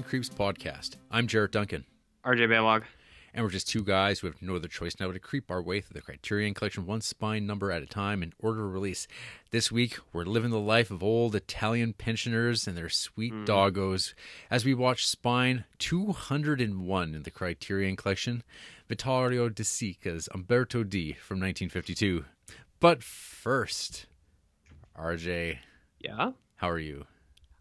This is the Criterion Creeps podcast. I'm Jarrett Duncan, RJ Baylog. and we're just two guys who have no other choice now but to creep our way through the Criterion Collection one spine number at a time in order of release. This week, we're living the life of old Italian pensioners and their sweet mm. doggos as we watch Spine 201 in the Criterion Collection, Vittorio De Sica's Umberto D from 1952. But first, RJ, Yeah? how are you?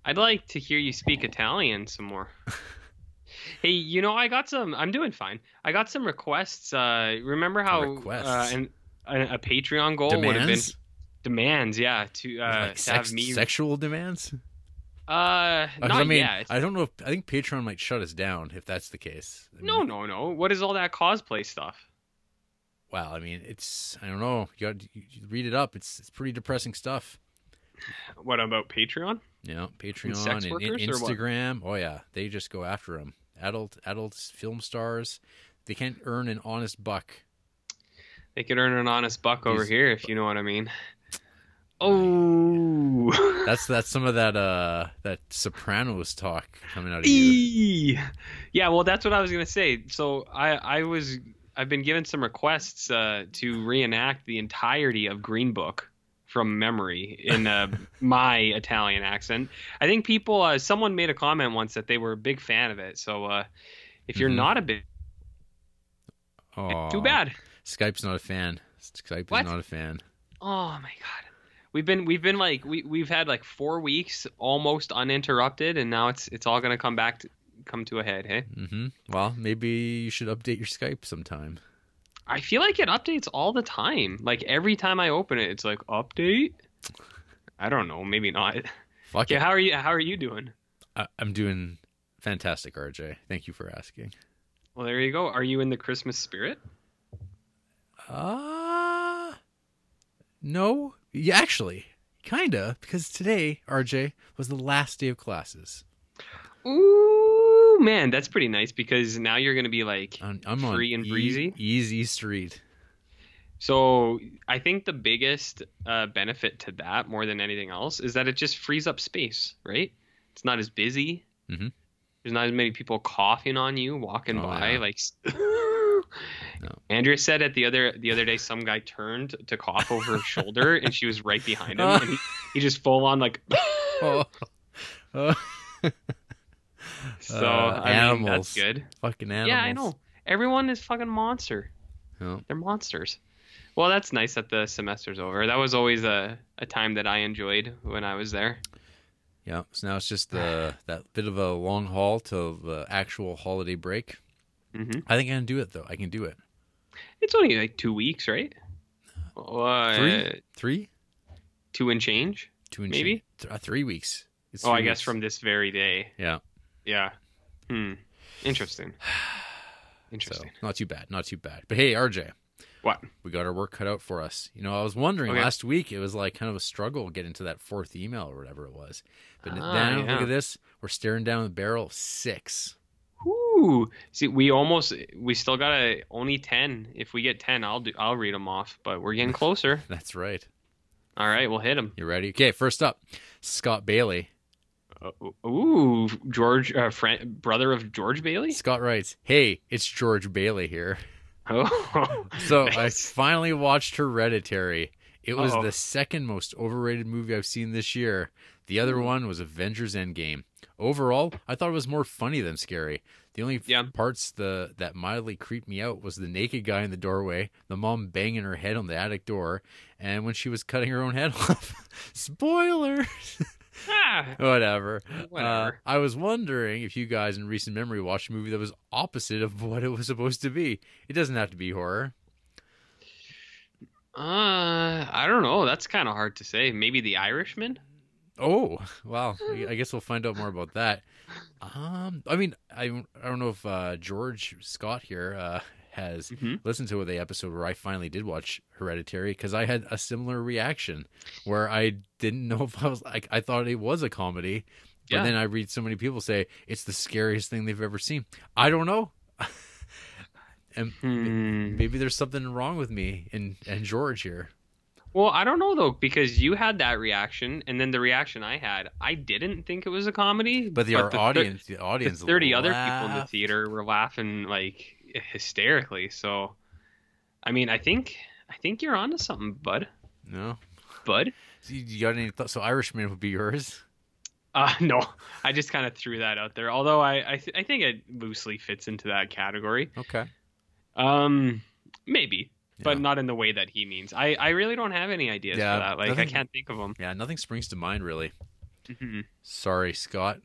I'd like to hear you speak Italian some more. hey, you know, I got some. I'm doing fine. I got some requests. Uh, remember how Requests? Uh, an, a, a Patreon goal would have been Demands? demands? Yeah, to uh, like to sex, have me. sexual demands? uh, Uh, not I mean, yet. I don't know. If, I think Patreon might shut us down if that's the case. I No, mean, no, no. What is all that cosplay stuff? Well, I mean, it's. I don't know. You got you, you read it up. It's it's pretty depressing stuff. What about Patreon? You know, Patreon and, and? Instagram. Oh yeah, they just go after them. Adult adult film stars. They can't earn an honest buck. They could earn an honest buck over These- here if you know what I mean. Oh. That's that's some of that uh that Sopranos talk coming out of you. Yeah, well, that's what I was gonna say. So I, I was, I've been given some requests uh, to reenact the entirety of Green Book from memory in uh, my Italian accent. I think people, uh, someone made a comment once that they were a big fan of it. So uh, if you're Mhm. not a big, Oh, too bad. Skype's not a fan. Skype What? is not a fan. Oh my god. We've been we've been like we we've had like four weeks almost uninterrupted, and now it's it's all gonna come back to come to a head. Hey. Mm-hmm. Well, maybe you should update your Skype sometime. I feel like it updates all the time. Like every time I open it, it's like update. I don't know, maybe not. Fuck Okay, it. how are you? How are you doing? I, I'm doing fantastic, RJ. Thank you for asking. Well, there you go. Are you in the Christmas spirit? Uh no. Yeah, actually, kinda, because today, RJ, was the last day of classes. Ooh, man, that's pretty nice because now you're gonna be like. I'm, I'm Free and E- breezy? easy street. So I think the biggest uh, benefit to that, more than anything else, is that it just frees up space. Right? It's not as busy. Mhm. There's not as many people coughing on you walking Oh, by. yeah. Like. No. Andrea said at the other the other day some guy turned to cough over her shoulder and she was right behind him and he, he just full on like Oh. Oh, so Uh, I mean animals. that's good. fucking animals. Yeah, I know. Everyone is fucking monster. Oh, They're monsters. Well, that's nice that the semester's over. That was always a, a time that I enjoyed when I was there. yeah. So now it's just the that bit of a long haul to the actual holiday break. hmm I think I can do it though. I can do it. It's only like two weeks, right? Uh, Three? Three? two and change. Two and Maybe? change. Th- uh, three weeks. It's Oh, I guess weeks. from this very day. yeah. Yeah. Hmm. Interesting. So Interesting. not too bad. Not too bad. But hey, RJ, What? we got our work cut out for us. You know, I was wondering Okay. last week. It was like kind of a struggle getting to that fourth email or whatever it was. But Ah, now yeah. look at this. We're staring down the barrel of six. Ooh, see, we almost we still got a only ten. If we get ten, I'll do I'll read them off. But we're getting closer. That's right. All right, we'll hit them. You ready? Okay. First up, Scott Bailey. Ooh, George, uh, friend, brother of George Bailey. Scott writes, "Hey, it's George Bailey here." Oh, So I finally watched Hereditary. It was Uh-oh. the second most overrated movie I've seen this year. The other one was Avengers Endgame. Overall, I thought it was more funny than scary. The only Yeah. parts the that mildly creeped me out was the naked guy in the doorway, the mom banging her head on the attic door, and when she was cutting her own head off. Spoiler. ah, Whatever. Whatever. Uh, I was wondering if you guys in recent memory watched a movie that was opposite of what it was supposed to be. It doesn't have to be horror. uh, I don't know. That's kind of hard to say. Maybe The Irishman. Oh, wow. I I guess we'll find out more about that. Um, I mean, I, I don't know if uh, George Scott here uh, has Mhm. listened to the episode where I finally did watch Hereditary because I had a similar reaction where I didn't know if I was like I thought it was a comedy, but Yeah. then I read so many people say it's the scariest thing they've ever seen. I don't know. and Hmm. maybe there's something wrong with me and and George here. Well, I don't know though because you had that reaction, and then the reaction I had, I didn't think it was a comedy. But the, our thir- audience, the the audience, thirty other people in the theater were laughing like hysterically. So, I mean, I think I think you're onto something, bud. No, Bud. So you- got any thoughts? So Irishman would be yours. Uh, no, I just kind of threw that out there. Although I I, th- I think it loosely fits into that category. Okay. Um, maybe, but not in the way that he means. I I really don't have any ideas Yeah, for that. Like I can't think of them. Yeah, nothing springs to mind really. Mhm. Sorry, Scott.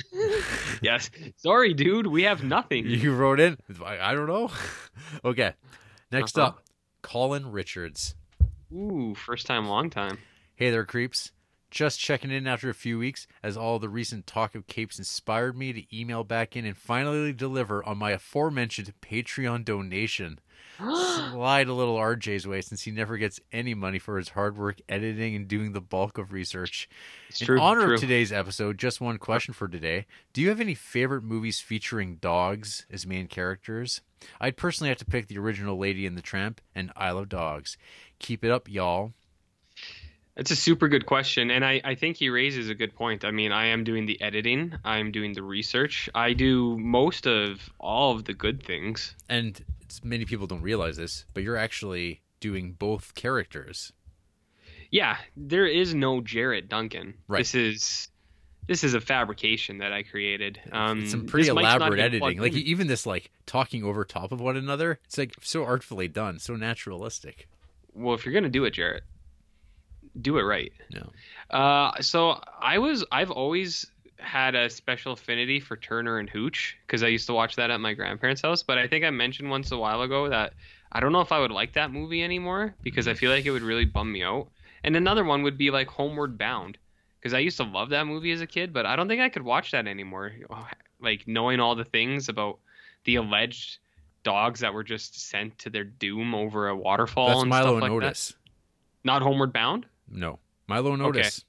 yes. Sorry, dude. We have nothing. You wrote in. I, I don't know. okay. Next Uh-huh. up, Colin Richards. Ooh, first time, long time. Hey there, creeps. Just checking in after a few weeks, as all the recent talk of capes inspired me to email back in and finally deliver on my aforementioned Patreon donation. Slide a little RJ's way since he never gets any money for his hard work editing and doing the bulk of research. It's In true. honor true. of today's episode, just one question for today. Do you have any favorite movies featuring dogs as main characters? I'd personally have to pick the original Lady and the Tramp and I Love Dogs. Keep it up, y'all. It's a super good question, and I, I think he raises a good point. I mean, I am doing the editing, I am doing the research, I do most of all of the good things. And many people don't realize this, but you're actually doing both characters. Yeah, there is no Jarrett Duncan. Right. This is this is a fabrication that I created. Um, it's some pretty this mic's not elaborate editing. Like even this like talking over top of one another, it's like so artfully done, so naturalistic. well, if you're gonna do it, Jarrett, do it right. No. Uh, so I was I've always had a special affinity for Turner and Hooch because I used to watch that at my grandparents' house. But I think I mentioned once a while ago that I don't know if I would like that movie anymore because I feel like it would really bum me out. And another one would be like Homeward Bound because I used to love that movie as a kid, but I don't think I could watch that anymore. Like knowing all the things about the alleged dogs that were just sent to their doom over a waterfall That's and Milo stuff and like Otis. that. Not Homeward Bound. No. Milo and Otis. Okay,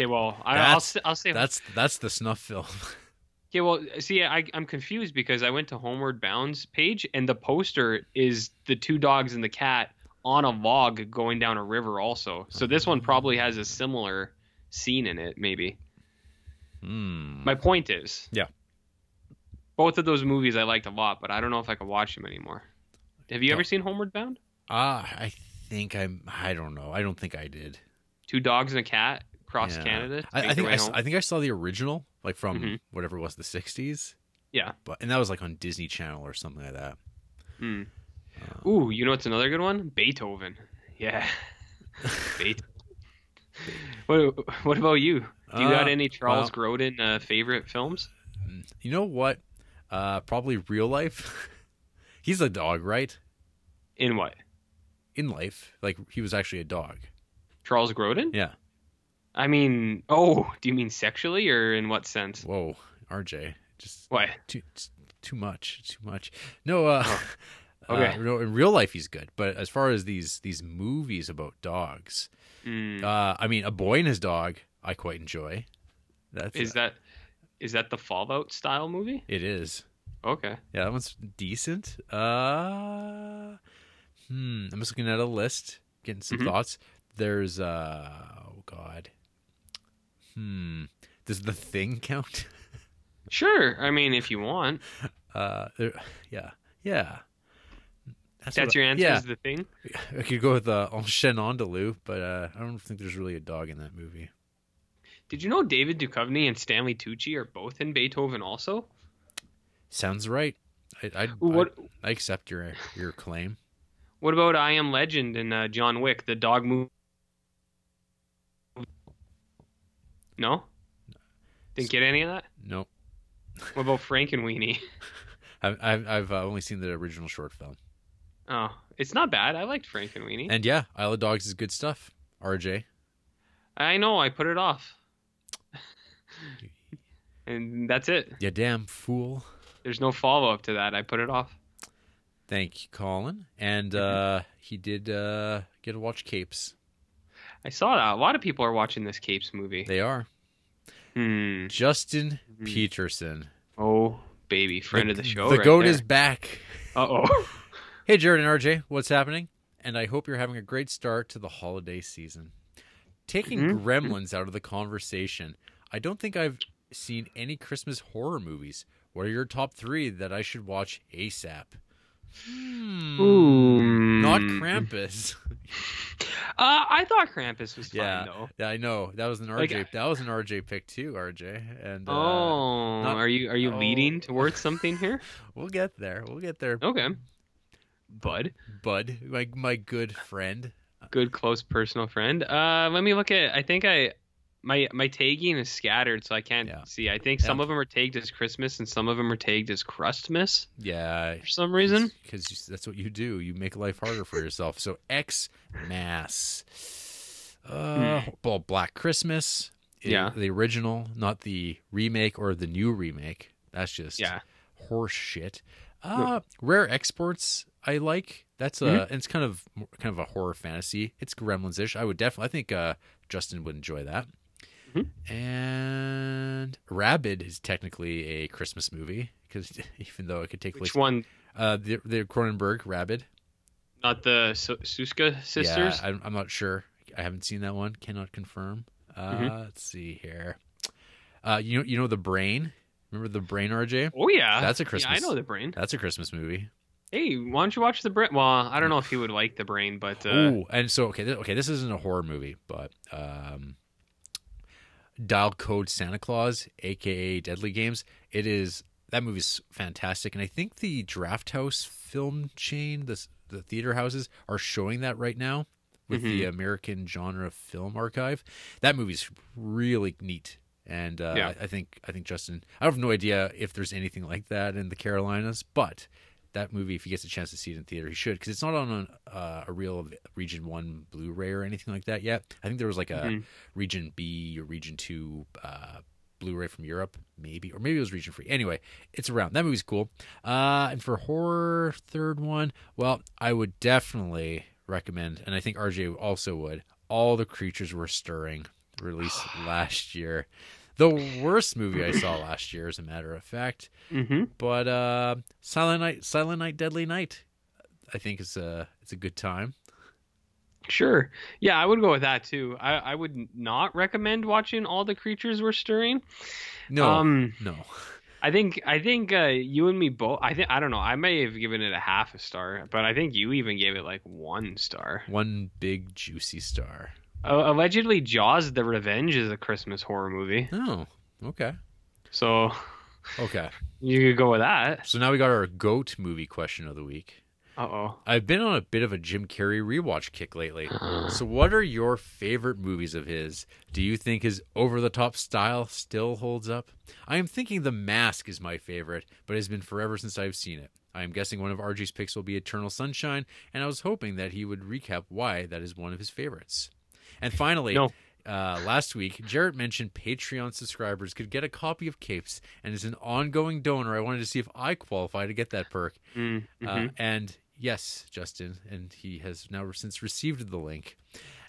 well, I, I'll I'll say That's that's the snuff film. Okay, well, see, I, I'm confused because I went to Homeward Bound's page and the poster is the two dogs and the cat on a log going down a river, also. So this one probably has a similar scene in it, maybe. Hmm. My point is, Yeah. both of those movies I liked a lot, but I don't know if I could watch them anymore. Have you No. ever seen Homeward Bound? Ah, I think I'm. I don't know. I don't think I did. Two dogs and a cat across Yeah. Canada. I, I think I? I think I saw the original, like from Mhm. whatever it was, the '60s. Yeah. But and that was like on Disney Channel or something like that. Hmm. Uh, Ooh, you know what's another good one? Beethoven. Yeah. Beethoven. what, what about you? Do you got Uh, any Charles well- Grodin uh, favorite films? You know what? Uh, probably real life. He's a dog, right? In what? In life, like he was actually a dog. Charles Grodin? Yeah. I mean, oh, do you mean sexually or in what sense? Whoa, RJ, just What? too too much, too much. No, uh, Oh, okay. uh, no, in real life he's good, but as far as these these movies about dogs, Mm, uh, I mean, a boy and his dog, I quite enjoy. That's is that is that the Fallout style movie? it is. Okay. Yeah, that one's decent. Uh, hmm. I'm just looking at a list, getting some Mhm. thoughts. There's uh, oh god. Hmm. Does the thing count? Sure. I mean, if you want. Uh, there, yeah, yeah. That's what- your answer Yeah, is the thing? I could go with uh, Un Chien Andalou, but uh, I don't think there's really a dog in that movie. Did you know David Duchovny and Stanley Tucci are both in Beethoven also? Sounds right. I I, what I, I accept your your claim. what about I Am Legend and uh, John Wick, the dog movie? No? Didn't get any of that? Nope. What about Frankenweenie? I've I've, I've uh, only seen the original short film. Oh, it's not bad. I liked Frankenweenie. And yeah, Isle of Dogs is good stuff. RJ. I know. I put it off. and that's it. You damn fool. There's no follow up to that. I put it off. Thank you, Colin. And Mm-hmm. uh, he did uh, get to watch Capes. I saw that. A lot of people are watching this Capes movie. They are. Hmm. Justin Mhm. Peterson. Oh, baby. Friend of the show. The right goat there. is back. Uh oh. Hey, Jared and RJ, what's happening? and I hope you're having a great start to the holiday season. Taking Mhm. gremlins out of the conversation, I don't think I've seen any Christmas horror movies. What are your top three that I should watch ASAP? Hmm. Ooh. Not Krampus. Uh, I thought Krampus was fine Yeah. though. Yeah, I know that was an RJ. Like, that was an RJ pick too, RJ. And uh, oh, not- are you are you oh. leading towards something here? we'll get there. We'll get there, Okay, Bud, Bud, my my good friend. good close personal friend. Uh, let me look at. I think I my my tagging is scattered, so I can't Yeah. see. I think some Yeah. of them are tagged as Christmas and some of them are tagged as Crustmas Yeah, for some reason. because that's what you do. You make life harder for yourself. So X Mass, uh, well, Black Christmas. Hmm. Yeah. the original, not the remake or the new remake. That's just Yeah. horse shit. Uh, Rare Exports, I like. That's a Mm-hmm. it's kind of kind of a horror fantasy. It's Gremlins ish. I would definitely. I think uh, Justin would enjoy that. Mm-hmm. And Rabid is technically a Christmas movie because even though it could take Which place, one? uh, the the Cronenberg Rabid. Not the Su- Soska sisters. Yeah, I'm, I'm not sure. I haven't seen that one. Cannot confirm. Uh, Mm-hmm. Let's see here. Uh, you know, you know the Brain. Remember the Brain, RJ? Oh yeah, That's a Christmas. Yeah, I know the brain. That's a Christmas movie. Hey, why don't you watch the brain? Well, I don't know if he would like the brain, but uh, Ooh, and so okay, th- okay, this isn't a horror movie, but um, Dial Code Santa Claus, aka Deadly Games, it is that movie's fantastic, and I think the Draft House film chain, the the theater houses, are showing that right now with the American Genre Film Archive. That movie's really neat. And uh, Yeah. I, I think I think Justin, I have no idea if there's anything like that in the Carolinas, but that movie, if he gets a chance to see it in theater, he should because it's not on an, uh, a real Region One Blu-ray or anything like that yet. I think there was like a Mhm. Region B or Region Two uh, Blu-ray from Europe, maybe, or maybe it was Region Free. Anyway, it's around. That movie's cool. Uh, and for horror, third one, well, I would definitely recommend, and I think RJ also would. All the creatures were stirring, released last year. The worst movie I saw last year, as a matter of fact. mhm. But uh, Silent Night, Silent Night, Deadly Night, I think it's a it's a good time. Sure. Yeah, I would go with that too. I, I would not recommend watching All the Creatures Were Stirring. No, Um, no, I think I think uh, you and me both. I think I don't know. I may have given it a half a star, but I think you even gave it like one star. one big juicy star. Uh, allegedly, Jaws: The Revenge is a Christmas horror movie, Oh, okay, so okay. you could go with that. So now we got our goat movie question of the week. Uh oh. I've been on a bit of a Jim Carrey rewatch kick lately. So, what are your favorite movies of his? Do you think his over the top style still holds up? I am thinking The Mask is my favorite, but it has been forever since I've seen it. I am guessing one of RG's picks will be Eternal Sunshine, and I was hoping that he would recap why that is one of his favorites. And finally, No. uh, last week, Jarrett mentioned Patreon subscribers could get a copy of Capes, and as an ongoing donor, I wanted to see if I qualify to get that perk. Mm, Uh, mhm. and yes, Justin, and he has now since received the link.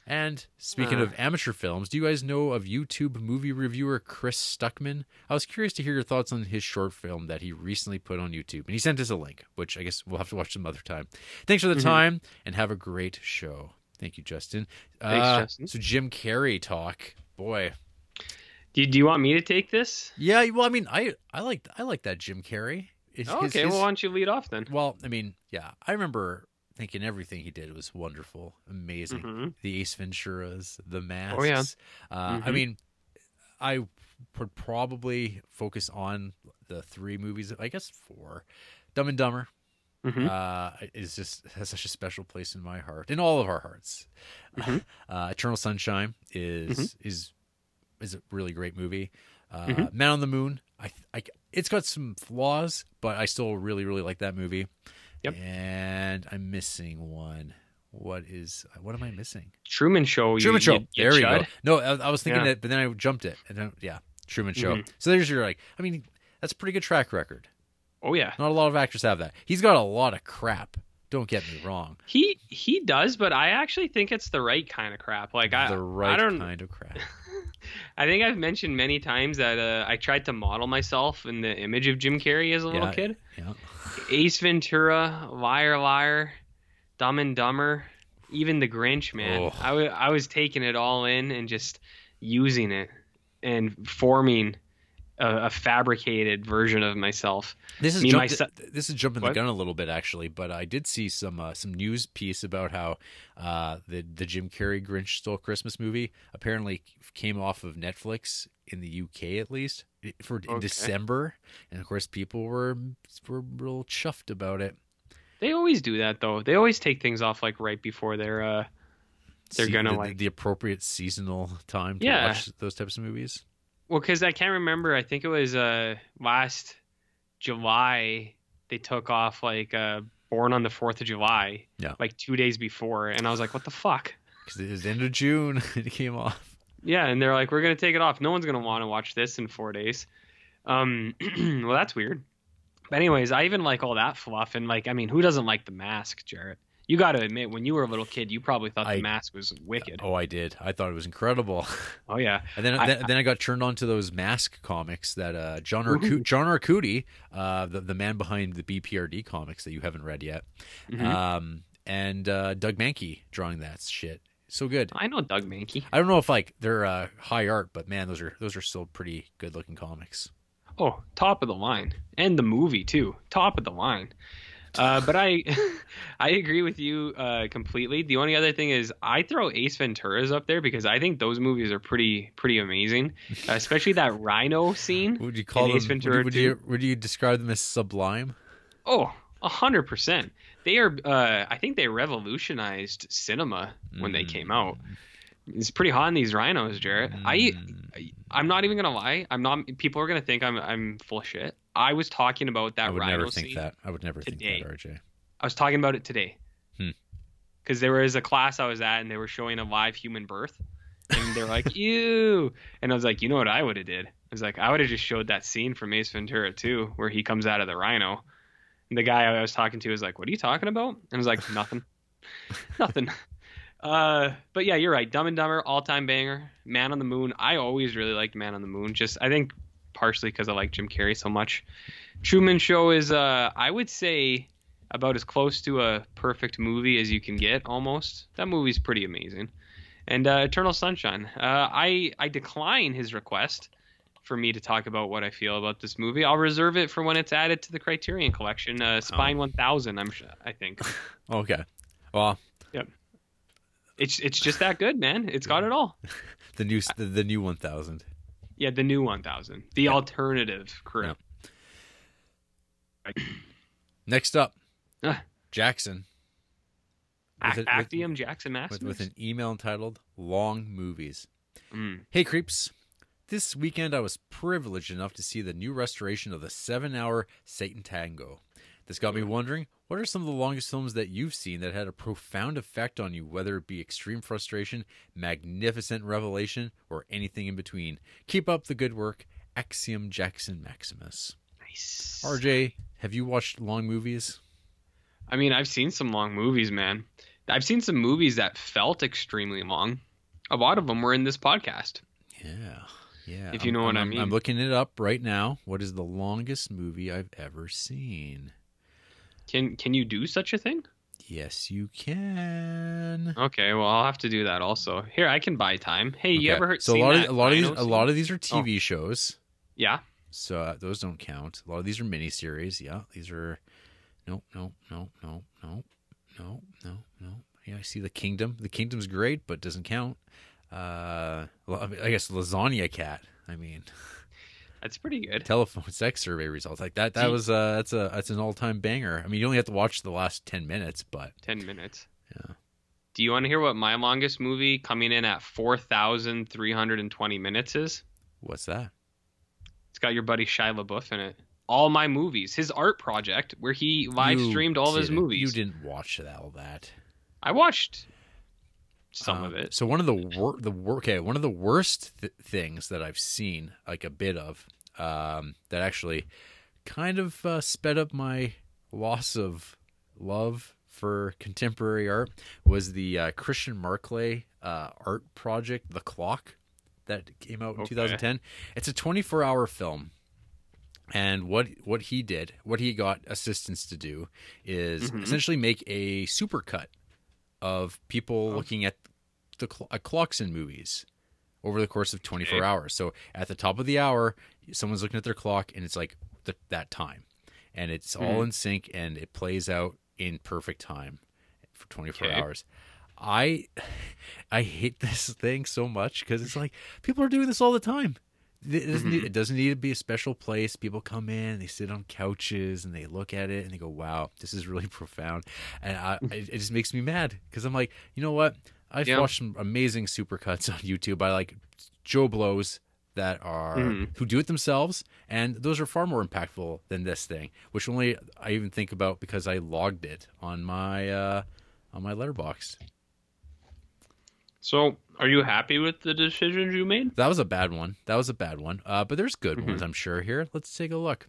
And speaking Ah. of amateur films, do you guys know of YouTube movie reviewer Chris Stuckman? I was curious to hear your thoughts on his short film that he recently put on YouTube, and he sent us a link, which I guess we'll have to watch some other time. Thanks for the Mhm. time, and have a great show. Thank you, Justin. Thanks, Uh, Justin. So Jim Carrey talk, boy. do, do you want me to take this? Yeah, well, I mean, I I like I like that Jim Carrey. His- Oh, okay, his- well, why don't you lead off then? Well, I mean, yeah, I remember thinking everything he did was wonderful, amazing. Mhm. The Ace Venturas, the masks. Oh, yeah. Uh, I Mhm. mean, I would probably focus on the three movies. I guess four. Dumb and Dumber Mhm. uh, is just has such a special place in my heart, in all of our hearts. Mhm. Uh, Eternal Sunshine is Mm-hmm. is is a really great movie. Uh, Mhm. Man on the Moon, I, I it's got some flaws, but I still really really like that movie. Yep. And I'm missing one. What is what am I missing? Truman Show. Truman Show. you- there you go. No, I, I was thinking Yeah. that, but then I jumped it. And then, yeah, Truman Show. Mhm. So there's your like. I mean, that's a pretty good track record. Oh yeah, Not a lot of actors have that. He's got a lot of crap. Don't get me wrong. he he does, but I actually think it's the right kind of crap. Like I the right I don't kind of crap. I think I've mentioned many times that uh, I tried to model myself in the image of Jim Carrey as a little kid. Yeah. Ace Ventura, Liar Liar, Dumb and Dumber. even the Grinch, man. Oh. I I was taking it all in and just using it and forming a, a fabricated version of myself. This is Me, jumped, myself- this is jumping the gun a little bit actually, but I did see some uh, some news piece about how uh, the the Jim Carrey Grinch Stole Christmas movie apparently came off of Netflix in the UK at least for in Okay. December, and of course people were were real chuffed about it. They always do that though. They always take things off like right before they're uh They're See gonna, the, like- the appropriate seasonal time to Yeah. watch those types of movies. Well cuz I can't remember. I think it was uh last July they took off like uh Born on the 4th of July. Yeah. Like 2 days before and I was like what the fuck? Because it was the end of June, it came off. Yeah, and they're like, we're gonna take it off. No one's gonna want to watch this in four days. Um, well, that's weird. But anyways, I even like all that fluff, and like, I mean, who doesn't like the mask, Jarrett? You got to admit, when you were a little kid, you probably thought I- the mask was wicked. Oh, I did. I thought it was incredible. Oh yeah, And then, I- then, then I got turned on to those mask comics that uh, John Arcu- John Arcudi, uh, the the man behind the BPRD comics that you haven't read yet, Mhm. um, and uh, Doug Mahnke drawing that shit. So good. I know Doug Mahnke. I don't know if like they're uh, high art, but man, those are those are still pretty good looking comics. Oh, top of the line, and the movie too, top of the line. Uh, but I, I agree with you uh, completely. The only other thing is, I throw Ace Ventura's up there because I think those movies are pretty, pretty amazing. Especially that Rhino scene. Would you call them? Ace Would Ventura you, would, you, would you describe them as sublime? Oh, a hundred percent. They are. Uh, I think they revolutionized cinema when they came out. It's pretty hot in these rhinos, Jarrett. I, Mm. I, I'm not even gonna lie. I'm not. People are gonna think I'm, I'm full of shit. I was talking about that I would rhino never think that. I would never today. think that, RJ. I was talking about it today. Hmm. Because there was a class I was at, and they were showing a live human birth, and they're like, "Ew," and I was like, "You know what I would have did?" I was like, "I would have just showed that scene from Ace Ventura 2, where he comes out of the rhino." And the guy I was talking to was like, "What are you talking about?" And I was like, "Nothing, nothing." Uh, but yeah, you're right. Dumb and Dumber, all time banger. Man on the Moon. I always really liked Man on the Moon. Just I think partially because I like Jim Carrey so much. Truman Show is uh I would say about as close to a perfect movie as you can get almost. That movie's pretty amazing. And uh, Eternal Sunshine. Uh, I I decline his request for me to talk about what I feel about this movie. I'll reserve it for when it's added to the Criterion collection. Uh, Spine 1000. I'm sure, I think Okay. Well, Yep. it's it's just that good, man. It's got it all. the new the, the new one thousand. Yeah, the new 1000, the alternative crew. Yeah. Next up, Ah. Jackson Ac- With it- with- Axiom Jackson with, with an email entitled "Long Movies." Mm. Hey creeps, this weekend I was privileged enough to see the new restoration of the seven-hour Satan Tango. This got me wondering, what are some of the longest films that you've seen that had a profound effect on you, whether it be extreme frustration, magnificent revelation, or anything in between? Keep up the good work, Axiom Jackson Maximus. Nice. RJ, have you watched long movies? I mean, I've seen some long movies, man. I've seen some movies that felt extremely long. A lot of them were in this podcast. Yeah, yeah. If you I'm- know what I I'm- mean. I'm looking it up right now. What is the longest movie I've ever seen? Can can you do such a thing? Yes, you can. Okay, well I'll have to do that also. Here, I can buy time. Hey, you ever heard? So a lot of a lot of these Rhino a lot of these are TV shows. yeah. So uh, those don't count. A lot of these are miniseries. Yeah, these are. No, no, no, no, no, no, no, no. Yeah, I see the Kingdom. The Kingdom's great, but doesn't count. Uh, well, I mean, I guess Lasagna Cat. I mean, That's pretty good. telephone sex survey results like that. That See- was uh, that's a that's an all time banger. I mean, you only have to watch the last ten minutes, but Ten minutes. Yeah. Do you want to hear what my longest movie coming in at four thousand three hundred and twenty minutes is? what's that? It's got your buddy Shia LaBeouf in it. All my movies, his art project where he live streamed all of his movies. You didn't watch all that. I watched some Um, of it. So one of the wor- the wor- okay, one of the worst th- things that I've seen, like a bit of, um, that actually kind of uh, sped up my loss of love for contemporary art was the uh, Christian Marclay uh, art project, The Clock, that came out in Okay. 2010. It's a 24 hour film. And what what he did, what he got assistants to do, is Mhm. essentially make a supercut of people Oh. looking at the cl- uh, clocks in movies over the course of 24 Okay. hours. So at the top of the hour, someone's looking at their clock and it's like th- that time. And it's all Mhm. in sync and it plays out in perfect time for 24 Okay. hours. I I hate this thing so much because it's like people are doing this all the time. It doesn't, need, Mhm. it doesn't need to be a special place. People come in, they sit on couches, and they look at it and they go, "Wow, this is really profound." And I, it, it just makes me mad because I'm like, you know what? I've Yeah. watched some amazing supercuts on YouTube by like Joe Blows that are Mhm. who do it themselves, and those are far more impactful than this thing, which only I even think about because I logged it on my uh, on my Letterboxd. So, are you happy with the decisions you made? That was a bad one. That was a bad one. Uh, but there's good Mhm. ones, I'm sure. Here, let's take a look.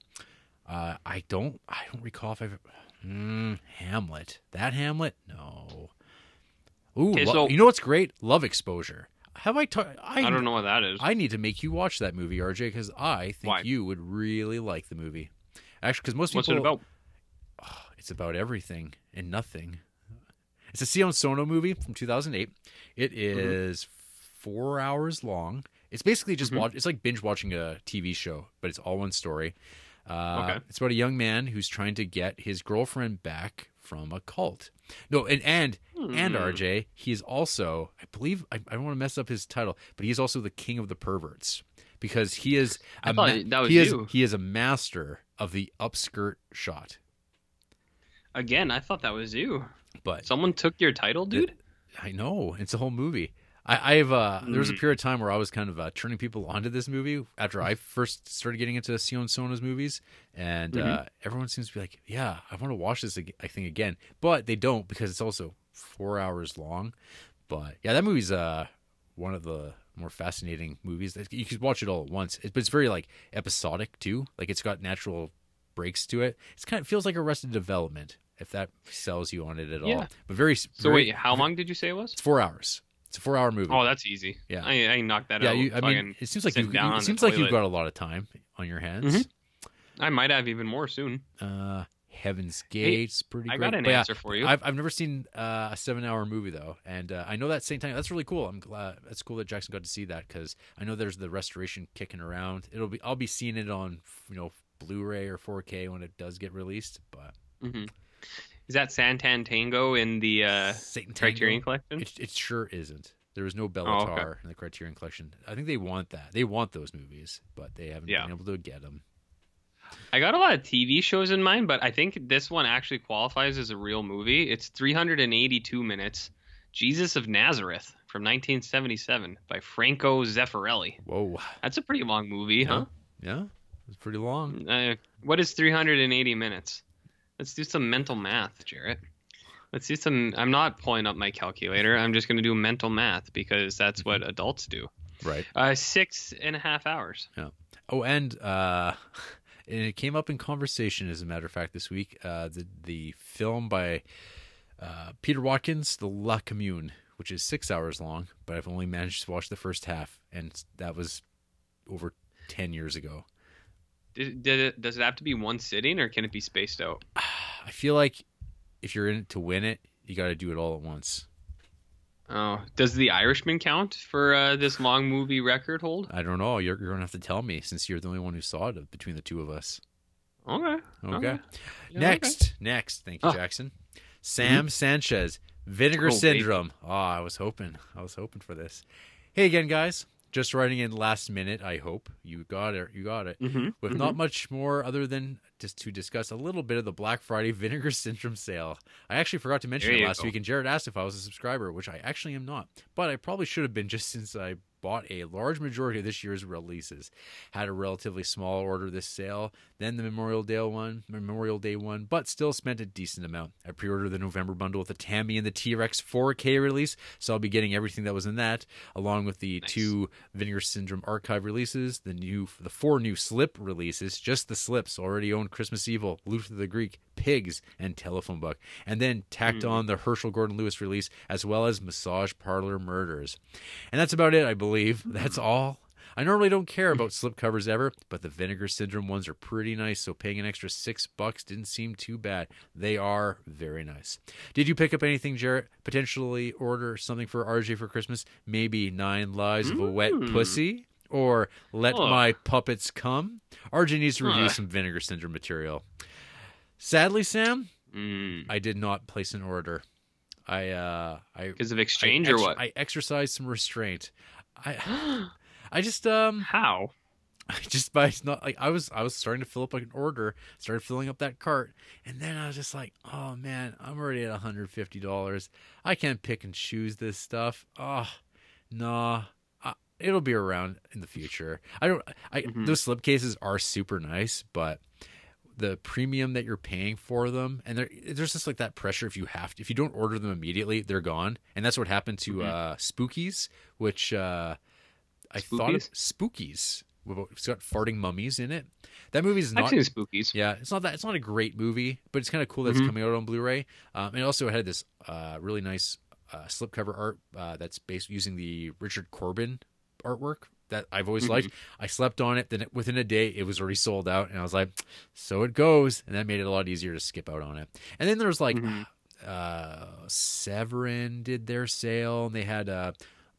Uh, I don't. I don't recall if I've. Mm, Hamlet. That Hamlet? No. Ooh, Okay, lo- so- you know what's great? Love Exposure. Have I? Ta- I, I don't know what that is. I need to make you watch that movie, RJ, because I think Why? you would really like the movie. Actually, because most What's people. it about? It's about everything and nothing. It's a Sion Sono movie from 2008. It is Mm-hmm. four hours long. It's basically just Mhm. watch. It's like binge watching a TV show, but it's all one story. Uh, Okay. It's about a young man who's trying to get his girlfriend back from a cult. No, and and and Hmm. RJ, he is also, I believe, I, I don't want to mess up his title, but he is also the king of the perverts because he is. I a thought that was he is you. he is a master of the upskirt shot. Again, I thought that was you. But Someone took your title, dude. I know it's a whole movie. I, I've uh, there was a Mm. period of time where I was kind of uh, turning people onto this movie after I first started getting into Sion Sono's movies, and uh, Mhm. everyone seems to be like, "Yeah, I want to watch this ag- I think again," but they don't because it's also four hours long. But yeah, that movie's uh one of the more fascinating movies. that- You could watch it all at once, it, but it's very like episodic too. Like it's got natural breaks to it. It's kind of feels like Arrested Development if that sells you on it at all. But very So very- wait, how long did you say it was? it's four hours. It's a four-hour movie. Oh, that's easy. Yeah. I, I knocked that yeah, out. you, I mean, it seems like you. It seems like you've got a lot of time on your hands. Mhm. I might have even more soon. Uh, Heaven's Gate's pretty. I great. got an But yeah, answer for you. I've I've never seen uh, a seven-hour movie though, and uh, I know that same Time. That's really cool. I'm glad. That's cool that Jackson got to see that because I know there's the restoration kicking around. It'll be. I'll be seeing it on you know Blu-ray or 4K when it does get released. But hmm Is that Santan Tango in the uh, Satan Criterion Collection? It, it sure isn't. There was no Oh, Béla Tarr okay. in the Criterion Collection. I think they want that. They want those movies, but they haven't Yeah. been able to get them. I got a lot of TV shows in mind, but I think this one actually qualifies as a real movie. It's 382 minutes. Jesus of Nazareth from 1977 by Franco Zeffirelli. Whoa. That's a pretty long movie, huh? Yeah, it's pretty long. Uh, what is 380 minutes? Let's do some mental math, Jarrett. Let's do some. I'm not pulling up my calculator. I'm just going to do mental math because that's what adults do. Right. Uh, six and a half hours. Yeah. Oh, and uh, and it came up in conversation, as a matter of fact, this week. Uh, the the film by uh, Peter Watkins, The La Commune, which is six hours long, but I've only managed to watch the first half, and that was over ten years ago. Did, did it, does it have to be one sitting or can it be spaced out? I feel like if you're in it to win it, you got to do it all at once. Oh, does The Irishman count for uh, this long movie record hold? I don't know. You're, you're gonna have to tell me since you're the only one who saw it between the two of us. Okay. Okay. Yeah, Next, next. Thank you, Ah. Jackson. Sam Sanchez, Vinegar Oh, baby. Syndrome. Oh, I was hoping. I was hoping for this. Hey again, guys. Just writing in last minute. I hope you got it. You got it. Mhm, With mhm. not much more other than just to discuss a little bit of the Black Friday Vinegar Syndrome sale. I actually forgot to mention There it last go. week, and Jared asked if I was a subscriber, which I actually am not. But I probably should have been just since I bought a large majority of this year's releases. Had a relatively small order this sale, then the Memorial Day one, Memorial Day one, but still spent a decent amount. I pre-ordered the November bundle with the Tammy and the T-Rex 4K release, so I'll be getting everything that was in that, along with the Nice. two Vinegar Syndrome archive releases, the new the four new slip releases, just the slips already owned Christmas Evil, Luther the Geek, Pigs, and Telephone Book, and then tacked Mm. on the Herschell Gordon Lewis release as well as Massage Parlor Murders. And that's about it, I believe. That's all. I normally don't care about slipcovers ever, but the Vinegar Syndrome ones are pretty nice, so paying an extra six bucks didn't seem too bad. They are very nice. Did you pick up anything, Jarrett? Potentially order something for RJ for Christmas? Maybe Nine Lives of a Wet Mm. Pussy? Or Let Oh. My Puppets Come? RJ needs to review Huh. some Vinegar Syndrome material. Sadly, Sam, Mm. I did not place an order. I uh I Because of exchange I or ex- what? I exercised some restraint. I I just um How? I just by not like I was I was starting to fill up like an order, started filling up that cart, and then I was just like, oh man, I'm already at 150 dollars. I can't pick and choose this stuff. Oh, nah. It'll be around in the future. I don't. I Mhm. those slipcases are super nice, but the premium that you're paying for them, and there, there's just like that pressure. If you have to, if you don't order them immediately, they're gone, and that's what happened to Mhm. uh, Spookies, which uh, I thought Spookies? of Spookies. It's got farting mummies in it. That movie's I've not. seen Spookies. Yeah, it's not that. It's not a great movie, but it's kind of cool that it's Mhm. coming out on Blu-ray. Um, and it also had this uh, really nice uh, slipcover art uh, that's based using the Richard Corben artwork that I've always Mhm. liked. I slept on it. Then within a day, it was already sold out, and I was like, "So it goes." And that made it a lot easier to skip out on it. And then there was like Mhm. uh, Severin did their sale, and they had uh,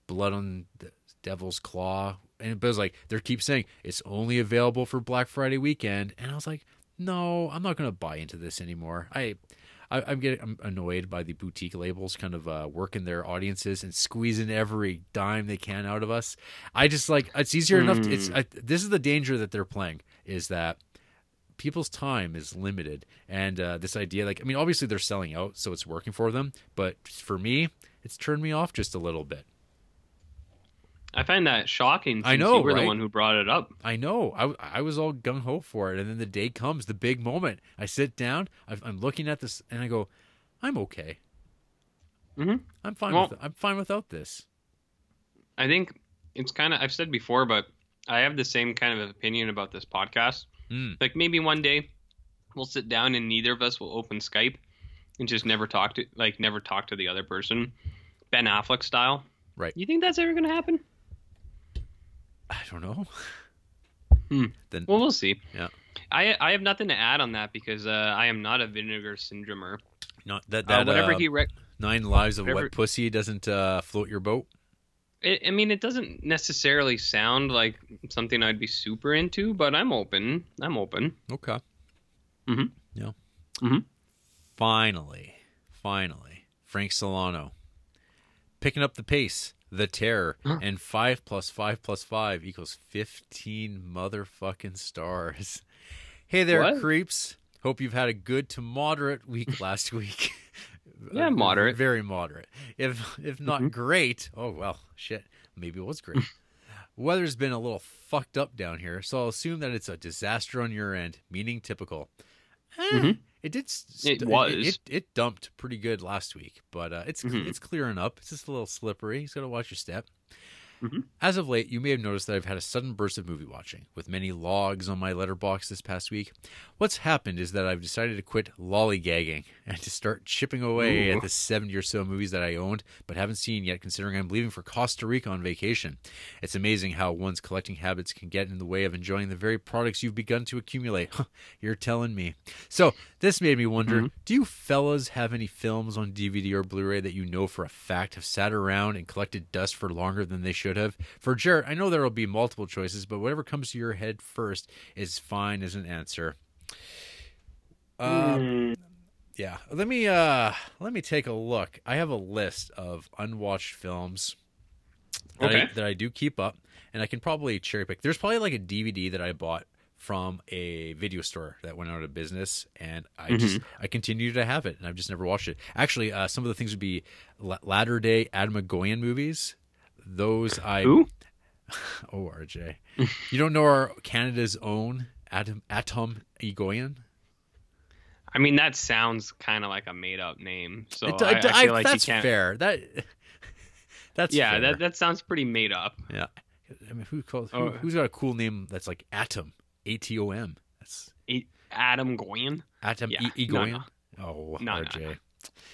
Blood on the Devil's Claw, and but it was like they keep saying it's only available for Black Friday weekend, and I was like, no, I'm not going to buy into this anymore. I. I, I'm getting I'm annoyed by the boutique labels kind of uh, working their audiences and squeezing every dime they can out of us. I just like it's easier enough. To, it's I, this is the danger that they're playing is that people's time is limited and uh, this idea like i mean obviously they're selling out so it's working for them but for me it's turned me off just a little bit I find that shocking. I know, you were right? the one who brought it up. i know i, I was all gung-ho for it and then the day comes the big moment i sit down I've, i'm looking at this and i go i'm okay Mhm. i'm fine Well- with i'm fine without this I think it's kind of I've said before, but I have the same kind of opinion about this podcast. Mm. Like maybe one day we'll sit down and neither of us will open Skype and just never talk to like never talk to the other person, Ben Affleck style. Right. You think that's ever gonna happen? I don't know Hmm. then Well, we'll see. Yeah. I I have nothing to add on that because uh, I am not a vinegar syndromer. not that Uh, whatever uh, he rec- nine lives of whatever- wet pussy doesn't uh, float your boat it, I mean, it doesn't necessarily sound like something I'd be super into, but I'm open. I'm open. okay Mhm. yeah Mhm. finally finally frank solano picking up the pace the terror and 5 plus 5 plus 5 equals 15 motherfucking stars hey there What? creeps hope you've had a good to moderate week last week Yeah, moderate. very moderate if if not Mhm. great oh well shit maybe it was great Weather's been a little fucked up down here, so I'll assume that it's a disaster on your end, meaning typical. Eh, Mhm. It did. s- It was. It, it dumped pretty good last week, but uh, it's Mhm. it's clearing up. It's just a little slippery. You got to watch your step. Mhm. As of late, you may have noticed that I've had a sudden burst of movie watching, with many logs on my Letterboxd this past week. What's happened is that I've decided to quit lollygagging and to start chipping away Ooh. at the 70 or so movies that I owned but haven't seen yet, considering I'm leaving for Costa Rica on vacation. It's amazing how one's collecting habits can get in the way of enjoying the very products you've begun to accumulate. You're telling me. So, this made me wonder Mhm. do you fellas have any films on DVD or Blu ray that you know for a fact have sat around and collected dust for longer than they should have? For Jarrett, I know there will be multiple choices, but whatever comes to your head first is fine as an answer. Um, yeah, let me uh let me take a look. I have a list of unwatched films that, I, that I do keep up, and I can probably cherry pick. There's probably like a DVD that I bought from a video store that went out of business, and I just I continue to have it, and I've just never watched it. Actually, uh, some of the things would be latter day Atom Egoyan movies. Those I Who? oh RJ, you don't know our Canada's own Adam Atom Egoyan. I mean, that sounds kind of like a made up name. So It- I, it- I feel like you that's can't. fair. That that's yeah, fair. that that sounds pretty made up. yeah. I mean, who calls who, Oh. who's got a cool name that's like Atom, A T O M. That's A- Adam Goyen. Atom Yeah, E- no, Egoyan. no. Oh, No, no, RJ. no.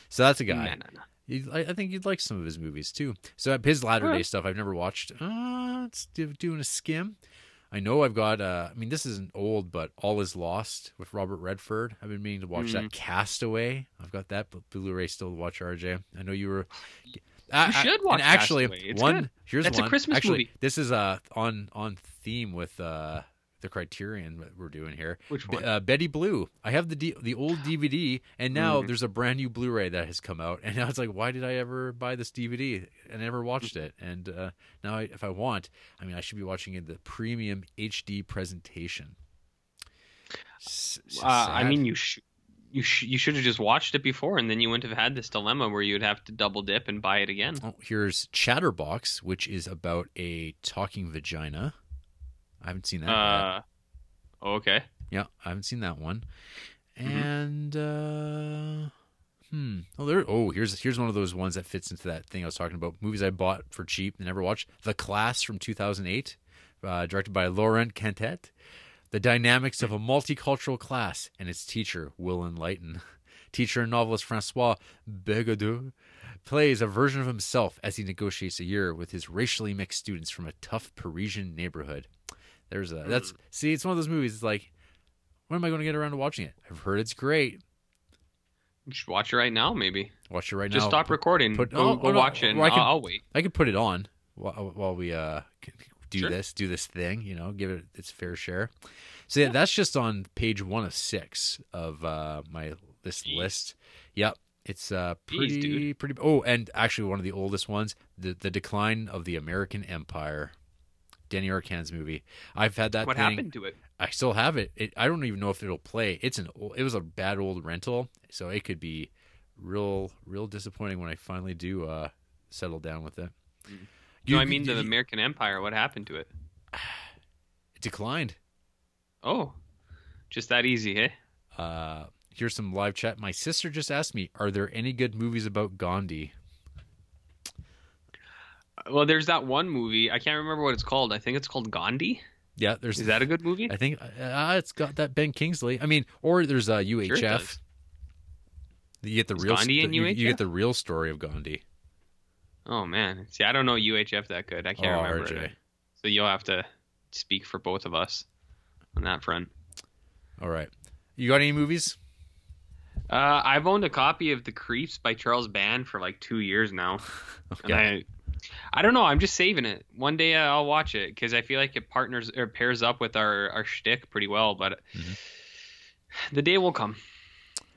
So that's a guy. No, no, no. I, I think you'd like some of his movies too. So his latter day Alright. stuff I've never watched. Uh, it's doing a skim. I know I've got. Uh, I mean, this isn't old, but All Is Lost with Robert Redford. I've been meaning to watch that. Castaway. I've got that but Blu-ray still to watch. RJ. I know you were. I, I- should watch And actually, one good. here's That's a. Christmas actually, movie. This is uh on on theme with uh the Criterion that we're doing here. Which one? Uh, Betty Blue. I have the D- the old DVD, and now Mhm. there's a brand new Blu-ray that has come out, and now it's like, why did I ever buy this DVD? I never watched it, and uh, now I, if I want, I mean, I should be watching it the premium HD presentation. Uh, I mean, you sh- you sh- you should have just watched it before, and then you wouldn't have had this dilemma where you would have to double dip and buy it again. Oh, here's Chatterbox, which is about a talking vagina. I haven't seen that. Uh, okay. Yeah, I haven't seen that one. Mhm. And uh hmm. Oh there oh, here's here's one of those ones that fits into that thing I was talking about. Movies I bought for cheap and never watched. The Class from 2008, uh, directed by Laurent Cantet. The dynamics of a multicultural class and its teacher will enlighten. Teacher and novelist Francois Bégaudeau plays a version of himself as he negotiates a year with his racially mixed students from a tough Parisian neighborhood. There's a that's see, it's one of those movies. It's like, when am I going to get around to watching it? I've heard it's great. You should watch it right now, maybe. Watch it right Just now. Just stop Put- recording. put- go oh, go oh, no, watch it. I I'll, can- I'll wait. I could put it on while, while we uh do Sure. this, do this thing. You know, give it its fair share. So yeah, that's just on page one of six of uh my this Jeez. list. Yep. It's uh pretty dude. pretty oh and actually one of the oldest ones the the decline of the American Empire Denys Arcand's movie I've had that What thing happened to it? I still have it. it. I don't even know if it'll play. It's an it was a bad old rental, so it could be real real disappointing when I finally do uh settle down with it. Mm. You- no, I mean you- the American Empire. What happened to it? it declined. Oh, just that easy, eh? Uh here's some live chat. My sister just asked me, "Are there any good movies about Gandhi?" Well, there's that one movie. I can't remember what it's called. I think it's called Gandhi. Yeah, there's Is that a good movie? I think uh, it's got that Ben Kingsley. I mean, or there's uh, UHF. does. you get the Is real Gandhi in you, you get the real story of Gandhi. Oh man, see, I don't know UHF that good. I can't Oh, remember. RJ. it. So you'll have to speak for both of us on that front. All right. You got any movies? Uh, I've owned a copy of The Creeps by Charles Band for like two years now, and I, I don't know. I'm just saving it. One day I'll watch it because I feel like it partners or pairs up with our our shtick pretty well. But Mhm. the day will come.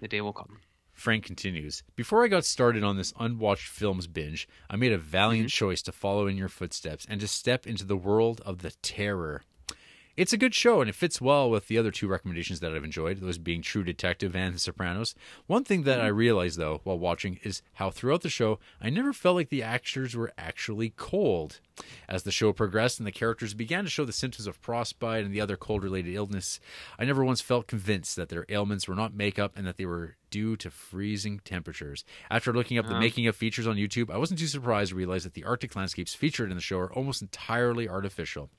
The day will come. Frank continues. Before I got started on this unwatched films binge, I made a valiant choice to follow in your footsteps and to step into the world of the terror. It's a good show and it fits well with the other two recommendations that I've enjoyed, those being True Detective and The Sopranos. One thing that I mm-hmm. realized though while watching is how throughout the show I never felt like the actors were actually cold. As the show progressed and the characters began to show the symptoms of frostbite and the other cold related illness, I never once felt convinced that their ailments were not makeup and that they were due to freezing temperatures. After looking up the Oh. making of features on YouTube, I wasn't too surprised to realize that the Arctic landscapes featured in the show are almost entirely artificial.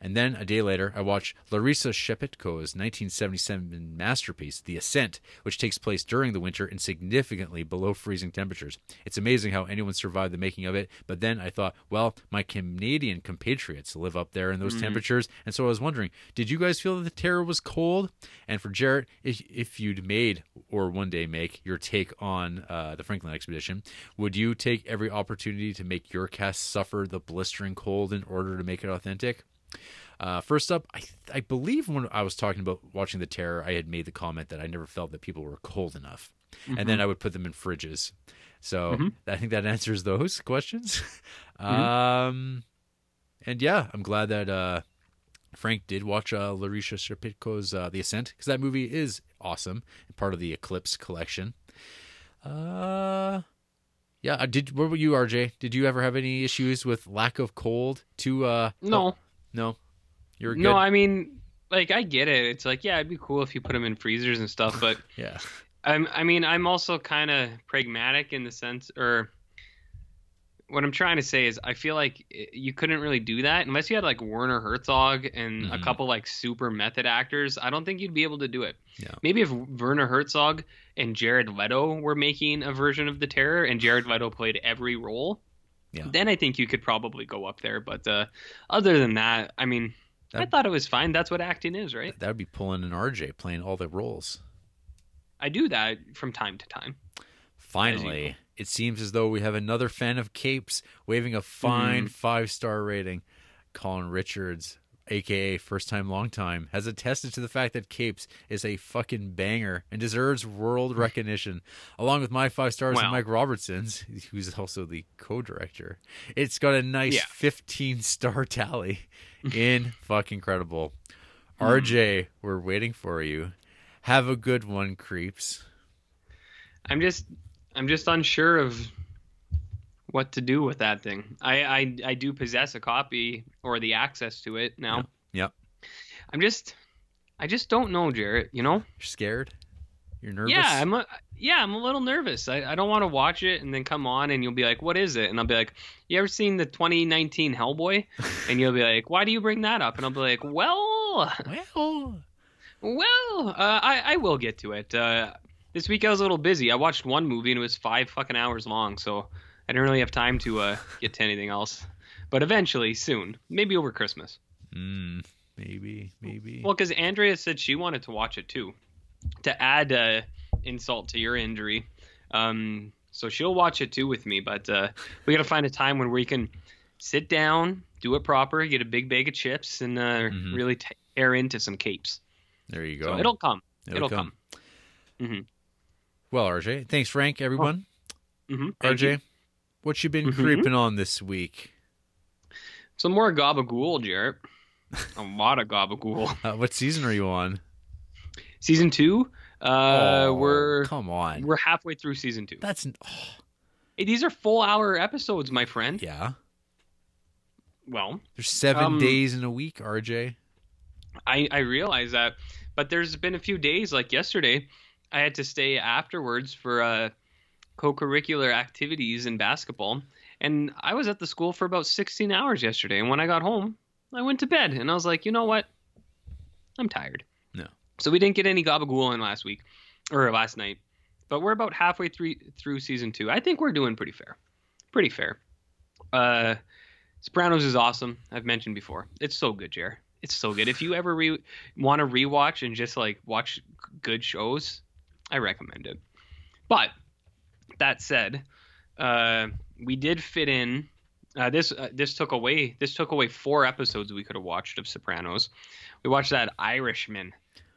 And then a day later, I watched Larissa Shepitko's 1977 masterpiece, The Ascent, which takes place during the winter in significantly below freezing temperatures. It's amazing how anyone survived the making of it, but then I thought, well, my Canadian compatriots live up there in those temperatures, and so I was wondering, did you guys feel that the terror was cold? And for Jarrett, if, if you'd made or one day make your take on uh, the Franklin expedition, would you take every opportunity to make your cast suffer the blistering cold in order to make it authentic? Uh, first up, I, I believe when I was talking about watching The Terror, I had made the comment that I never felt that people were cold enough. And then I would put them in fridges. So I think that answers those questions. um, and yeah, I'm glad that uh, Frank did watch uh, Larisha Shepitko's uh, The Ascent because that movie is awesome and part of the Eclipse collection. Uh, yeah, uh, did what about you, RJ? Did you ever have any issues with lack of cold? To uh, No, no, you're good. no. I mean, like I get it. It's like yeah, it'd be cool if you put them in freezers and stuff, but yeah, I'm, I mean, I'm also kind of pragmatic in the sense, or what I'm trying to say is I feel like you couldn't really do that unless you had like Werner Herzog and a Mhm. couple like super method actors. I don't think you'd be able to do it. Yeah. Maybe if Werner Herzog and Jared Leto were making a version of the Terror and Jared Leto played every role, Yeah. then I think you could probably go up there. But uh, other than that, I mean, I thought it was fine. That's what acting is, right? That would be pulling an RJ playing all the roles. I do that from time to time. Finally, know. it seems as though we have another fan of capes waving a fine Mhm. five star rating. Colin Richards, aka First Time Long Time, has attested to the fact that Capes is a fucking banger and deserves world recognition, along with my five stars and Mike Robertson's, who's also the co director. It's got a nice Yeah. 15 star tally. In fucking incredible. Hmm. RJ, we're waiting for you. Have a good one, creeps. I'm just I'm just unsure of what to do with that thing. I I, I do possess a copy or the access to it now. Yep. I'm just I just don't know, Jarrett. You know? You're scared? You're nervous? Yeah, I'm a, yeah, I'm a little nervous. I, I don't want to watch it and then come on and you'll be like, "What is it?" And I'll be like, "You ever seen the 2019 Hellboy?" and you'll be like, "Why do you bring that up?" And I'll be like, "Well, Well, well, uh, I I will get to it. Uh, this week I was a little busy. I watched one movie and it was five fucking hours long, so I didn't really have time to uh, get to anything else. But eventually, soon, maybe over Christmas. mm, maybe, maybe. Well, because Andrea said she wanted to watch it too, to add uh, insult to your injury. Um, so she'll watch it too with me. But uh, we got to find a time when we can sit down, do it proper, get a big bag of chips, and uh, Mhm. really tear into some capes. there you go. So it'll come. It'll, come. hmm Well, RJ, thanks, Frank. Everyone, hmm RJ, what you been Mhm. creeping on this week? Some more gabagool, Jarrett. A lot of gabagool. Uh, what season are you on? Season two. Uh, Oh, we're come on. we're halfway through season two. That's oh, Hey, these are full hour episodes, my friend. yeah. Well, There's seven Um, days in a week, RJ. I I realize that, but there's been a few days like yesterday, I had to stay afterwards for uh, co-curricular activities in basketball, and I was at the school for about 16 hours yesterday. And when I got home, I went to bed, and I was like, you know what? I'm tired. No. So we didn't get any gabagool in last week or last night, but we're about halfway through through season two. I think we're doing pretty fair, pretty fair. Uh, Sopranos is awesome. I've mentioned before. It's so good, Jer. It's so good. If you ever re- want to rewatch and just like watch good shows, I recommend it. But that said, uh, we did fit in. Uh, this uh, this took away this took away four episodes we could have watched of Sopranos. We watched that Irishman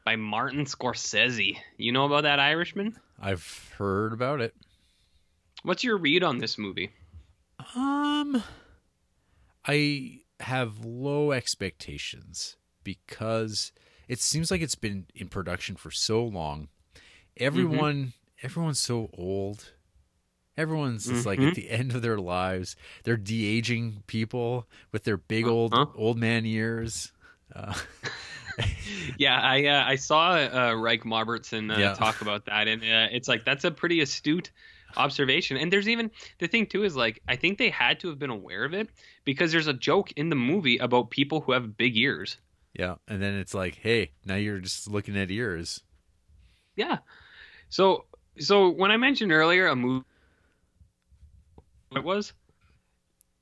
by Martin Scorsese. You know about that Irishman? I've heard about it. What's your read on this movie? Um, I have low expectations because it seems like it's been in production for so long. Everyone, everyone's so old. Everyone's just like at Mhm. the end of their lives. They're de aging people with their big old Uh-huh. old man years. Uh, yeah, I uh, I saw uh, Reich Marbertson uh, Yeah. talk about that, and uh, it's like that's a pretty astute observation. And there's even the thing too is like I think they had to have been aware of it because there's a joke in the movie about people who have big ears. yeah, and then it's like, hey, now you're just looking at ears. Yeah. So so when I mentioned earlier a movie, it was,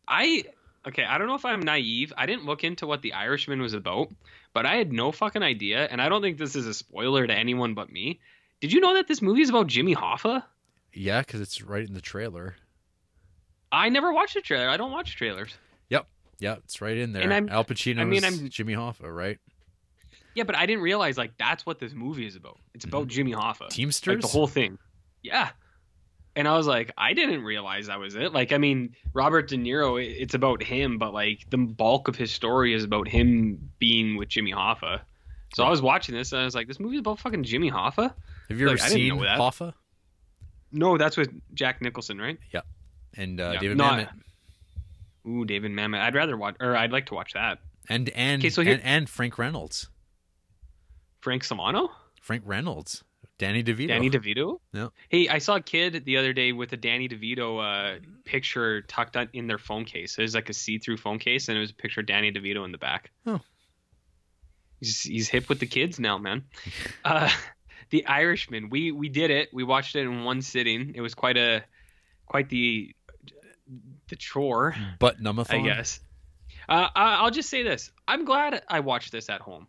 I okay. I don't know if I'm naive. I didn't look into what The Irishman was about, but I had no fucking idea, and I don't think this is a spoiler to anyone but me. Did you know that this movie is about Jimmy Hoffa? Yeah, because it's right in the trailer. I never watched the trailer. I don't watch trailers. Yep. yep, it's right in there. And I'm- Al Pacino I mean, is I'm- Jimmy Hoffa, right? Yeah, but I didn't realize like that's what this movie is about. It's about mm-hmm. Jimmy Hoffa. Teamsters. like the whole thing. Yeah. And I was like, I didn't realize that was it. Like, I mean, Robert De Niro, it's about him, but like the bulk of his story is about him being with Jimmy Hoffa. So I was watching this and I was like, this movie is about fucking Jimmy Hoffa? Have you ever like, I seen. Hoffa No, that's with Jack Nicholson, right? Yeah, and uh, Yeah. David Mamet? Ooh, David Mamet. I'd rather watch, or I'd like to watch that. and and, Okay, so here- and and Frank Reynolds. Frank Solano? Frank Reynolds, Danny DeVito. Danny DeVito. Yeah. Hey, I saw a kid the other day with a Danny DeVito uh, picture tucked in their phone case. It was like a see-through phone case, and it was a picture of Danny DeVito in the back. Oh. He's he's hip with the kids now, man. uh, the Irishman. We we did it. We watched it in one sitting. It was quite a quite the the chore, but numathon. I guess. Uh, I'll just say this: I'm glad I watched this at home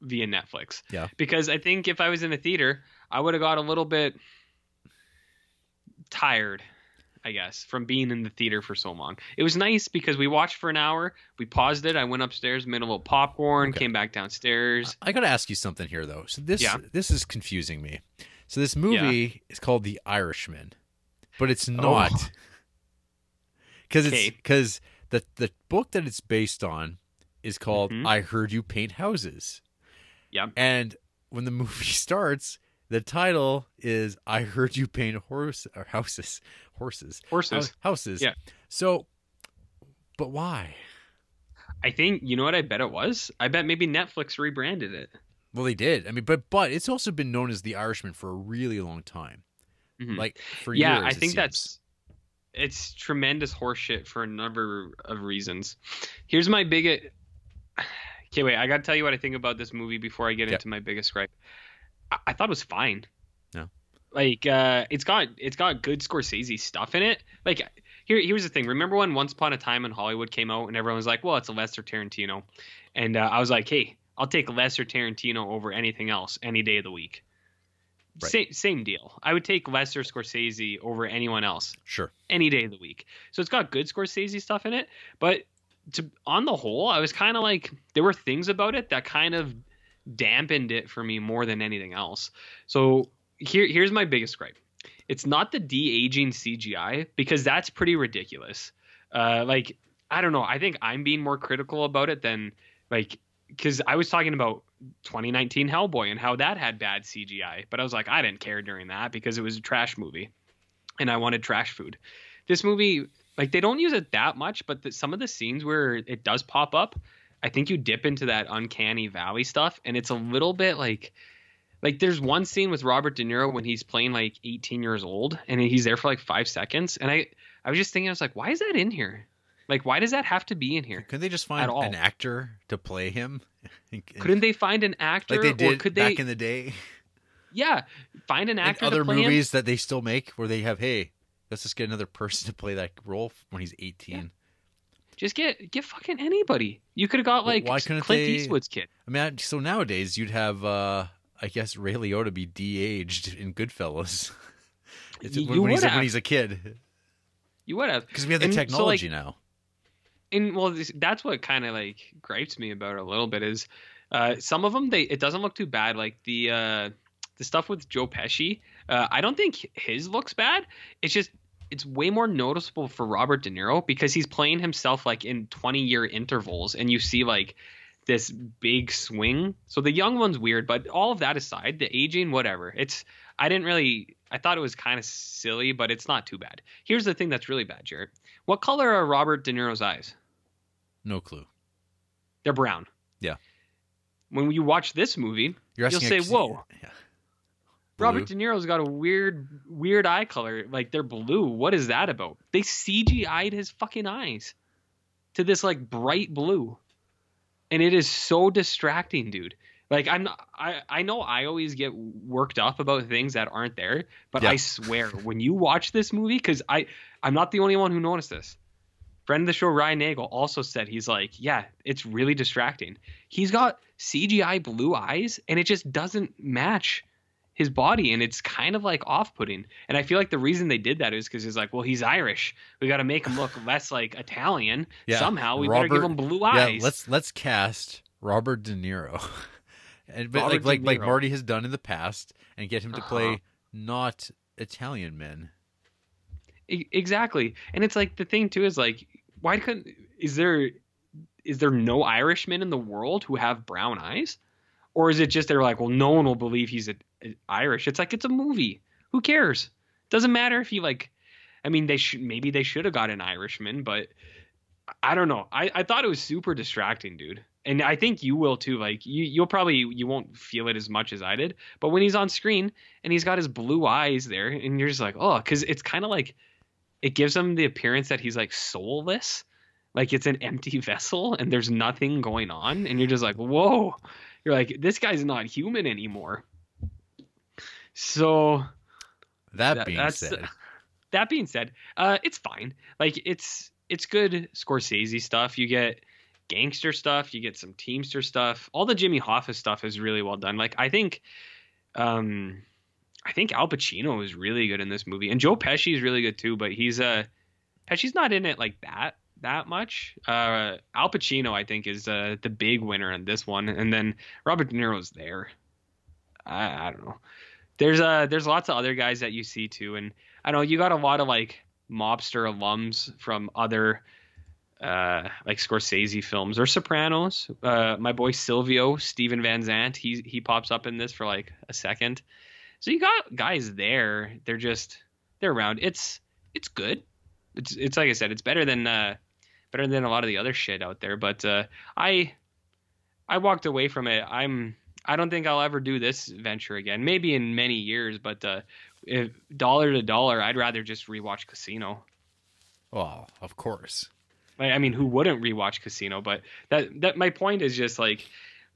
via Netflix. Yeah. Because I think if I was in the theater, I would have got a little bit tired. I guess from being in the theater for so long. It was nice because we watched for an hour. We paused it. I went upstairs, made a little popcorn, Okay. came back downstairs. I got to ask you something here, though. So this Yeah. this is confusing me. So this movie is called The Irishman, but it's not because it's Oh. Okay. because the the book that it's based on is called Mhm. "I Heard You Paint Houses." Yeah. and when the movie starts, the title is "I Heard You Paint Horse or Houses." Horses, Horses. Hou- houses. Yeah. So, but why? I think you know what I bet it was. I bet maybe Netflix rebranded it. Well, they did. I mean, but but it's also been known as the Irishman for a really long time. Mhm. Like for years, yeah, years. I think that's it's tremendous horseshit for a number of reasons. Here's my biggest. Okay, wait. I got to tell you what I think about this movie before I get Yeah. into my biggest gripe. I, I thought it was fine. Yeah. Like uh, it's got it's got good Scorsese stuff in it. Like here here's the thing. Remember when Once Upon a Time in Hollywood came out and everyone was like, "Well, it's a Lester Tarantino," and uh, I was like, "Hey, I'll take Lester Tarantino over anything else any day of the week." Right. Same same deal. I would take Lester Scorsese over anyone else Sure. any day of the week. So it's got good Scorsese stuff in it, but to on the whole, I was kind of like there were things about it that kind of dampened it for me more than anything else. So here here's my biggest gripe. It's not the de-aging CGI because that's pretty ridiculous. Uh, like I don't know. I think I'm being more critical about it than like because I was talking about 2019 Hellboy and how that had bad CGI, but I was like I didn't care during that because it was a trash movie, and I wanted trash food. This movie, like they don't use it that much, but the, some of the scenes where it does pop up, I think you dip into that uncanny valley stuff, and it's a little bit like. Like there's one scene with Robert De Niro when he's playing like 18 years old and he's there for like five seconds and I I was just thinking I was like why is that in here like why does that have to be in here Couldn't they just find an actor to play him? Couldn't they find an actor like they or did could they back in the day? yeah find an In actor other to play him? movies that they still make where they have, hey, let's just get another person to play that role when he's 18. Just get get fucking anybody you could have got like why couldn't Clint they- Eastwood's kid I mean, so nowadays you'd have, uh, I guess, Ray Liotta be de-aged in Goodfellas. It's You- when, he's when have. he's a kid you would have because we have the And so, technology like, now. and well this, that's what kind of like gripes me about a little bit is uh some of them they it doesn't look too bad like the uh the stuff with joe pesci uh i don't think his looks bad it's just it's way more noticeable for robert de niro because he's playing himself like in 20 year intervals and you see like this big swing so the young one's weird but all of that aside the aging whatever it's i didn't really i thought it was kind of silly but it's not too bad here's the thing that's really bad jarrett what color are robert de niro's eyes No clue. they're brown. Yeah. When you watch this movie, You're You'll say, "Whoa." Yeah. Robert De Niro's got a weird, weird eye color. Like they're blue. What is that about? They CGI'd his fucking eyes to this like bright blue, and it is so distracting, dude. Like I'm, not, I, I know I always get worked up about things that aren't there, but Yeah. I swear when you watch this movie, because I, I'm not the only one who noticed this. Friend of the show Ryan Nagel also said he's like, yeah, it's really distracting. He's got CGI blue eyes, and it just doesn't match his body, and it's kind of like off-putting. And I feel like the reason they did that is because he's like, well, he's Irish. We got to make him look less like Italian. Yeah, Somehow we better give him blue eyes Yeah, let's let's cast Robert De Niro, and but Robert like like like Marty has done in the past, and get him to Uh-huh. play not Italian men. E- exactly and it's like the thing too is like why couldn't is there is there no irishmen in the world who have brown eyes or is it just they're like well no one will believe he's a- irish. It's like it's a movie. Who cares? Doesn't matter if you like i mean they should maybe they should have got an irishman but i don't know. I, I thought it was super distracting dude. And I think you will too. Like you, you'll probably you won't feel it as much as I did. But when he's on screen and he's got his blue eyes there, and you're just like, oh, because it's kind of like it gives him the appearance that he's like soulless, like it's an empty vessel and there's nothing going on, and you're just like, whoa, you're like this guy's not human anymore. So That, That- being that's- said, that being said, uh, it's fine. Like it's it's good Scorsese stuff. You get gangster stuff. You get some Teamster stuff. All the Jimmy Hoffa stuff is really well done. Like I think, um, I think Al Pacino is really good in this movie, and Joe Pesci is really good too. But he's uh, Pesci's not in it like that that much. Uh, Al Pacino I think is uh, the big winner in this one, and then Robert De Niro's there. I, I don't know. There's uh there's lots of other guys that you see too, and I know you got a lot of like mobster alums from other uh like Scorsese films or Sopranos. Uh my boy Silvio, Steven Van Zandt, he he pops up in this for like a second. So you got guys there. They're just they're around. It's it's good. It's it's like I said, it's better than uh better than a lot of the other shit out there, but uh I I walked away from it. I'm I don't think I'll ever do this venture again. Maybe in many years, but uh, if dollar to dollar, I'd rather just rewatch Casino. well, of course. I I mean, who wouldn't rewatch Casino? But that that my point is just like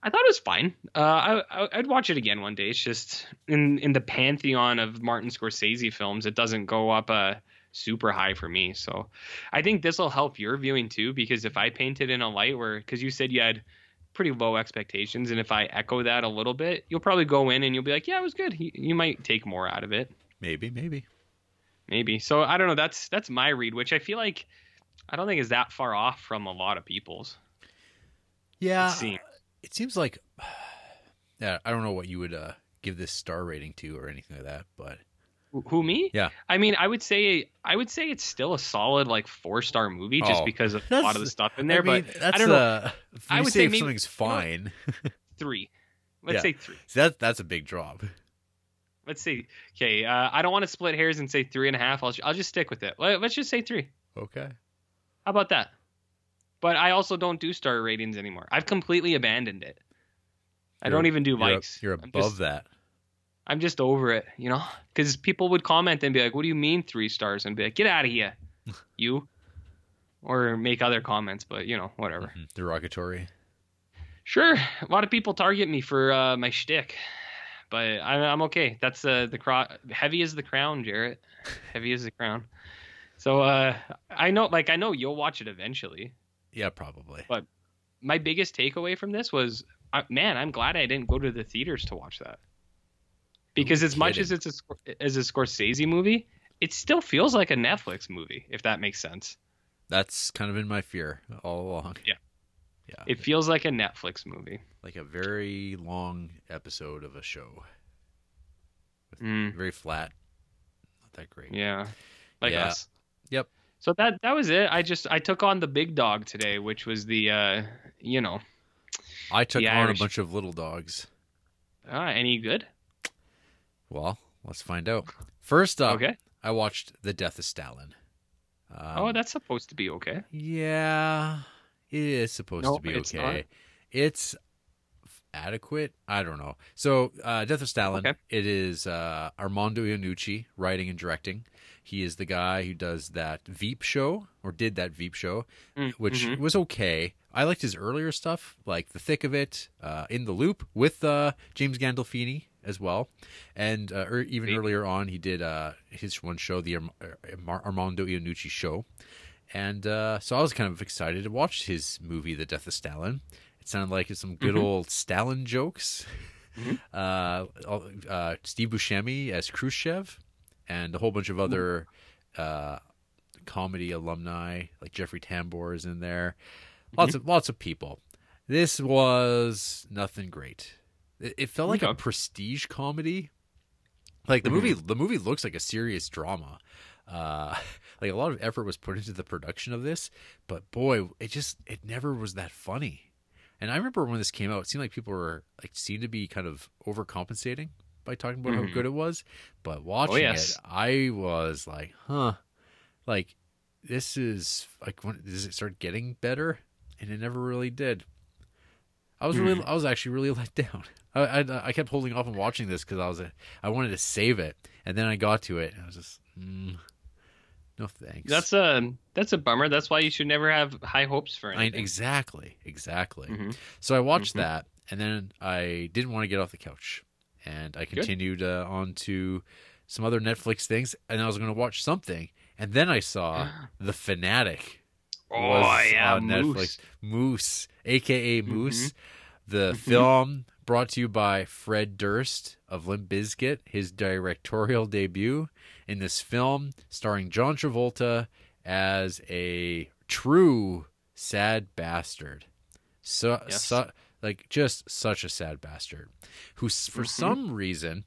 I thought it was fine. Uh, I, I I'd watch it again one day. It's just in in the pantheon of Martin Scorsese films, it doesn't go up uh super high for me. So I think this will help your viewing too, because if I paint it in a light where, because you said you had pretty low expectations, and if I echo that a little bit, you'll probably go in and you'll be like, yeah, it was good. You, you might take more out of it. Maybe, maybe. maybe. So I don't know. That's that's my read, which I feel like I don't think is that far off from a lot of people's. Yeah, It seems. it seems like. Yeah, I don't know what you would uh, give this star rating to or anything like that, but Who- Who me? Yeah. I mean, I would say I would say it's still a solid like four star movie just Oh, because of a lot of the stuff in there. I mean, but that's I don't know. uh, if I would say say if maybe- something's you know fine. three. Let's Yeah. say three. so that that's a big drop. Let's say okay. Uh, I don't want to split hairs and say three and a half. I'll I'll just stick with it. Let, let's just say three. Okay. How about that? But I also don't do star ratings anymore. I've completely abandoned it. I You're- don't even do You're, likes. you're above just- that. I'm just over it, you know, because people would comment and be like, "What do you mean three stars?" and be like, "Get out of here, you," or make other comments. But you know, whatever. Mhm. Derogatory. Sure, a lot of people target me for uh, my shtick, but I, I'm okay. That's uh, the cro- heavy as the crown, Jarrett. Heavy as the crown. So uh, I know, like, I know you'll watch it eventually. Yeah, probably. But- My biggest takeaway from this was, uh, man, I'm glad I didn't go to the theaters to watch that. Because as much as it's a as a Scorsese movie, it still feels like a Netflix movie, if that makes sense. That's kind of been my fear all along. Yeah. Yeah. It feels like a Netflix movie. like a very long episode of a show. Mm, Very flat. Not that great. yeah, like Yeah. us. Yep. So that that was it. I just I took on the big dog today, which was the uh, you know, I took on Irish- a bunch of little dogs. uh, any good? Well, let's find out. First up, okay. I watched The Death of Stalin. Um, oh, that's supposed to be okay. Yeah, it is supposed No, to be it's okay. not. It's adequate. I don't know. So, uh, Death of Stalin. Okay. It is uh, Armando Iannucci writing and directing. He is the guy who does that Veep show or did that Veep show, Mm, which mhm. was okay. I liked his earlier stuff, like The Thick of It, uh, In the Loop with uh, James Gandolfini as well, and uh, or even earlier on he did uh, his one show, the Armando Iannucci show, and uh, so I was kind of excited to watch his movie, The Death of Stalin. It sounded like some good Mhm. old Stalin jokes. Mhm. Uh, uh, Steve Buscemi as Khrushchev, and a whole bunch of other uh, comedy alumni, like Jeffrey Tambor is in there. Lots of lots of people. This was nothing great. It, felt like a prestige comedy. Like the movie, the movie looks like a serious drama. Uh, like a lot of effort was put into the production of this, but boy, it just it never was that funny. And I remember when this came out, it seemed like people were like seemed to be kind of overcompensating by talking about Mhm. how good it was. But watching yes. it, I was like, huh, like this is like when does it start getting better? And it never really did. I was really, I was actually really let down. I, I, I kept holding off on watching this because I was, I wanted to save it, and then I got to it, and I was just, mm, no thanks. That's a that's a bummer. That's why you should never have high hopes for I, anything. exactly, exactly. Mhm. So I watched Mhm. that, and then I didn't want to get off the couch, and I continued uh, on to some other Netflix things, and I was going to watch something, and then I saw The Fanatic. Oh was yeah, on Moose. Netflix. Moose, aka Mm-hmm. Moose, the film brought to you by Fred Durst of Limp Bizkit, his directorial debut in this film starring John Travolta as a true sad bastard. So, Yes. so like just such a sad bastard who for Mhm. some reason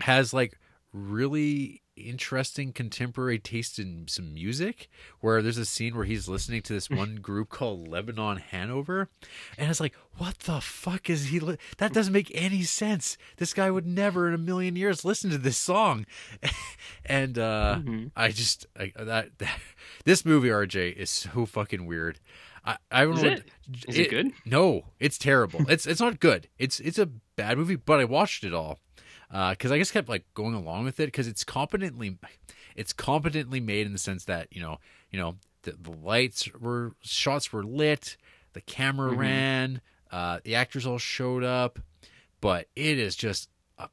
has like really interesting contemporary taste in some music where there's a scene where he's listening to this one group called Lebanon Hanover and it's like what the fuck is he li- that doesn't make any sense this guy would never in a million years listen to this song and uh Mhm. I just I, that, that this movie RJ is so fucking weird I, I don't Is know it? Is it good? no, it's terrible. it's it's not good. It's it's a bad movie, but I watched it all because I just kept like going along with it because it's competently it's competently made in the sense that you know you know the, the lights were shots were lit, the camera Mhm. ran, uh, the actors all showed up, but it is just. a-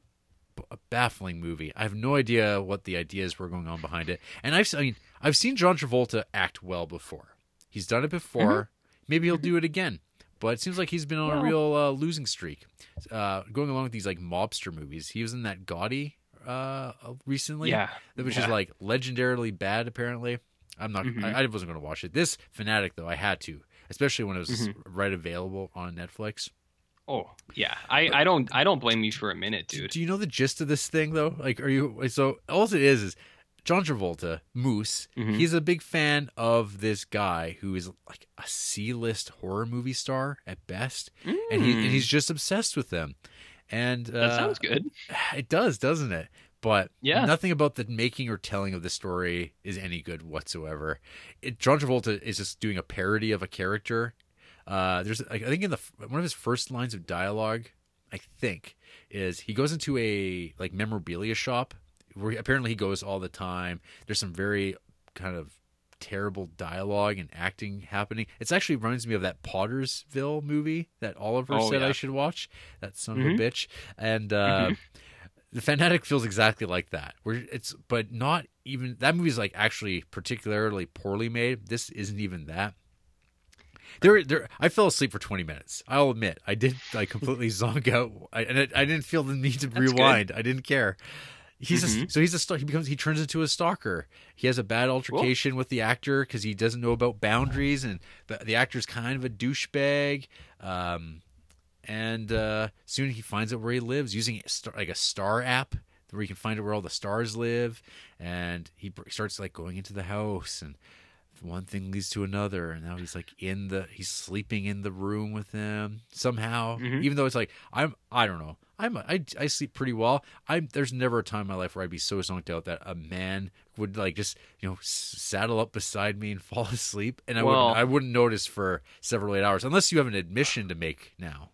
a Baffling movie. I have no idea what the ideas were going on behind it, and I've I mean I've seen John Travolta act well before. He's done it before. Maybe he'll do it again. But it seems like he's been on a real uh, losing streak. Uh, going along with these like mobster movies. He was in that Gotti uh, recently, Yeah. which yeah. is like legendarily bad. Apparently, I'm not. Mhm. I, I wasn't going to watch it. This Fanatic though, I had to, especially when it was Mhm. right available on Netflix. Oh yeah. I I don't I don't blame you for a minute, dude. do you know the gist of this thing though? Like, are you so? All it is is John Travolta, Moose. Mhm. He's a big fan of this guy who is like a C-list horror movie star at best, and he and Mm. he's just obsessed with them. And that uh, sounds good. It does, doesn't it? But Yeah. nothing about the making or telling of the story is any good whatsoever. It, John Travolta is just doing a parody of a character. Uh, there's, I think, in the one of his first lines of dialogue, I think, is he goes into a like memorabilia shop where apparently he goes all the time. There's some very kind of terrible dialogue and acting happening. It's actually reminds me of that Pottersville movie that Oliver Oh, said I should watch. That son Mhm. of a bitch. And uh, the Fanatic feels exactly like that. Where it's but not even that movie's like actually particularly poorly made. This isn't even that. There, there. I fell asleep for twenty minutes. I'll admit, I did I completely zonk out, I, and I, I didn't feel the need to That's good. rewind. I didn't care. He's a, Mhm. so he's a. He becomes he turns into a stalker. He has a bad altercation with the actor because he doesn't know about boundaries, and the, the actor's kind of a douchebag. Um, and uh, soon he finds out where he lives using a star, like a star app where he can find out where all the stars live. And he starts like going into the house, and one thing leads to another, and now he's like in the he's sleeping in the room with them somehow. Mhm. Even though it's like I'm I don't know I'm I, I sleep pretty well. I'm there's never a time in my life where I'd be so zonked out that a man would like just you know saddle up beside me and fall asleep, and I Well- wouldn't I wouldn't notice for several eight hours unless you have an admission to make now.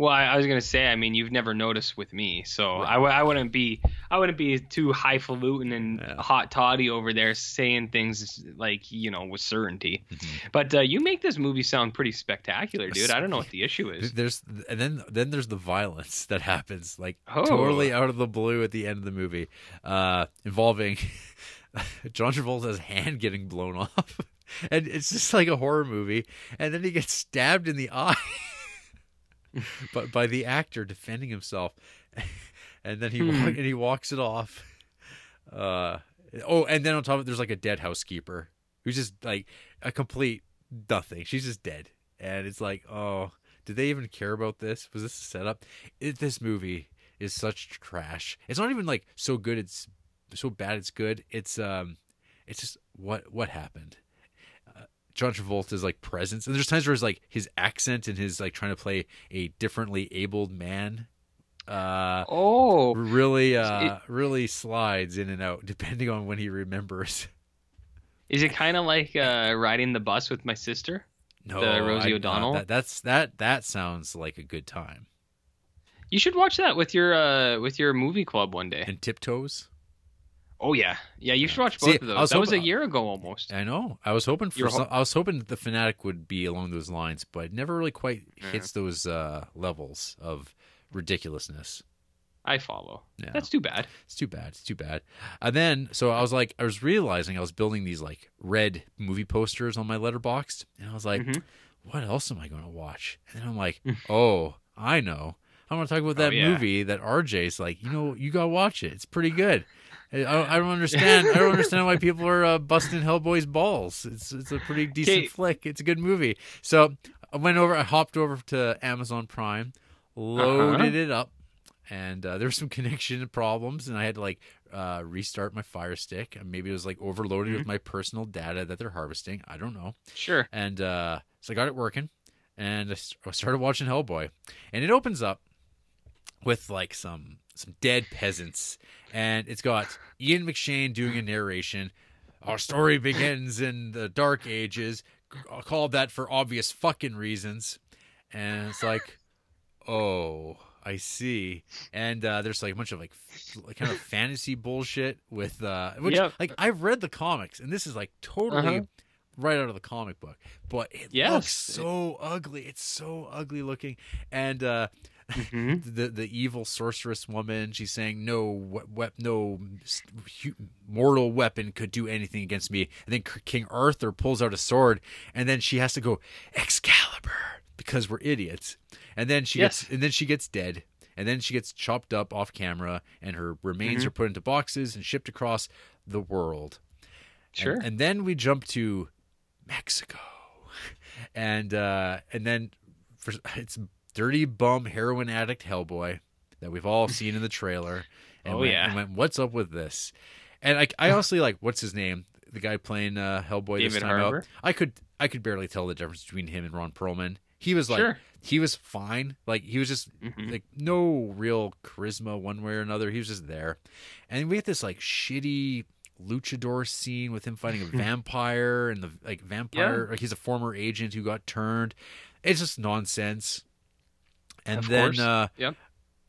Well, I, I was gonna say, I mean, you've never noticed with me, so I, w- I wouldn't be, I wouldn't be too highfalutin and Yeah. hot toddy over there saying things like you know with certainty. Mm-hmm. But uh, you make this movie sound pretty spectacular, dude. I don't know what the issue is. There's and then then there's the violence that happens like Oh. totally out of the blue at the end of the movie, uh, involving John Travolta's hand getting blown off, and it's just like a horror movie, and then he gets stabbed in the eye, but by the actor defending himself, and then he Hmm. and he walks it off. Uh, oh, and then on top of it, there's like a dead housekeeper who's just like a complete nothing. She's just dead, and it's like, oh, did they even care about this? Was this a setup? It, this movie is such trash. It's not even like so good. It's so bad. It's good. It's um, it's just what what happened. John Travolta's like presence, and there's times where it's like his accent and his like trying to play a differently abled man. Uh, Oh, really, uh, really slides in and out depending on when he remembers. is it kind of like uh, riding the bus with my sister? No, The Rosie I- uh, O'Donnell? that, that's that. That sounds like a good time. You should watch that with your uh with your movie club one day. And tiptoes. Oh yeah, yeah. You should watch See, both of those. Was that was a year ago almost. I know. I was hoping for. Some, ho- I was hoping that the fanatic would be along those lines, but it never really quite Yeah. hits those uh, levels of ridiculousness. I follow. Yeah. That's too bad. It's too bad. It's too bad. And then, so I was like, I was realizing I was building these like red movie posters on my Letterboxd, and I was like, Mhm. what else am I going to watch? And then I'm like, oh, I know. I want to talk about that Oh, yeah. movie that RJ's like, you know, you got to watch it. It's pretty good. I don't, I don't understand. I don't understand why people are uh, busting Hellboy's balls. It's it's a pretty decent Okay. flick. It's a good movie. So I went over. I hopped over to Amazon Prime, loaded it up, and uh, there were some connection problems, and I had to like uh, restart my Fire Stick. And maybe it was like overloaded with my personal data that they're harvesting. I don't know. Sure. And uh, so I got it working, and I started watching Hellboy, and it opens up with like some some dead peasants, and it's got Ian McShane doing a narration. Our story begins in the Dark Ages. I called that for obvious fucking reasons, and it's like, oh, I see. And uh, there's like a bunch of like, f- kind of fantasy bullshit with uh, which Yep. like I've read the comics, and this is like totally Uh-huh. right out of the comic book, but it Yes. looks so ugly. It's so ugly looking, and uh, hmm the the evil sorceress woman, she's saying no, we- we- no mortal weapon could do anything against me. And then King Arthur pulls out a sword, and then she has to go Excalibur because we're idiots. And then she Yes. gets and then she gets dead. And then she gets chopped up off camera, and her remains Mhm. are put into boxes and shipped across the world. And- Sure. And, then we jump to Mexico, and uh, and then for, it's dirty bum heroin addict Hellboy that we've all seen in the trailer. And Oh, went, yeah. and went, what's up with this? And I, I honestly like what's his name, the guy playing uh, Hellboy this David time Harbour? out. I could I could barely tell the difference between him and Ron Perlman. He was like Sure. he was fine. Like he was just Mhm. like no real charisma one way or another. He was just there. And we had this like shitty luchador scene with him fighting a vampire and the like vampire like he's a former agent who got turned. It's just nonsense. And Of then uh Yep.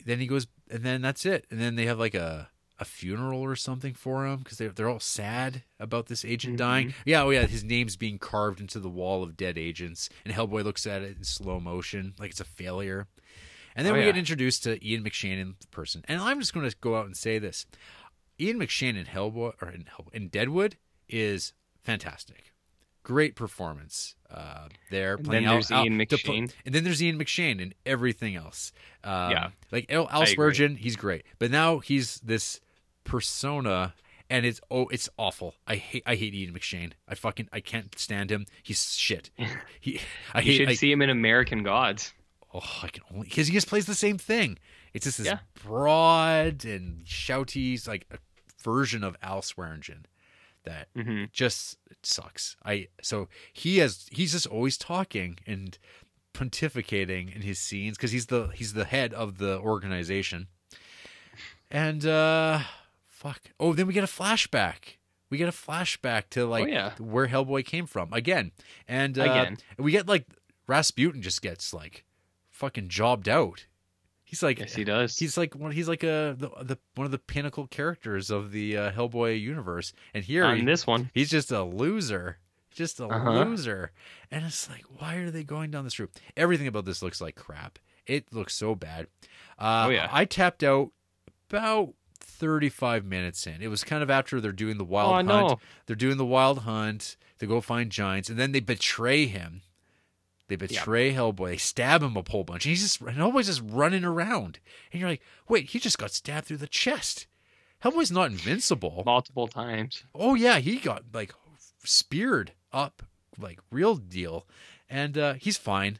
then he goes and then that's it. And then they have like a a funeral or something for him because they're, they're all sad about this agent dying. Yeah, oh yeah, his name's being carved into the wall of dead agents, and Hellboy looks at it in slow motion like it's a failure. And then Oh, we yeah. get introduced to Ian McShane in person, and I'm just going to go out and say this: Ian McShane in Hellboy or in, Hell- in Deadwood is fantastic, great performance uh, there. And playing then there's Al- Ian Al- to pl- McShane. and then there's Ian McShane and everything else. Um, Yeah. like Al, Al Spurgeon, he's great, but now he's this persona, and it's oh, it's awful. I hate I hate Ian McShane. I fucking I can't stand him. He's shit. He I You hate. should I, see him in American Gods. oh, I can only because he just plays the same thing. It's just this Yeah. broad and shouty like a version of Al Swearengen that hmm just sucks. I so he has he's just always talking and pontificating in his scenes because he's the he's the head of the organization. And uh fuck. Oh, then we get a flashback. We get a flashback to like Oh, yeah. where Hellboy came from again. And uh, Again. we get like Rasputin just gets like fucking jobbed out. He's like Yes, he does. He's like one. He's like a the, the one of the pinnacle characters of the uh, Hellboy universe, and here on he- this one. he's just a loser, just a Uh-huh. loser. And it's like, why are they going down this route? Everything about this looks like crap. It looks so bad. Uh, Oh, yeah. I tapped out about thirty-five minutes in. It was kind of after they're doing the wild Oh, hunt. They're doing the wild hunt to go find giants, and then they betray him. They betray Hellboy. They stab him a whole bunch. And he's just and Hellboy's just running around. And you're like, wait, he just got stabbed through the chest. Hellboy's not invincible. multiple times. Oh yeah, he got like speared up, like real deal, and uh, he's fine.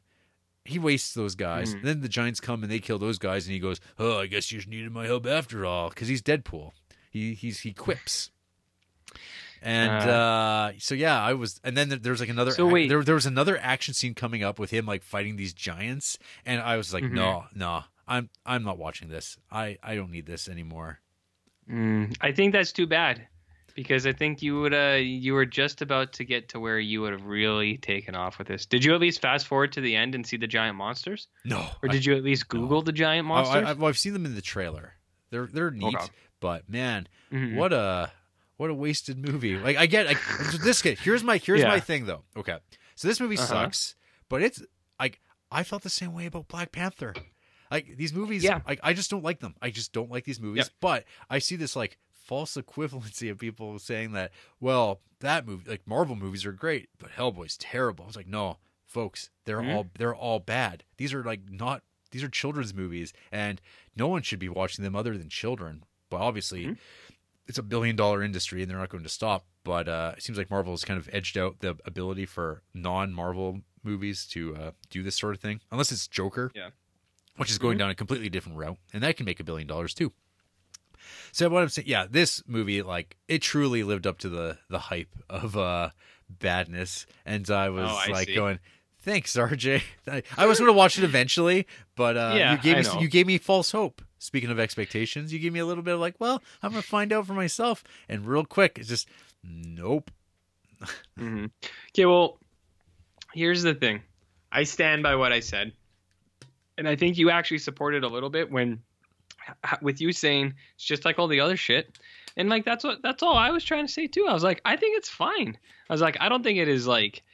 He wastes those guys. Mhm. Then the giants come and they kill those guys, and he goes, "Oh, I guess you just needed my help after all," because he's Deadpool. He he's he quips. And uh, so yeah, I was, and then there, was like another. So wait. there there was another action scene coming up with him like fighting these giants, and I was like, Mhm. no, no, I'm I'm not watching this. I I don't need this anymore. Mm, I think that's too bad. because I think you would uh you were just about to get to where you would have really taken off with this. Did you at least fast forward to the end and see the giant monsters, No, or did you at least Google the giant I, monsters? I, I, well, I've seen them in the trailer. They're they're neat, but man, Mhm. what a what a wasted movie. Like I get like this kid. Here's my here's Yeah. my thing though. Okay, so this movie Uh-huh. sucks, but it's like I felt the same way about Black Panther. Like these movies, Yeah. like I just don't like them. I just don't like these movies. Yep. But I see this like false equivalency of people saying that, well, that movie, like Marvel movies are great, but Hellboy's terrible. I was like, no, folks, they're Mhm. all they're all bad. These are like not these are children's movies, and no one should be watching them other than children. But obviously, Mhm. It's a billion dollar industry, and they're not going to stop. But uh, it seems like Marvel has kind of edged out the ability for non Marvel movies to uh, do this sort of thing, unless it's Joker, Yeah. which is going Mhm. down a completely different route, and that can make a billion dollars too. So what I'm saying, yeah, this movie, like, it truly lived up to the the hype of uh badness, and I was Oh, I like see. going, "Thanks, RJ." I, I was going to watch it eventually, but uh, Yeah, you gave I me know. you gave me false hope. Speaking of expectations, you give me a little bit of like, "Well, I'm going to find out for myself," and real quick, it's just, nope. hmm Okay, well, here's the thing. I stand by what I said, and I think you actually supported a little bit when, with you saying it's just like all the other shit, and like that's what that's all I was trying to say too. I was like, I think it's fine. I was like, I don't think it is like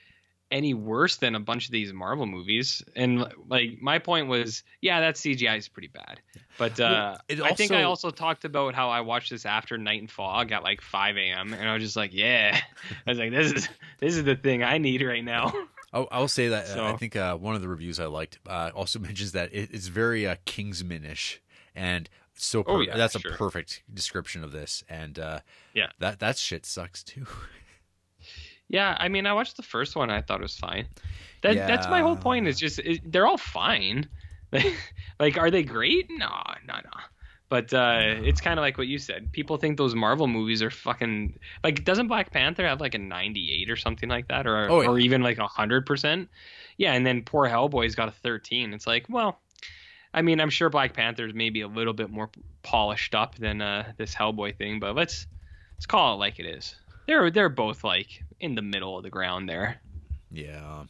any worse than a bunch of these Marvel movies. And like my point was, yeah, that CGI is pretty bad. But uh, it I think I also- also talked about how I watched this after Night and Fog at like 5 a.m. and I was just like, yeah, I was like, this is this is the thing I need right now. I'll, I'll say that uh, I think uh, one of the reviews I liked uh, also mentions that it, it's very uh, Kingsmanish, and so per- Oh, yeah, that's a perfect description of this. And uh, Yeah. that that shit sucks too. Yeah, I mean, I watched the first one. I thought it was fine. That that's my whole point. Is just it, they're all fine. like, are they great? No, no, no. But uh, it's kind of like what you said. People think those Marvel movies are fucking like. Doesn't Black Panther have like a ninety-eight or something like that, or Oh, yeah. or even like a hundred percent? Yeah, and then poor Hellboy's got a thirteen. It's like, well, I mean, I'm sure Black Panther's maybe a little bit more polished up than uh, this Hellboy thing, but let's let's call it like it is. They're they're both like in the middle of the ground there. yeah.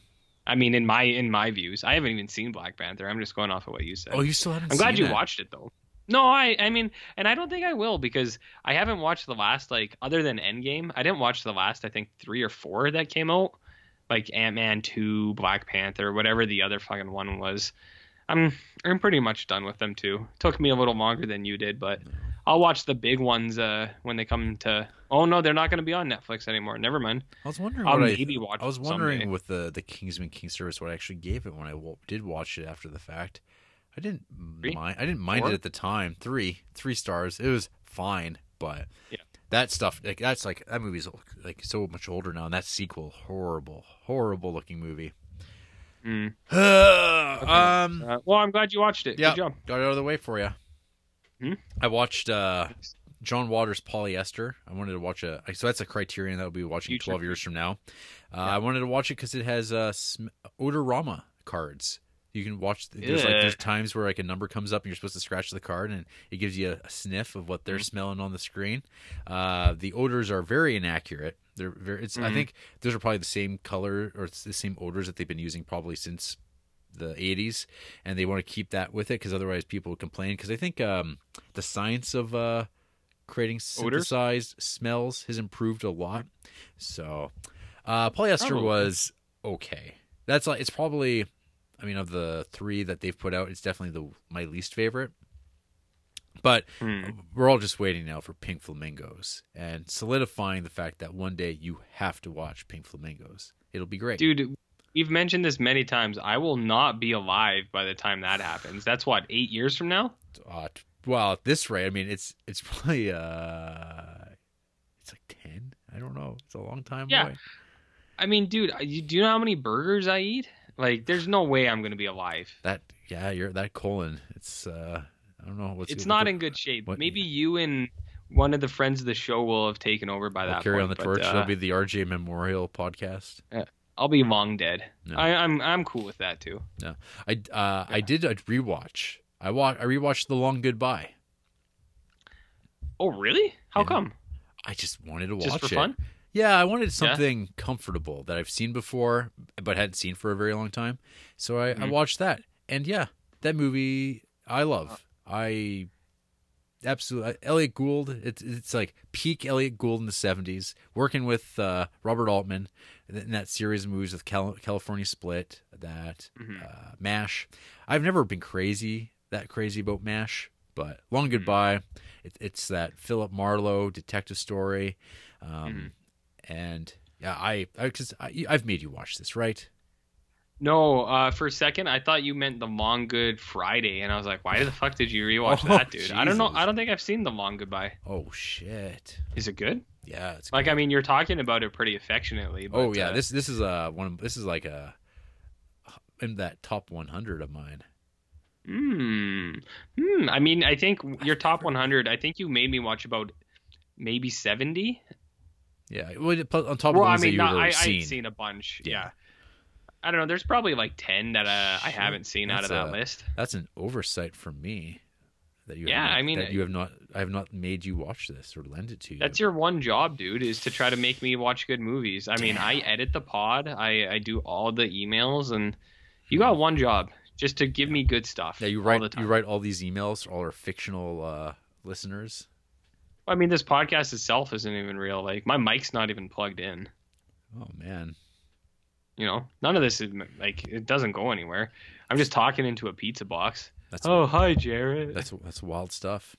I mean, in my in my views, I haven't even seen Black Panther. I'm just going off of what you said. Oh, you still haven't. I'm glad you that? watched it though. No, I I mean, and I don't think I will because I haven't watched the last like other than Endgame. I didn't watch the last I think three or four that came out, like Ant Man two, Black Panther, whatever the other fucking one was. I'm I'm pretty much done with them too. Took me a little longer than you did, but I'll watch the big ones uh when they come to. Oh no, they're not going to be on Netflix anymore. Never mind. I was wondering. I'll what I, watch I was wondering someday. with the the Kingsman King service what I actually gave it when I w- did watch it after the fact. I didn't Three? mind. I didn't mind Four? it at the time. Three, three stars. It was fine, but Yeah. that stuff like that's like that movie's like so much older now, and that sequel horrible, horrible looking movie. Mm. um, Uh, well, I'm glad you watched it. yeah, Good job. got it out of the way for you. Hmm? I watched uh, John Waters' Polyester. I wanted to watch a so that's a Criterion that we'll be watching Future twelve years from now. Uh, Yeah. I wanted to watch it because it has uh, sm- odorama cards. You can watch. There's like there's times where like a number comes up and you're supposed to scratch the card and it gives you a, a sniff of what they're Mhm. smelling on the screen. Uh, the odors are very inaccurate. They're very. It's. I Mhm. think those are probably the same color or it's the same odors that they've been using probably since the 80s and they want to keep that with it because otherwise people would complain because i think um, the science of uh, creating Odors? synthesized smells has improved a lot so uh, polyester Probably. was okay that's like it's probably i mean of the three that they've put out it's definitely the my least favorite but Hmm. we're all just waiting now for pink flamingos and solidifying the fact that one day you have to watch pink flamingos it'll be great Dude, we've mentioned this many times. I will not be alive by the time that happens. That's what, eight years from now? uh, well at this rate i mean it's it's probably uh it's like 10 i don't know it's a long time Yeah. away I mean, dude, you, do you know how many burgers I eat? Like, there's no way I'm going to be alive. that yeah you're that colon it's uh i don't know what's It's not the- in good shape. what- Maybe you and one of the friends of the show will have taken over by I'll that carry point. on the torch uh, it'll be the rj memorial podcast I'll be long dead. No. I, I'm I'm cool with that too. i uh i did a rewatch i wa- i rewatched the long goodbye Oh, really? How Yeah. come? I just wanted to watch Just for it. fun? Yeah, I wanted something comfortable that I've seen before, but hadn't seen for a very long time. So I, I Mhm. watched that, and yeah, that movie I love. I absolutely Elliott Gould. It's it's like peak Elliott Gould in the seventies, working with uh, Robert Altman in that series of movies with Cal- California Split, that Mhm. uh, Mash. I've never been crazy that crazy about Mash, but Long Mm-hmm. Goodbye. It, it's that Philip Marlowe detective story, um, Mhm. and yeah, I because I, I've made you watch this, right? No, uh, for a second I thought you meant the Long Good Friday, and I was like, why the fuck did you rewatch Oh, that, dude? I don't know. I don't think I've seen the Long Goodbye. Oh shit! Is it good? Yeah, it's Like, I mean, you're talking about it pretty affectionately. But, oh yeah, uh, this this is a one. This is like a in that top 100 of mine. Hmm. Hmm. I mean, I think your top 100. I think you made me watch about maybe 70. Yeah, well, on top of Well, the I mean, not, I, already I've seen. seen a bunch. Yeah. Yeah. I don't know. There's probably like 10 that uh, I haven't seen out of that a- list. That's an oversight for me. That you Yeah, have not, I mean, that you have not. I have not made you watch this or lend it to you. That's your one job, dude, is to try to make me watch good movies. I mean, I edit the pod, I, I do all the emails, and you got one job, just to give me good stuff. yeah. You write you write all these emails all our fictional uh, listeners. I mean, this podcast itself isn't even real. Like, my mic's not even plugged in. Oh man, You know, none of this is like it doesn't go anywhere. I'm just talking into a pizza box. That's Oh, hi, Jared. That's that's wild stuff.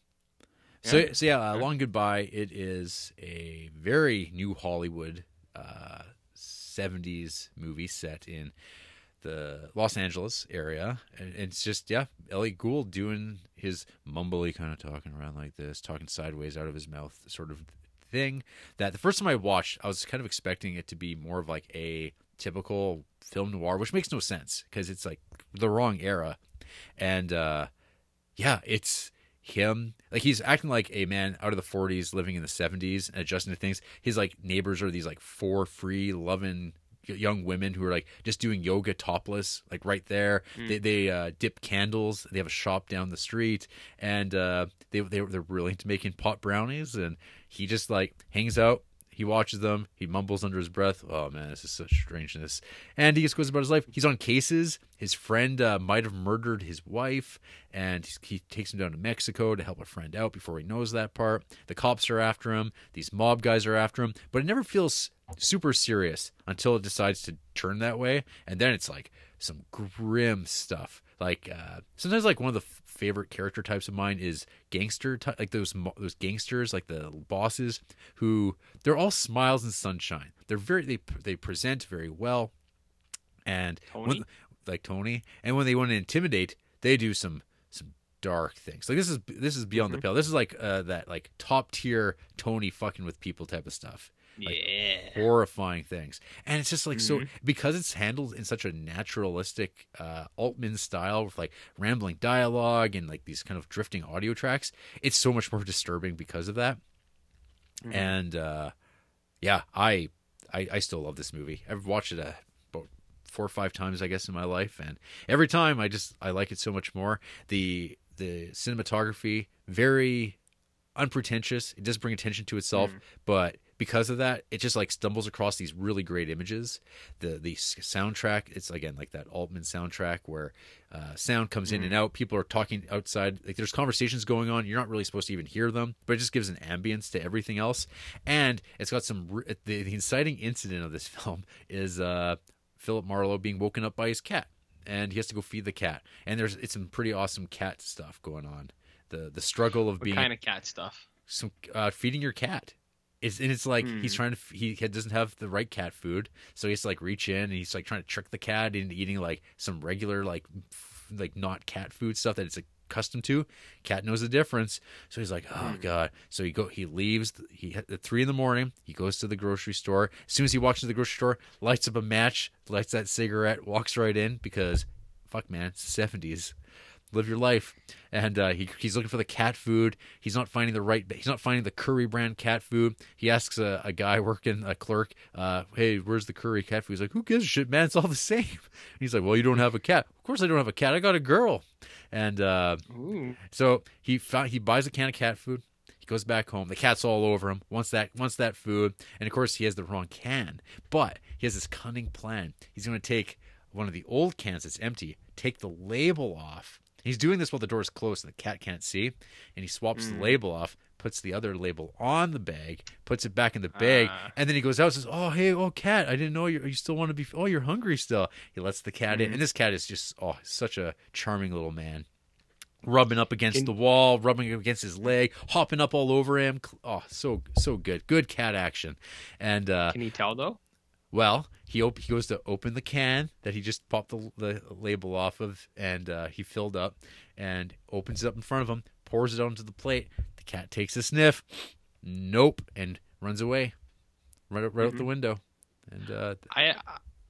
Yeah. So so yeah, uh, Long Goodbye. It is a very new Hollywood uh, '70s movie set in the Los Angeles area, and it's just yeah, Elliott Gould doing his mumbly kind of talking around like this, talking sideways out of his mouth, sort of thing. That the first time I watched, I was kind of expecting it to be more of like a typical film noir, which makes no sense because it's like the wrong era, and uh, yeah, it's him. Like he's acting like a man out of the 40s living in the 70s and adjusting to things. His like neighbors are these like four free loving young women who are like just doing yoga topless like right there. They, they uh, dip candles. They have a shop down the street. And uh, they, they, they're really into making pot brownies. And he just like hangs out he watches them. He mumbles under his breath. Oh man, this is such strangeness. And he just goes about his life. He's on cases. His friend uh, might have murdered his wife, and he takes him down to Mexico to help a friend out before he knows that part. The cops are after him. These mob guys are after him. But it never feels super serious until it decides to turn that way, and then it's like some grim stuff. Like uh, sometimes, like one of the f- favorite character types of mine is gangster, ty- like those mo- those gangsters, like the bosses who they're all smiles and sunshine. They're very they they present very well, and when, like Tony, and when they want to intimidate, they do some some dark things. Like this is this is beyond Mm-hmm. the pale. This is like uh, that like top tier Tony fucking with people type of stuff yeah. horrifying things. And it's just like so Mhm. because it's handled in such a naturalistic uh altman style with like rambling dialogue and like these kind of drifting audio tracks it's so much more disturbing because of that. Mhm. and uh yeah I, I i still love this movie. I've watched it uh, about four or five times i guess in my life. And every time i just i like it so much more. The the cinematography very unpretentious. It does bring attention to itself but because of that it just like stumbles across these really great images. The the soundtrack it's again like that altman soundtrack where uh, sound comes in and out. People are talking outside. Like there's conversations going on. You're not really supposed to even hear them but it just gives an ambience to everything else. And it's got some re- the, the inciting incident of this film is uh philip marlowe being woken up by his cat and he has to go feed the cat. And there's it's some pretty awesome cat stuff going on. The the struggle of What being kind of cat stuff? some uh, feeding your cat. It's and it's like Hmm. he's trying to he doesn't have the right cat food, so he has to like reach in and he's like trying to trick the cat into eating like some regular like f- like not cat food stuff that it's accustomed to. Cat knows the difference, so he's like, oh god. So he go he leaves. He at three in the morning. He goes to the grocery store. As soon as he walks to the grocery store, lights up a match, lights that cigarette, walks right in because fuck man, seventies live your life. And uh, he, he's looking for the cat food. He's not finding the right. He's not finding the curry brand cat food. He asks a, a guy working a clerk, uh, "Hey, where's the curry cat food?" He's like, "Who gives a shit, man? It's all the same." And he's like, "Well, you don't have a cat. Of course, I don't have a cat. I got a girl." And uh, so he found he buys a can of cat food. He goes back home. The cat's all over him. Wants that wants that food, and of course he has the wrong can. But he has this cunning plan. He's going to take one of the old cans that's empty, take the label off. He's doing this while the door is closed and the cat can't see, and he swaps the label off, puts the other label on the bag, puts it back in the bag, Ah. and then he goes out and says, "Oh, hey, oh cat, I didn't know you. You still want to be? Oh, you're hungry still." He lets the cat in, and this cat is just oh, such a charming little man rubbing up against Can- the wall, rubbing against his leg, hopping up all over him. Oh, so so good, good cat action. And uh, Can you tell though? Well, he op- he goes to open the can that he just popped the, the label off of, and uh, he filled up, and opens it up in front of him, pours it onto the plate. The cat takes a sniff, nope, and runs away, right out- right out the window. And uh, I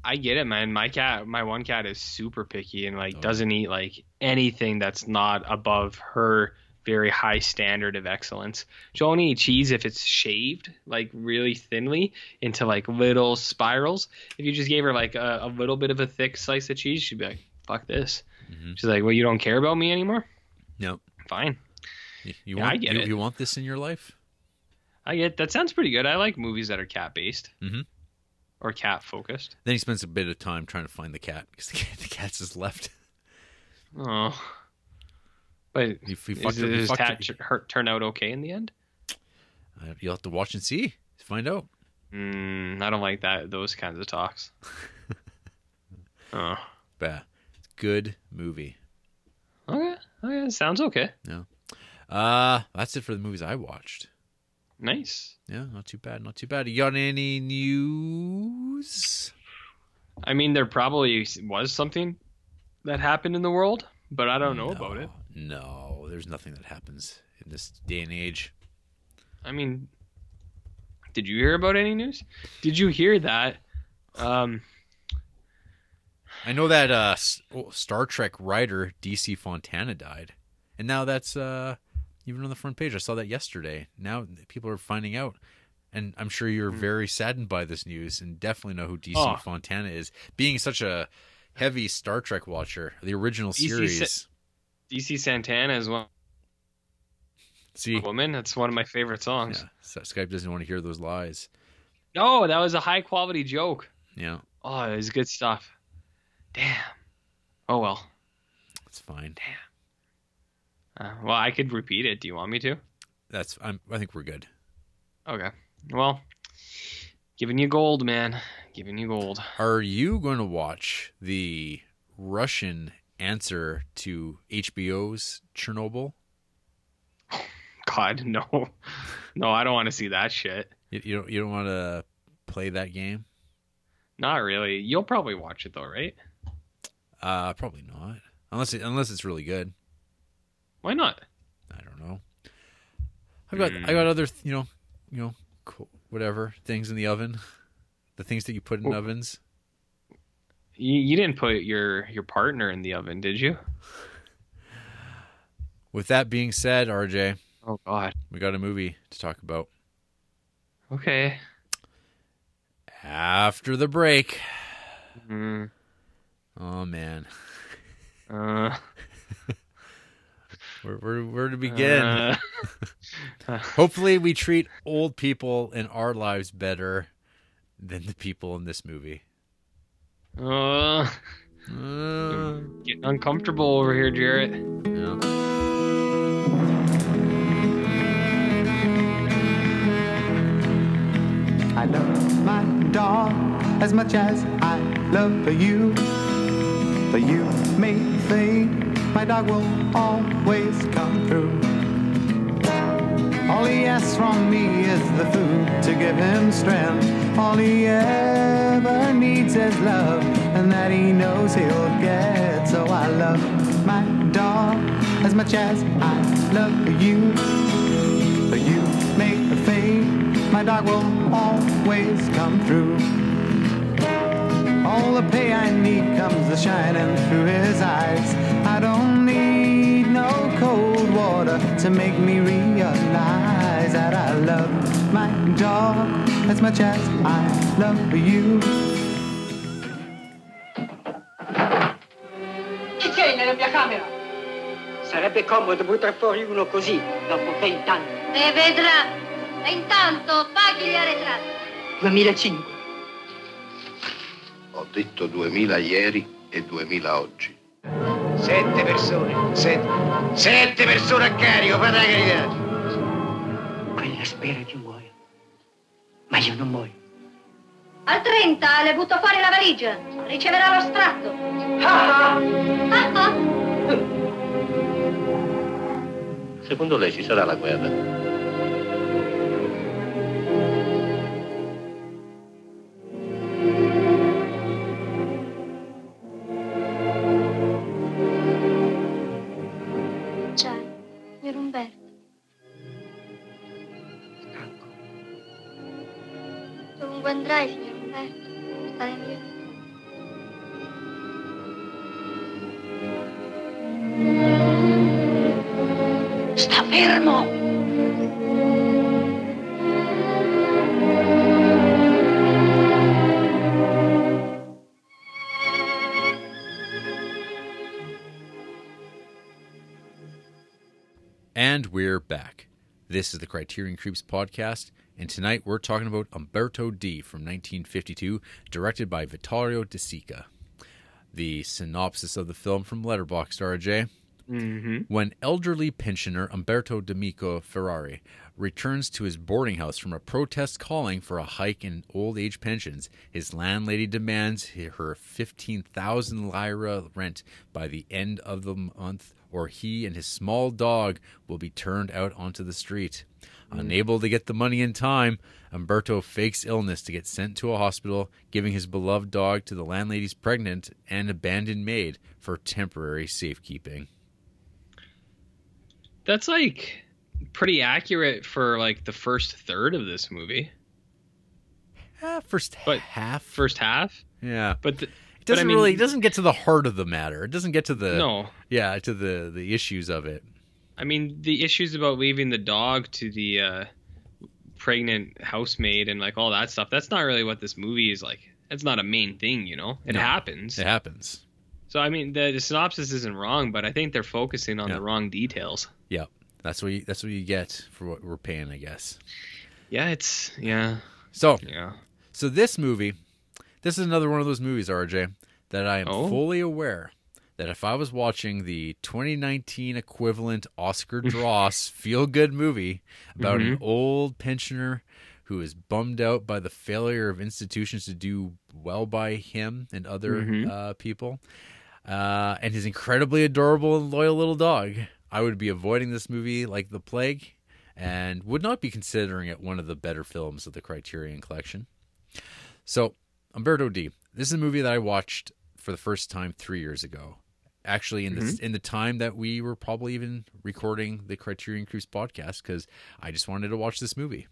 I get it, man. My cat, my one cat is super picky and like Oh. doesn't eat like anything that's not above her very high standard of excellence. She'll only eat cheese if it's shaved like really thinly into like little spirals. If you just gave her like a, a little bit of a thick slice of cheese, she'd be like, "Fuck this." Mhm. She's like, "Well, you don't care about me anymore." Nope. Fine, you, you Yeah, want I get you, it. you want this in your life? I get that. Sounds pretty good. I like movies that are cat based Mhm. or cat focused. Then he spends a bit of time trying to find the cat because the, cat, the cat's just left. Oh, but He, he is, fucked her- he does fucked her- cat tur- her- turn out okay in the end? Uh, You'll have to watch and see. Find out. Mm, I don't like that those kinds of talks. oh, Bah. Good movie. okay, okay, sounds okay. Uh that's it for the movies I watched. Nice. Yeah, not too bad, not too bad. You got any news? I mean, there probably was something that happened in the world, but I don't know about it. No, there's nothing that happens in this day and age. I mean, did you hear about any news? Did you hear that? Um, I know that uh oh, Star Trek writer DC Fontana died. And now that's uh even on the front page. I saw that yesterday. Now people are finding out. And I'm sure you're very saddened by this news and definitely know who DC Oh. Fontana is. Being such a heavy Star Trek watcher, the original DC series. DC Santana is one See, woman. That's one of my favorite songs. yeah, Skype doesn't want to hear those lies. No, that was a high quality joke. Yeah, Oh, it was good stuff. Damn. Oh well. it's fine. Uh, well, I could repeat it. Do you want me to? That's I'm. I think we're good. Okay. Well, giving you gold, man. Giving you gold. Are you going to watch the Russian answer to HBO's Chernobyl? God, no. No, I don't want to see that shit. You, you don't. You don't want to play that game? Not really. You'll probably watch it though, right? Uh, probably not. Unless it, unless it's really good. Why not? I don't know. I've got Hmm. I got other you know you know whatever things in the oven, the things that you put in Oh. ovens. You, you didn't put your your partner in the oven, did you? With that being said, RJ, Oh God. we got a movie to talk about Okay. after the break. Mm, Oh man, uh, where where, where to begin? uh, Hopefully, we treat old people in our lives better than the people in this movie. Uh, Uh, getting uncomfortable over here, Jarrett. yeah. I love my dog as much as I love you. But you may think my dog will always come through. All he asks from me is the food to give him strength. All he ever needs is love, and that he knows he'll get. So I love my dog as much as I love you. But you make a fade, my dog will always come through. All the pay I need comes a shining through his eyes. I don't need cold water to make me realize that I love my dog as much as I love you. Chi c'è nella mia camera? Sarebbe comodo buttar fuori uno così, dopo vent'anni. E vedrà. E intanto paghi gli arretrati. 2005. Ho detto 2000 ieri e 2000 oggi. Sette persone, sette, sette persone a carico, fate la carità. Quella spera che muoia. Ma io non muoio. Al 30 le butto fuori la valigia. Riceverà lo stratto. Ah, ah. Secondo lei ci sarà la guerra? This is the Criterion Creeps podcast, and tonight we're talking about Umberto D from 1952, directed by Vittorio De Sica. The synopsis of the film from Letterboxd, RJ. Mm-hmm. When elderly pensioner Umberto Domenico Ferrari returns to his boarding house from a protest calling for a hike in old age pensions, his landlady demands her 15,000 lira rent by the end of the month, or he and his small dog will be turned out onto the street. Unable to get the money in time, Umberto fakes illness to get sent to a hospital, giving his beloved dog to the landlady's pregnant and abandoned maid for temporary safekeeping. That's like pretty accurate for like the first third of this movie, Eh, first But half. first half. yeah. But the, It doesn't I mean, really it doesn't get to the heart of the matter. It doesn't get to the no. yeah, to the the issues of it. I mean, the issues about leaving the dog to the uh, pregnant housemaid and like all that stuff. That's not really what this movie is like. That's not a main thing, you know. It No. happens. It happens. So I mean, the, the synopsis isn't wrong, but I think they're focusing on Yeah. the wrong details. Yeah. That's what you, that's what you get for what we're paying, I guess. Yeah, it's yeah, So, yeah. so this movie, this is another one of those movies, RJ, that I am Oh. fully aware that if I was watching the 2019 equivalent Oscar Dross feel good movie about an old pensioner who is bummed out by the failure of institutions to do well by him and other Mhm. uh, people, uh, and his incredibly adorable and loyal little dog, I would be avoiding this movie like the plague and would not be considering it one of the better films of the Criterion Collection. So, Umberto D. This is a movie that I watched for the first time three years ago. Actually, in the in the time that we were probably even recording the Criterion Creeps podcast, because I just wanted to watch this movie.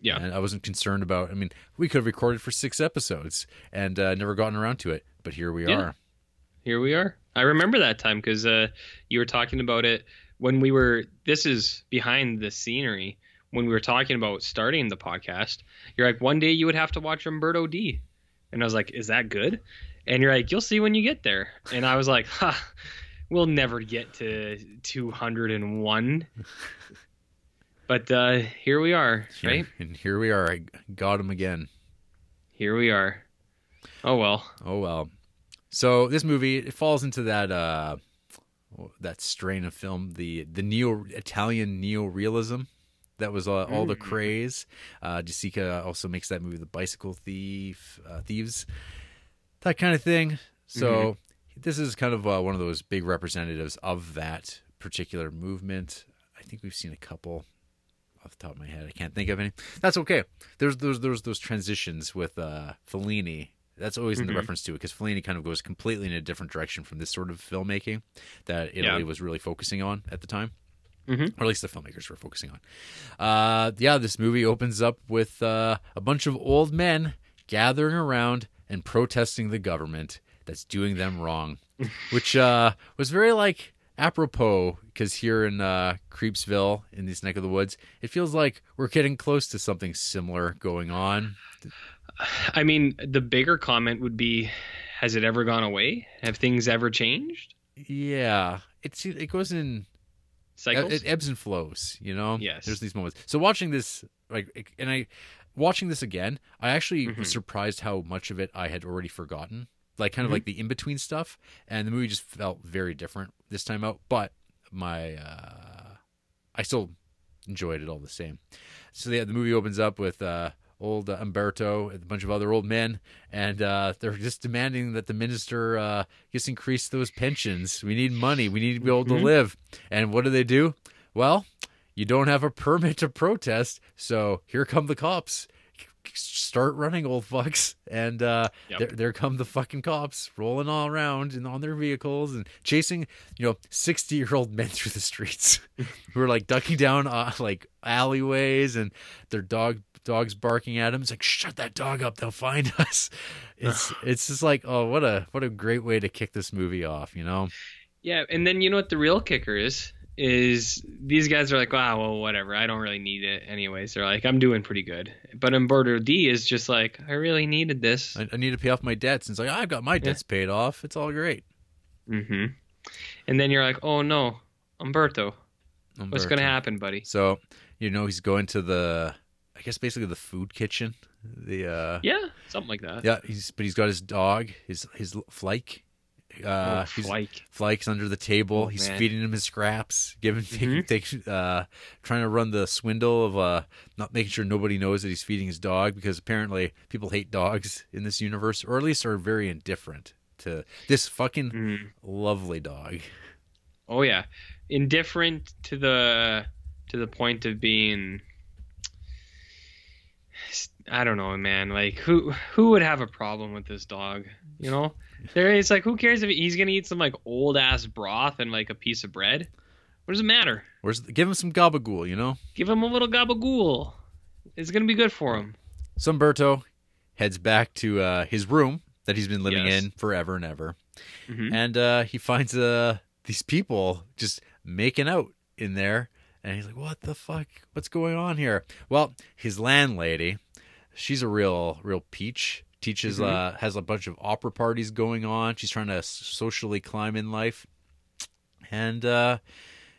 Yeah. and I wasn't concerned about. I mean, we could have recorded for six episodes and uh, never gotten around to it, but here we Yeah. are. Here we are. I remember that time because uh, you were talking about it when we were. This is behind the scenery when we were talking about starting the podcast. You're like, one day you would have to watch Umberto D, and I was like, is that good? And you're like, you'll see when you get there. And I was like, ha, we'll never get to 201. but uh, here we are, Here- right? And here we are. I got him again. Here we are. Oh well. Oh well. So this movie it falls into that uh that strain of film, the the neo Italian neo realism that was uh, all the craze. Uh De Sica also makes that movie The Bicycle Thief, uh, Thieves, that kind of thing. So this is kind of uh, one of those big representatives of that particular movement. I think we've seen a couple off the top of my head. I can't think of any. That's okay. There's those those those transitions with uh Fellini. That's always in the reference to it because Fellini kind of goes completely in a different direction from this sort of filmmaking that Italy Yeah. was really focusing on at the time, Mhm. or at least the filmmakers were focusing on. Uh, yeah, this movie opens up with uh, a bunch of old men gathering around and protesting the government that's doing them wrong, which uh, was very like apropos because here in uh, Creepsville, in this neck of the woods, it feels like we're getting close to something similar going on. I mean, the bigger comment would be, has it ever gone away? Have things ever changed? Yeah, it's it goes in cycles. it ebbs and flows you know Yes. there's these moments so watching this like and i watching this again i actually Mm-hmm. was surprised how much of it i had already forgotten like kind of Mm-hmm. like the in-between stuff and the movie just felt very different this time out but my uh i still enjoyed it all the same so yeah, the movie opens up with uh old uh, Umberto a bunch of other old men, and uh, they're just demanding that the minister uh, just increase those pensions. We need money. We need to be able to live. And what do they do? Well, you don't have a permit to protest, so here come the cops. Start running, old fucks, and uh, Yep. there, there come the fucking cops rolling all around and on their vehicles and chasing, you know, sixty-year-old men through the streets who are like ducking down uh, like alleyways and their dog dogs barking at him. It's like shut that dog up, they'll find us. It's it's just like oh what a what a great way to kick this movie off, you know. Yeah, and then you know what the real kicker is? Is these guys are like, wow, well, whatever. I don't really need it anyways. They're like, I'm doing pretty good. But Umberto D is just like, I really needed this. I, I need to pay off my debts. And it's like I've got my debts paid off. It's all great. Mm-hmm. And then you're like, oh no, Umberto, what's gonna happen, buddy? So you know he's going to the guess basically the food kitchen. The uh Yeah, something like that. yeah he's but he's got his dog his his Flake. Uh, oh, like, Flike's under the table. Oh, He's man. feeding him his scraps, giving, Mhm. take, uh, trying to run the swindle of uh, not making sure nobody knows that he's feeding his dog because apparently people hate dogs in this universe, or at least are very indifferent to this fucking mm. lovely dog. oh yeah, indifferent to the to the point of being. I don't know, man. Like who who would have a problem with this dog? You know, there is like who cares if he's gonna eat some like old ass broth and like a piece of bread? What does it matter? Where's give him some gabagool, you know? Give him a little gabagool. It's gonna be good for him. So Umberto heads back to uh, his room that he's been living Yes. in forever and ever, Mhm. and uh, he finds uh, these people just making out in there, and he's like, "What the fuck? What's going on here?" Well, his landlady, she's a real, real peach. Teaches, Mhm. uh, has a bunch of opera parties going on. She's trying to socially climb in life, and uh,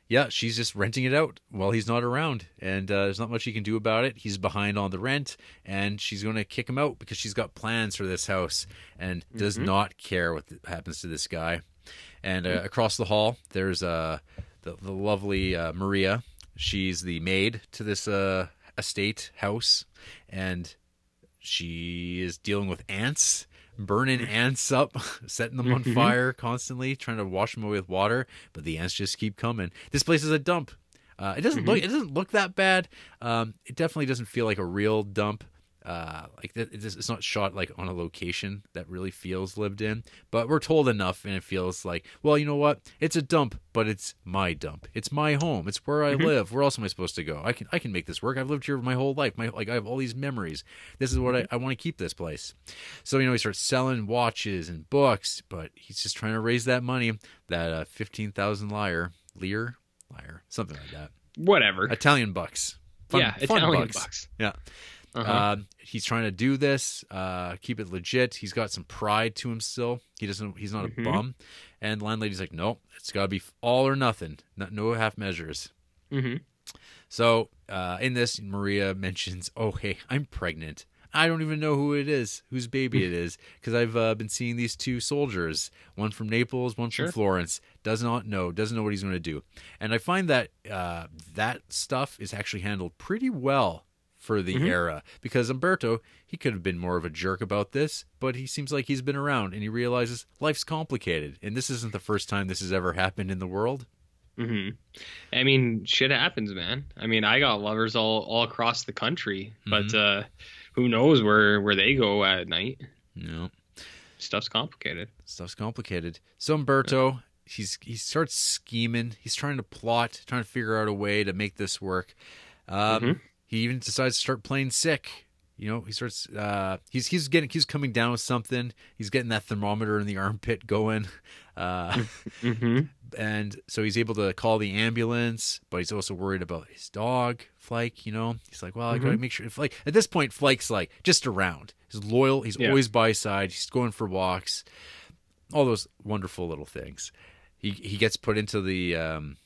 yeah, she's just renting it out while he's not around, and uh, there's not much he can do about it. He's behind on the rent, and she's going to kick him out because she's got plans for this house and does not care what happens to this guy. And uh, across the hall, there's uh, the, the lovely uh, Maria. She's the maid to this uh, estate house, and she is dealing with ants, burning ants up, setting them on Mhm. fire constantly, trying to wash them away with water. But the ants just keep coming. This place is a dump. Uh, it doesn't look. It doesn't look that bad. Um, it definitely doesn't feel like a real dump. Uh, like it- it's, it's not shot like on a location that really feels lived in. But we're told enough, and it feels like, well, you know what? It's a dump, but it's my dump. It's my home. It's where I live. Where else am I supposed to go? I can I can make this work. I've lived here my whole life. My like I have all these memories. This is what I, I want to keep this place. So you know he starts selling watches and books, but he's just trying to raise that money. That uh, fifteen thousand liar lear, liar something like that. Whatever. Italian bucks. Fun, yeah, fun Italian bucks. bucks. Yeah. Uh-huh. Uh, he's trying to do this, uh, keep it legit. He's got some pride to him still. He doesn't. He's not Mhm. a bum. And landlady's like, no, it's got to be all or nothing. No, no half measures. hmm So uh, in this, Maria mentions, "Oh, hey, I'm pregnant. I don't even know who it is, whose baby it is, because I've uh, been seeing these two soldiers, one from Naples, one Sure. from Florence. Does not know, doesn't know what he's going to do. And I find that uh, that stuff is actually handled pretty well for the Mhm. era, because Umberto he could have been more of a jerk about this, but he seems like he's been around and he realizes life's complicated, and this isn't the first time this has ever happened in the world. hmm I mean, shit happens, man. I mean, I got lovers all all across the country, but uh, who knows where where they go at night? Know. Stuff's complicated. stuff's complicated. So Umberto, he's he starts scheming. He's trying to plot, trying to figure out a way to make this work. Um, Mhm. He even decides to start playing sick. You know, he starts. Uh, he's he's getting he's coming down with something. He's getting that thermometer in the armpit going. Uh, hmm and so he's able to call the ambulance, but he's also worried about his dog, Flake. You know, he's like, well, I gotta make sure. Flake at this point, Flake's like just around. He's loyal. He's Yeah. always by his side. He's going for walks. All those wonderful little things. He he gets put into the um,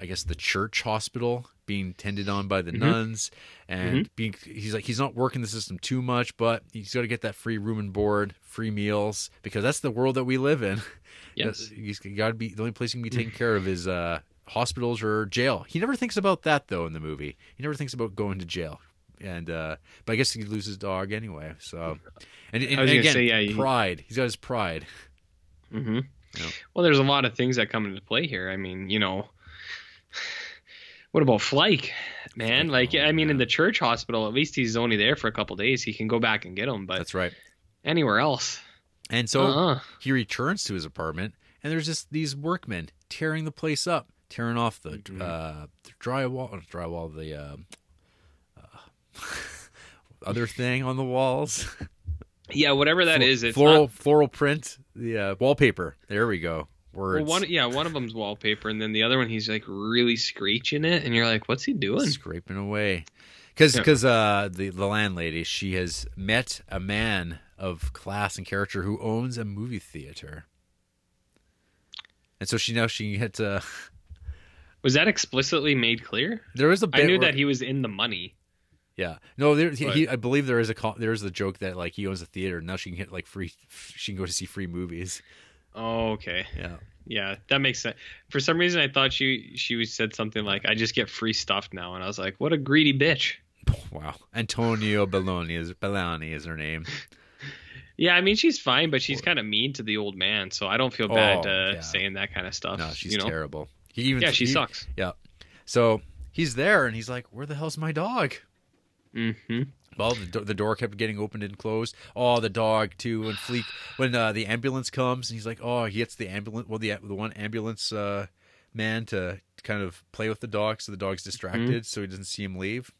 I guess the church hospital being tended on by the Mhm. nuns and being he's like he's not working the system too much but he's got to get that free room and board free meals because that's the world that we live in. Yes. he's got to be the only place he can be taken care of is uh hospitals or jail. He never thinks about that though in the movie. He never thinks about going to jail. And uh but i guess he loses his dog anyway so. And, and, and again say, yeah, pride. He's got his pride. Hmm Yeah. Well, there's a lot of things that come into play here. I mean, you know, what about Flake, man? Like, oh, I mean, in the church hospital, at least he's only there for a couple days. He can go back and get him, but that's right anywhere else, and so uh-uh. he returns to his apartment and there's just these workmen tearing the place up tearing off the Mhm. uh the drywall drywall the uh, uh, other thing on the walls yeah, whatever that is, it's floral not. floral print the uh, wallpaper there we go Well, one, yeah, one of them's wallpaper, and then the other one he's like really screeching it, and you're like, what's he doing? scraping away because Yeah. because uh the the landlady she has met a man of class and character who owns a movie theater and so she now she gets uh Was that explicitly made clear? there was a I knew where- that he was in the money. Yeah, no, there. He, I believe there is a there is the joke that like he owns a theater and now she can get like free. She can go to see free movies. Oh, okay. Yeah, Yeah, that makes sense. For some reason, I thought she she said something like, "I just get free stuff now," and I was like, "What a greedy bitch." wow. Antonio Belloni is Bellani is her name. Yeah, I mean she's fine, but she's kind of mean to the old man, so I don't feel bad Oh, uh, yeah. saying that kind of stuff. No, she's you know? terrible. He even Yeah, she he- sucks. Yeah, so he's there and he's like, "Where the hell's my dog?" hmm Well, the, do- the door kept getting opened and closed. Oh, the dog too. When Fleek, when uh, the ambulance comes, and he's like, "Oh, he gets the ambulance." Well, the the one ambulance uh, man to kind of play with the dog, so the dog's distracted, so he doesn't see him leave.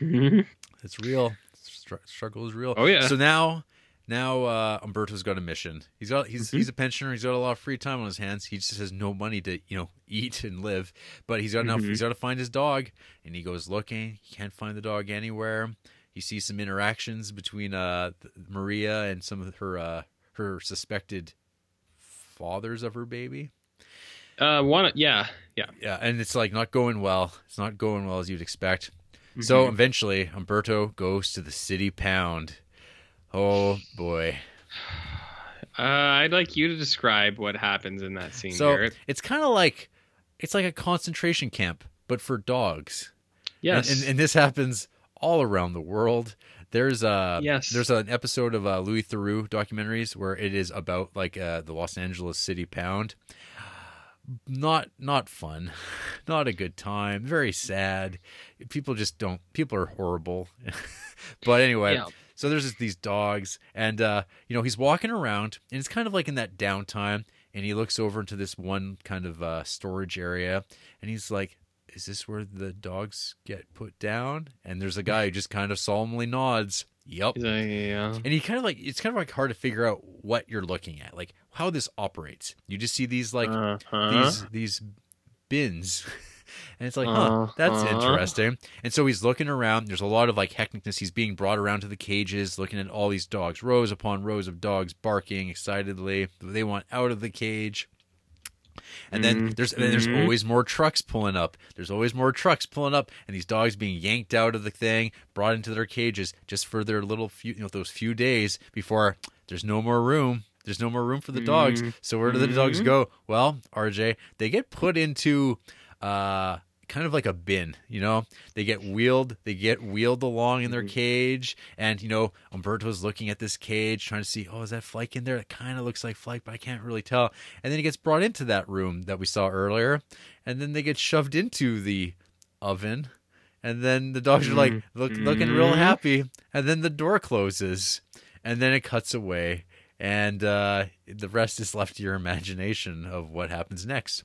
It's real. Str- struggle is real. Oh, yeah. So now, now uh, Umberto's got a mission. He's got he's Mm-hmm. he's a pensioner. He's got a lot of free time on his hands. He just has no money to you know eat and live. But he's got enough. Mhm. He's got to find his dog, and he goes looking. He can't find the dog anywhere. He sees some interactions between uh, Maria and some of her uh, her suspected fathers of her baby. Uh, one, yeah, yeah. Yeah, and it's like not going well. It's not going well as you'd expect. So Mhm. eventually, Umberto goes to the city pound. Oh boy! Uh, I'd like you to describe what happens in that scene, So Garrett. it's kind of like it's like a concentration camp, but for dogs. Yes. and, and, and this happens all around the world. There's a Yes. There's an episode of uh, Louis Theroux documentaries where it is about like uh, the Los Angeles City Pound. Not not fun, not a good time. Very sad. People just don't. People are horrible. but anyway, Yeah. so there's just these dogs, and uh, you know he's walking around, and it's kind of like in that downtime, and he looks over into this one kind of uh, storage area, and he's like, "Is this where the dogs get put down?" And there's a guy who just kind of solemnly nods. Yep. Like, yeah. And he kind of like it's kind of like hard to figure out what you're looking at, like how this operates. You just see these like Uh-huh. these these bins. And it's like, huh, that's Uh-huh. interesting. And so he's looking around. There's a lot of like hecticness. He's being brought around to the cages, looking at all these dogs, rows upon rows of dogs barking excitedly. They want out of the cage. And then there's and then there's Mhm. always more trucks pulling up. There's always more trucks pulling up, and these dogs being yanked out of the thing, brought into their cages just for their little few, you know, those few days before there's no more room. There's no more room for the dogs. So where do the dogs go? Well, RJ, they get put into uh kind of like a bin, you know? They get wheeled, they get wheeled along in their mm-hmm. cage, and you know, Umberto's looking at this cage trying to see, oh, is that Flake in there? It kind of looks like Flake, but I can't really tell. And then he gets brought into that room that we saw earlier, and then they get shoved into the oven. And then the dogs are like mm-hmm. look, looking real mm-hmm. happy, and then the door closes, and then it cuts away, and uh, the rest is left to your imagination of what happens next.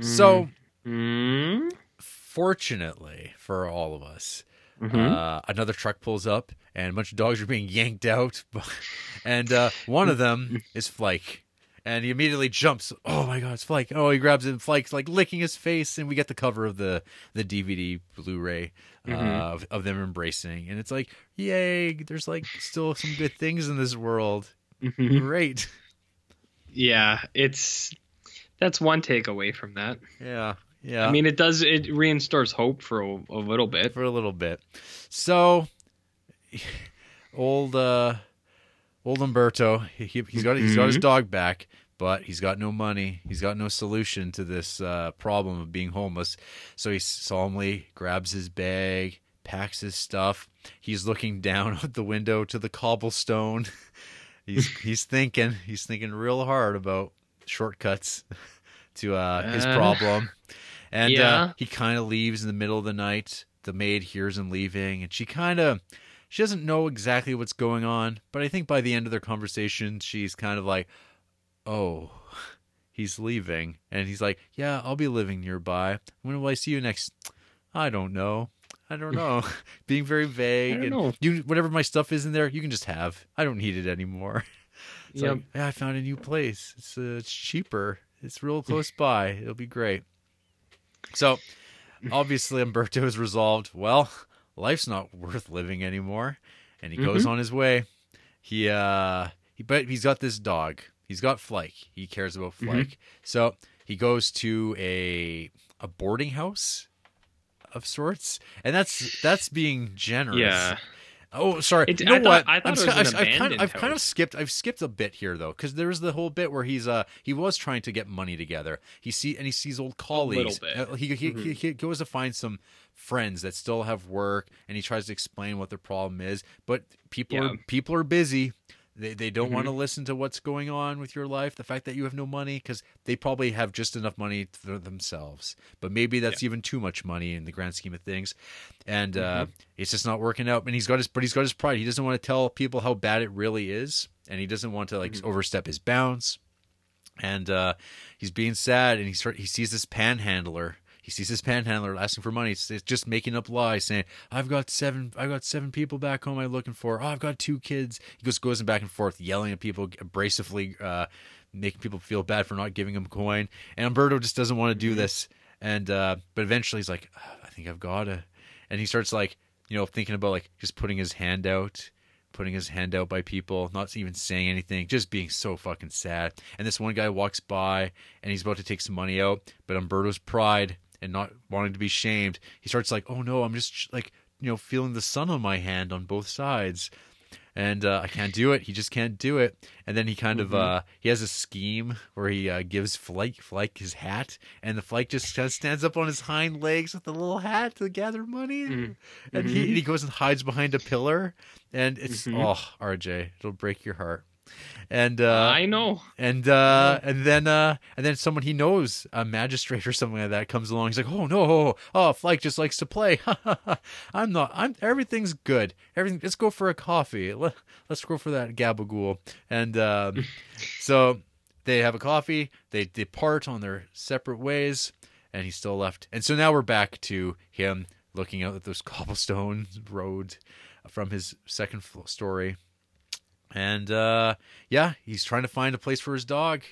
So, Mm. fortunately for all of us, Mm-hmm. uh, another truck pulls up, and a bunch of dogs are being yanked out, and uh, one of them is Flake. And he immediately jumps. Oh my God, it's Flake! Oh, he grabs him. Flake's like licking his face, and we get the cover of the the DVD Blu-ray uh, of, of them embracing, and it's like, yay! There's like still some good things in this world. Mm-hmm. Great. Yeah, it's that's one takeaway from that. Yeah, Yeah. I mean, it does. It reinstores hope for a, a little bit. for a little bit. So, old uh, old Umberto, he, he- he's got he's got his dog back, but he's got no money. He's got no solution to this uh, problem of being homeless. So he solemnly grabs his bag, packs his stuff. He's looking down out the window to the cobblestone. He's he's thinking. He's thinking real hard about shortcuts to uh, his Uh, problem. And uh, he kind of leaves in the middle of the night. The maid hears him leaving, and she kind of she doesn't know exactly what's going on. But I think by the end of their conversation, she's kind of like, "Oh, he's leaving," and he's like, "Yeah, I'll be living nearby. When will I see you next?" I don't know. I don't know. Being very vague and know. you whatever my stuff is in there, you can just have. I don't need it anymore. It's Yep. like, yeah, I found a new place. It's uh, it's cheaper. It's real close by. It'll be great. So, obviously, Umberto is resolved. Well, life's not worth living anymore, and he goes on his way. He uh, he but he's got this dog. He's got Flike. He cares about Flike. So he goes to a a boarding house of sorts, and that's that's being generous. Yeah. Oh, sorry. It- you know I thought- what? I thought I'm it was I've, I've kind of, I've kind of skipped. I've skipped a bit here though, because there's the whole bit where he's uh he was trying to get money together. He see and he sees old colleagues. Mm-hmm. Uh, He, he, he he goes to find some friends that still have work, and he tries to explain what the problem is. But people Yeah. are people are busy. They, they don't want to Mm-hmm. listen to what's going on with your life, the fact that you have no money, because they probably have just enough money for themselves. But maybe that's even too much money in the grand scheme of things, and Mm-hmm. uh, it's just not working out. And he's got his, but he's got his pride. He doesn't want to tell people how bad it really is, and he doesn't want to like Mm-hmm. overstep his bounds. And uh, he's being sad, and he start he sees this panhandler. He sees this panhandler asking for money. It's, it's just making up lies, saying, "I've got seven, I've got seven people back home. I'm looking for. Oh, I've got two kids." He goes goes back and forth, yelling at people, abrasively, uh, making people feel bad for not giving him coin. And Umberto just doesn't want to do this. And uh, but eventually he's like, "Ah, "I think I've gotta," and he starts like, you know, thinking about like just putting his hand out putting his hand out by people, not even saying anything, just being so fucking sad. And this one guy walks by and he's about to take some money out, but Umberto's pride and not wanting to be shamed, he starts like, "Oh no, I'm just like, you know, feeling the sun on my hand on both sides." And uh, I can't do it. He just can't do it. And then he kind of uh, he has a scheme where he uh, gives Flike Flike his hat, and the Flike just kind of stands up on his hind legs with the little hat to gather money, and he, he goes and hides behind a pillar, and it's oh RJ, it'll break your heart. And uh, I know. and uh, and then uh, and then someone he knows, a magistrate or something like that, comes along. He's like, "Oh no, oh Flike just likes to play. I'm not. I'm everything's good. Everything. Let's go for a coffee. Let, let's go for that gabagool." And um, so they have a coffee. They depart on their separate ways, and he's still left. And so now we're back to him looking out at those cobblestone roads from his second story. And uh, yeah, he's trying to find a place for his dog.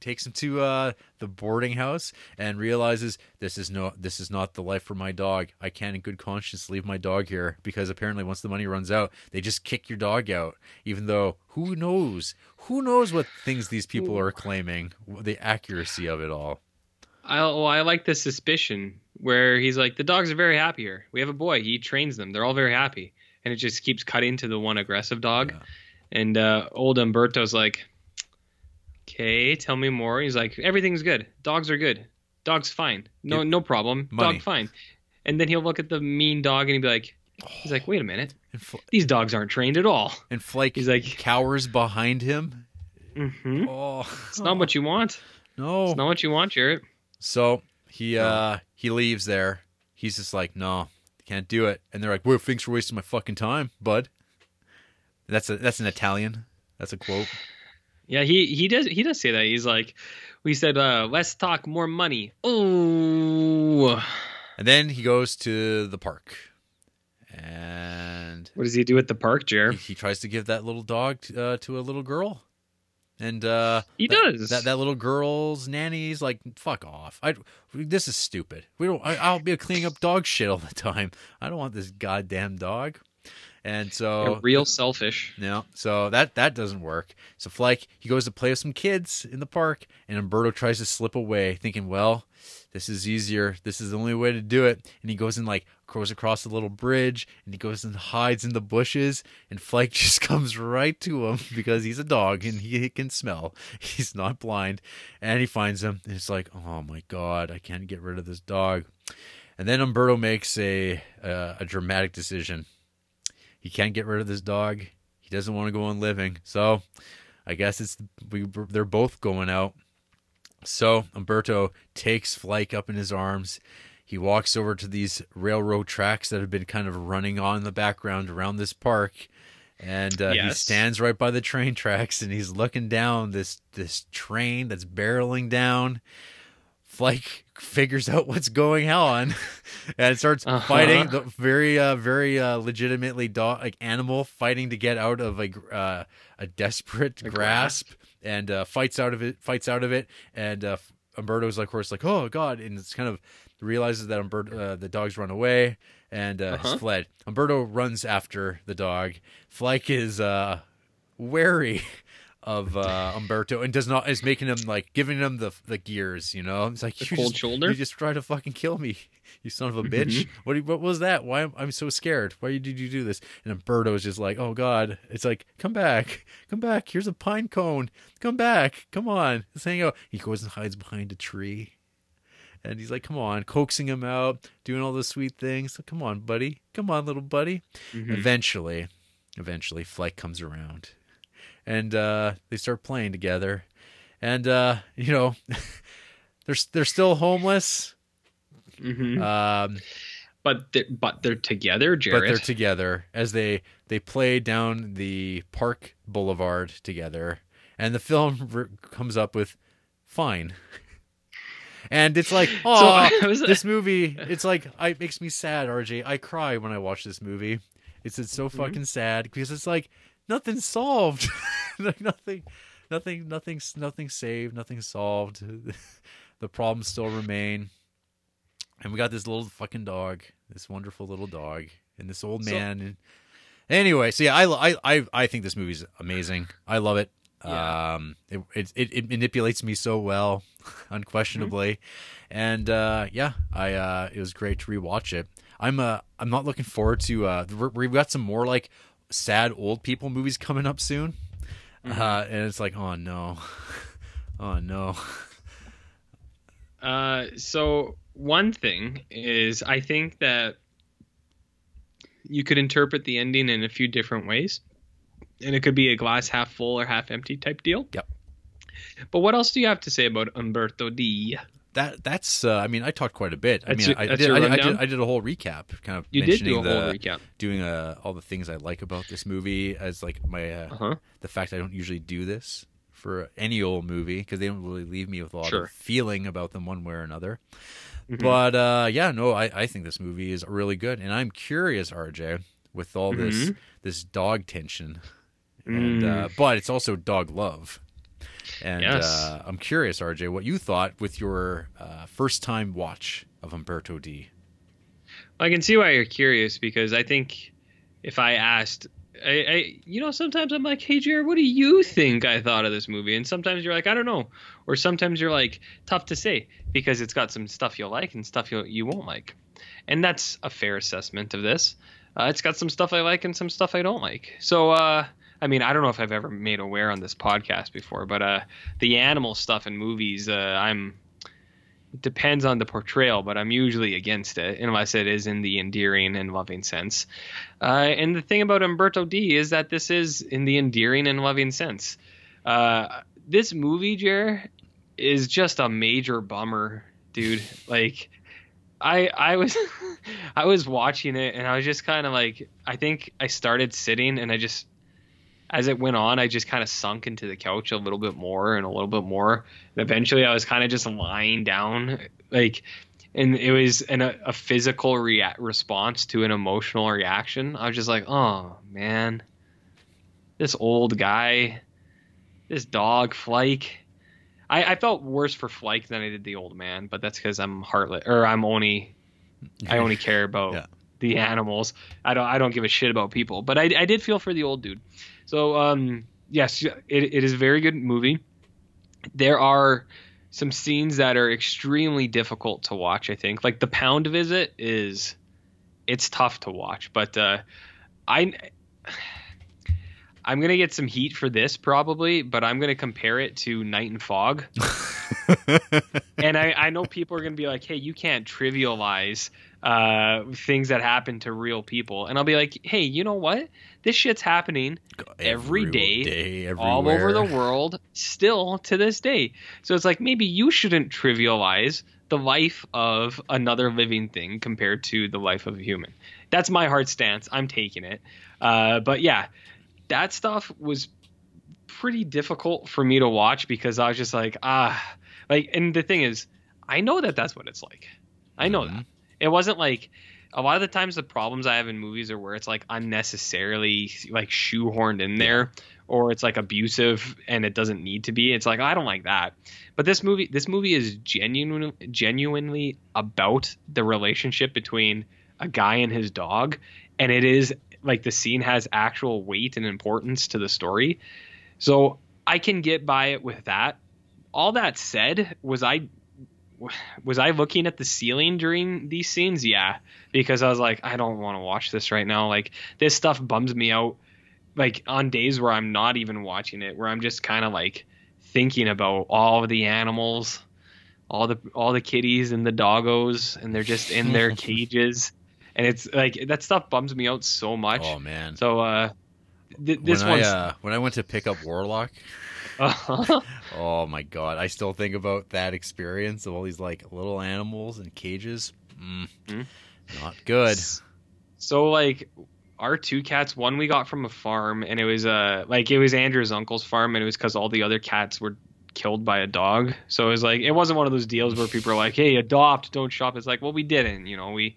Takes him to uh, the boarding house and realizes this is no, this is not the life for my dog. I can't, in good conscience, leave my dog here because apparently, once the money runs out, they just kick your dog out. Even though, who knows, who knows what things these people are claiming, the accuracy of it all. I well, I like the suspicion where he's like, the dogs are very happy here. We have a boy. He trains them. They're all very happy, and it just keeps cutting to the one aggressive dog. And uh, old Umberto's like, okay, tell me more. He's like, everything's good. Dogs are good. Dog's fine. No, Give- no problem. Money. Dog fine. And then he'll look at the mean dog and he'll be like, he's like, wait a minute. And, Fl- These dogs aren't trained at all. and Flike He's like- cowers behind him. Mm-hmm. Oh, It's not what you want. no. It's not what you want, Jarrett. So he uh he leaves there. He's just like, no, can't do it. And they're like, well, thanks for wasting my fucking time, bud. That's a that's an Italian. That's a quote. Yeah, he he does he does say that. He's like, we said, uh, let's talk more money. Oh, And then he goes to the park, and what does he do at the park, he, Jer? he tries to give that little dog uh, to a little girl. And uh, He that- does. that that little girl's nanny's like, fuck off. I this is stupid. We don't. I, I'll be cleaning up dog shit all the time. I don't want this goddamn dog. And so real selfish. no, so that that doesn't work. So Flike he goes to play with some kids in the park, and Umberto tries to slip away, thinking, "Well, this is easier. This is the only way to do it." And he goes and like goes across the little bridge, and he goes and hides in the bushes, and Flike just comes right to him because he's a dog and he can smell. He's not blind, and he finds him, and it's like, "Oh my god, I can't get rid of this dog." And then Umberto makes a a, a dramatic decision he can't get rid of this dog. He doesn't want to go on living. So I guess it's we, they're both going out. So Umberto takes Flike up in his arms. He walks over to these railroad tracks that have been kind of running on in the background around this park. And uh, he stands right by the train tracks and he's looking down this this train that's barreling down. Flike figures out what's going on and starts Uh-huh. fighting the very uh very uh legitimately dog like animal fighting to get out of a uh, a desperate A grasp. and uh fights out of it fights out of it. And uh Umberto's like of course like oh god and it's kind of realizes that Umberto uh, the dog's run away and uh, Uh-huh. has fled. Umberto runs after the dog. Flike is uh wary of uh Umberto and does not is making him like giving him the the gears, you know. It's like The you cold just, shoulder? You just try to fucking kill me, you son of a Mm-hmm. bitch. What what was that? Why am I'm so scared? Why did you do this? And Umberto is just like, oh god. It's like come back, come back. Here's a pine cone. Come back. Come on. Let's hang out. He goes and hides behind a tree. And he's like, come on, coaxing him out, doing all the sweet things. So come on, buddy. Come on, little buddy. Mm-hmm. Eventually, eventually, Flike comes around, and uh, they start playing together. And uh, you know, they're they're still homeless, hmm um, But they're, but they're together, but they're together as they they play down the park boulevard together. And the film r- comes up with fine. And it's like, oh, was- this movie. It's like, I, it makes me sad, RJ. I cry when I watch this movie. It's it's Mm-hmm. so fucking sad because it's like nothing's solved, like nothing, nothing, nothing's nothing saved, nothing solved. the problems still remain, and we got this little fucking dog, this wonderful little dog, and this old So- man. and anyway, so yeah, I I I, I think this movie's amazing. I love it. Yeah. Um, it, it it manipulates me so well, unquestionably, and uh, yeah, I uh, it was great to rewatch it. I'm uh I'm not looking forward to uh we've got some more like sad old people movies coming up soon, uh, and it's like oh no, oh no, Uh, so one thing is, I think that you could interpret the ending in a few different ways, and it could be a glass half full or half empty type deal. Yep. But what else do you have to say about Umberto D? That that's uh, I mean I talked quite a bit. I That's mean your- I, did, I, I did I did a whole recap, kind of You did do a mentioning whole recap. doing uh, all the things I like about this movie as like my uh, Uh huh. the fact I don't usually do this for any old movie because they don't really leave me with a lot Sure. of feeling about them one way or another. Mhm. But uh, yeah, no, I, I think this movie is really good, and I'm curious, RJ, with all this Mhm. this dog tension, and Mm. uh, but it's also dog love. And Yes. uh, I'm curious, RJ, what you thought with your uh, first time watch of Umberto D. I can see why you're curious because I think if I asked, I, I you know, sometimes I'm like, hey, Jared, what do you think I thought of this movie? And sometimes you're like, I don't know. Or sometimes you're like, tough to say because it's got some stuff you'll like and stuff you'll, you won't like. And that's a fair assessment of this. Uh, it's got some stuff I like and some stuff I don't like. So, uh, I mean, I don't know if I've ever made aware on this podcast before, but uh, the animal stuff in movies, uh, I'm it depends on the portrayal, but I'm usually against it unless it is in the endearing and loving sense. Uh, and the thing about Umberto D is that this is in the endearing and loving sense. Uh, this movie, Jer, is just a major bummer, dude. Like, I I was I was watching it and I was just kind of like I think I started sitting and I just as it went on I just kind of sunk into the couch a little bit more and a little bit more and eventually I was kind of just lying down like and it was an, a, a physical rea- response to an emotional reaction. I was just like, "Oh, man. This old guy, this dog Flike." I, I felt worse for Flike than I did the old man, but that's because I'm heartless, or I'm only, I only care about Yeah. The animals. I don't I don't give a shit about people, but I, I did feel for the old dude. So um yes, it, it is a very good movie. There are some scenes that are extremely difficult to watch. I think like the pound visit is it's tough to watch, but uh, I I'm gonna get some heat for this probably, but I'm gonna compare it to Night and Fog. and I, I know people are gonna be like, "Hey, you can't trivialize uh, things that happen to real people," and I'll be like, "Hey, you know what? This shit's happening every day, day all over the world, still to this day. So it's like maybe you shouldn't trivialize the life of another living thing compared to the life of a human. That's my hard stance. I'm taking it. Uh, but yeah, that stuff was pretty difficult for me to watch because I was just like, ah, like, and the thing is, I know that that's what it's like. I know Mhm. that. It wasn't like a lot of the times the problems I have in movies are where it's like unnecessarily like shoehorned in there or it's like abusive and it doesn't need to be. It's like I don't like that. But this movie this movie is genuine genuinely about the relationship between a guy and his dog and it is like the scene has actual weight and importance to the story. So I can get by it with that. All that said, was I was I looking at the ceiling during these scenes? Yeah, because I was like, I don't want to watch this right now. Like this stuff bums me out. Like on days where I'm not even watching it, where I'm just kind of like thinking about all of the animals, all the all the kitties and the doggos, and they're just in their cages, and it's like that stuff bums me out so much. Oh man. So uh, th- this I uh, when I went to pick up Warlock, oh my god, I still think about that experience of all these like little animals in cages. Mm, Mhm. Not good. So like our two cats, one we got from a farm, and it was uh like it was Andrew's uncle's farm, and it was because all the other cats were killed by a dog. So it was like it wasn't one of those deals where people are like, "Hey, adopt, don't shop." It's like, well, we didn't, you know, we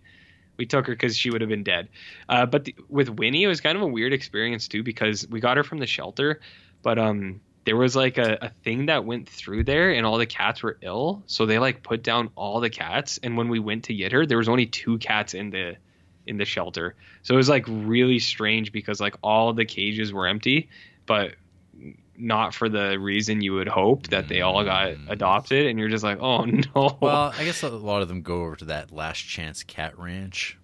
we took her because she would have been dead. Uh, but the, with Winnie, it was kind of a weird experience too because we got her from the shelter, but um there was like a, a thing that went through there and all the cats were ill. So they like put down all the cats. And when we went to get her there was only two cats in the in the shelter. So it was like really strange because like all the cages were empty but not for the reason you would hope that they all got Mm. adopted. And you're just like oh no. Well, I guess a lot of them go over to that Last Chance Cat Ranch.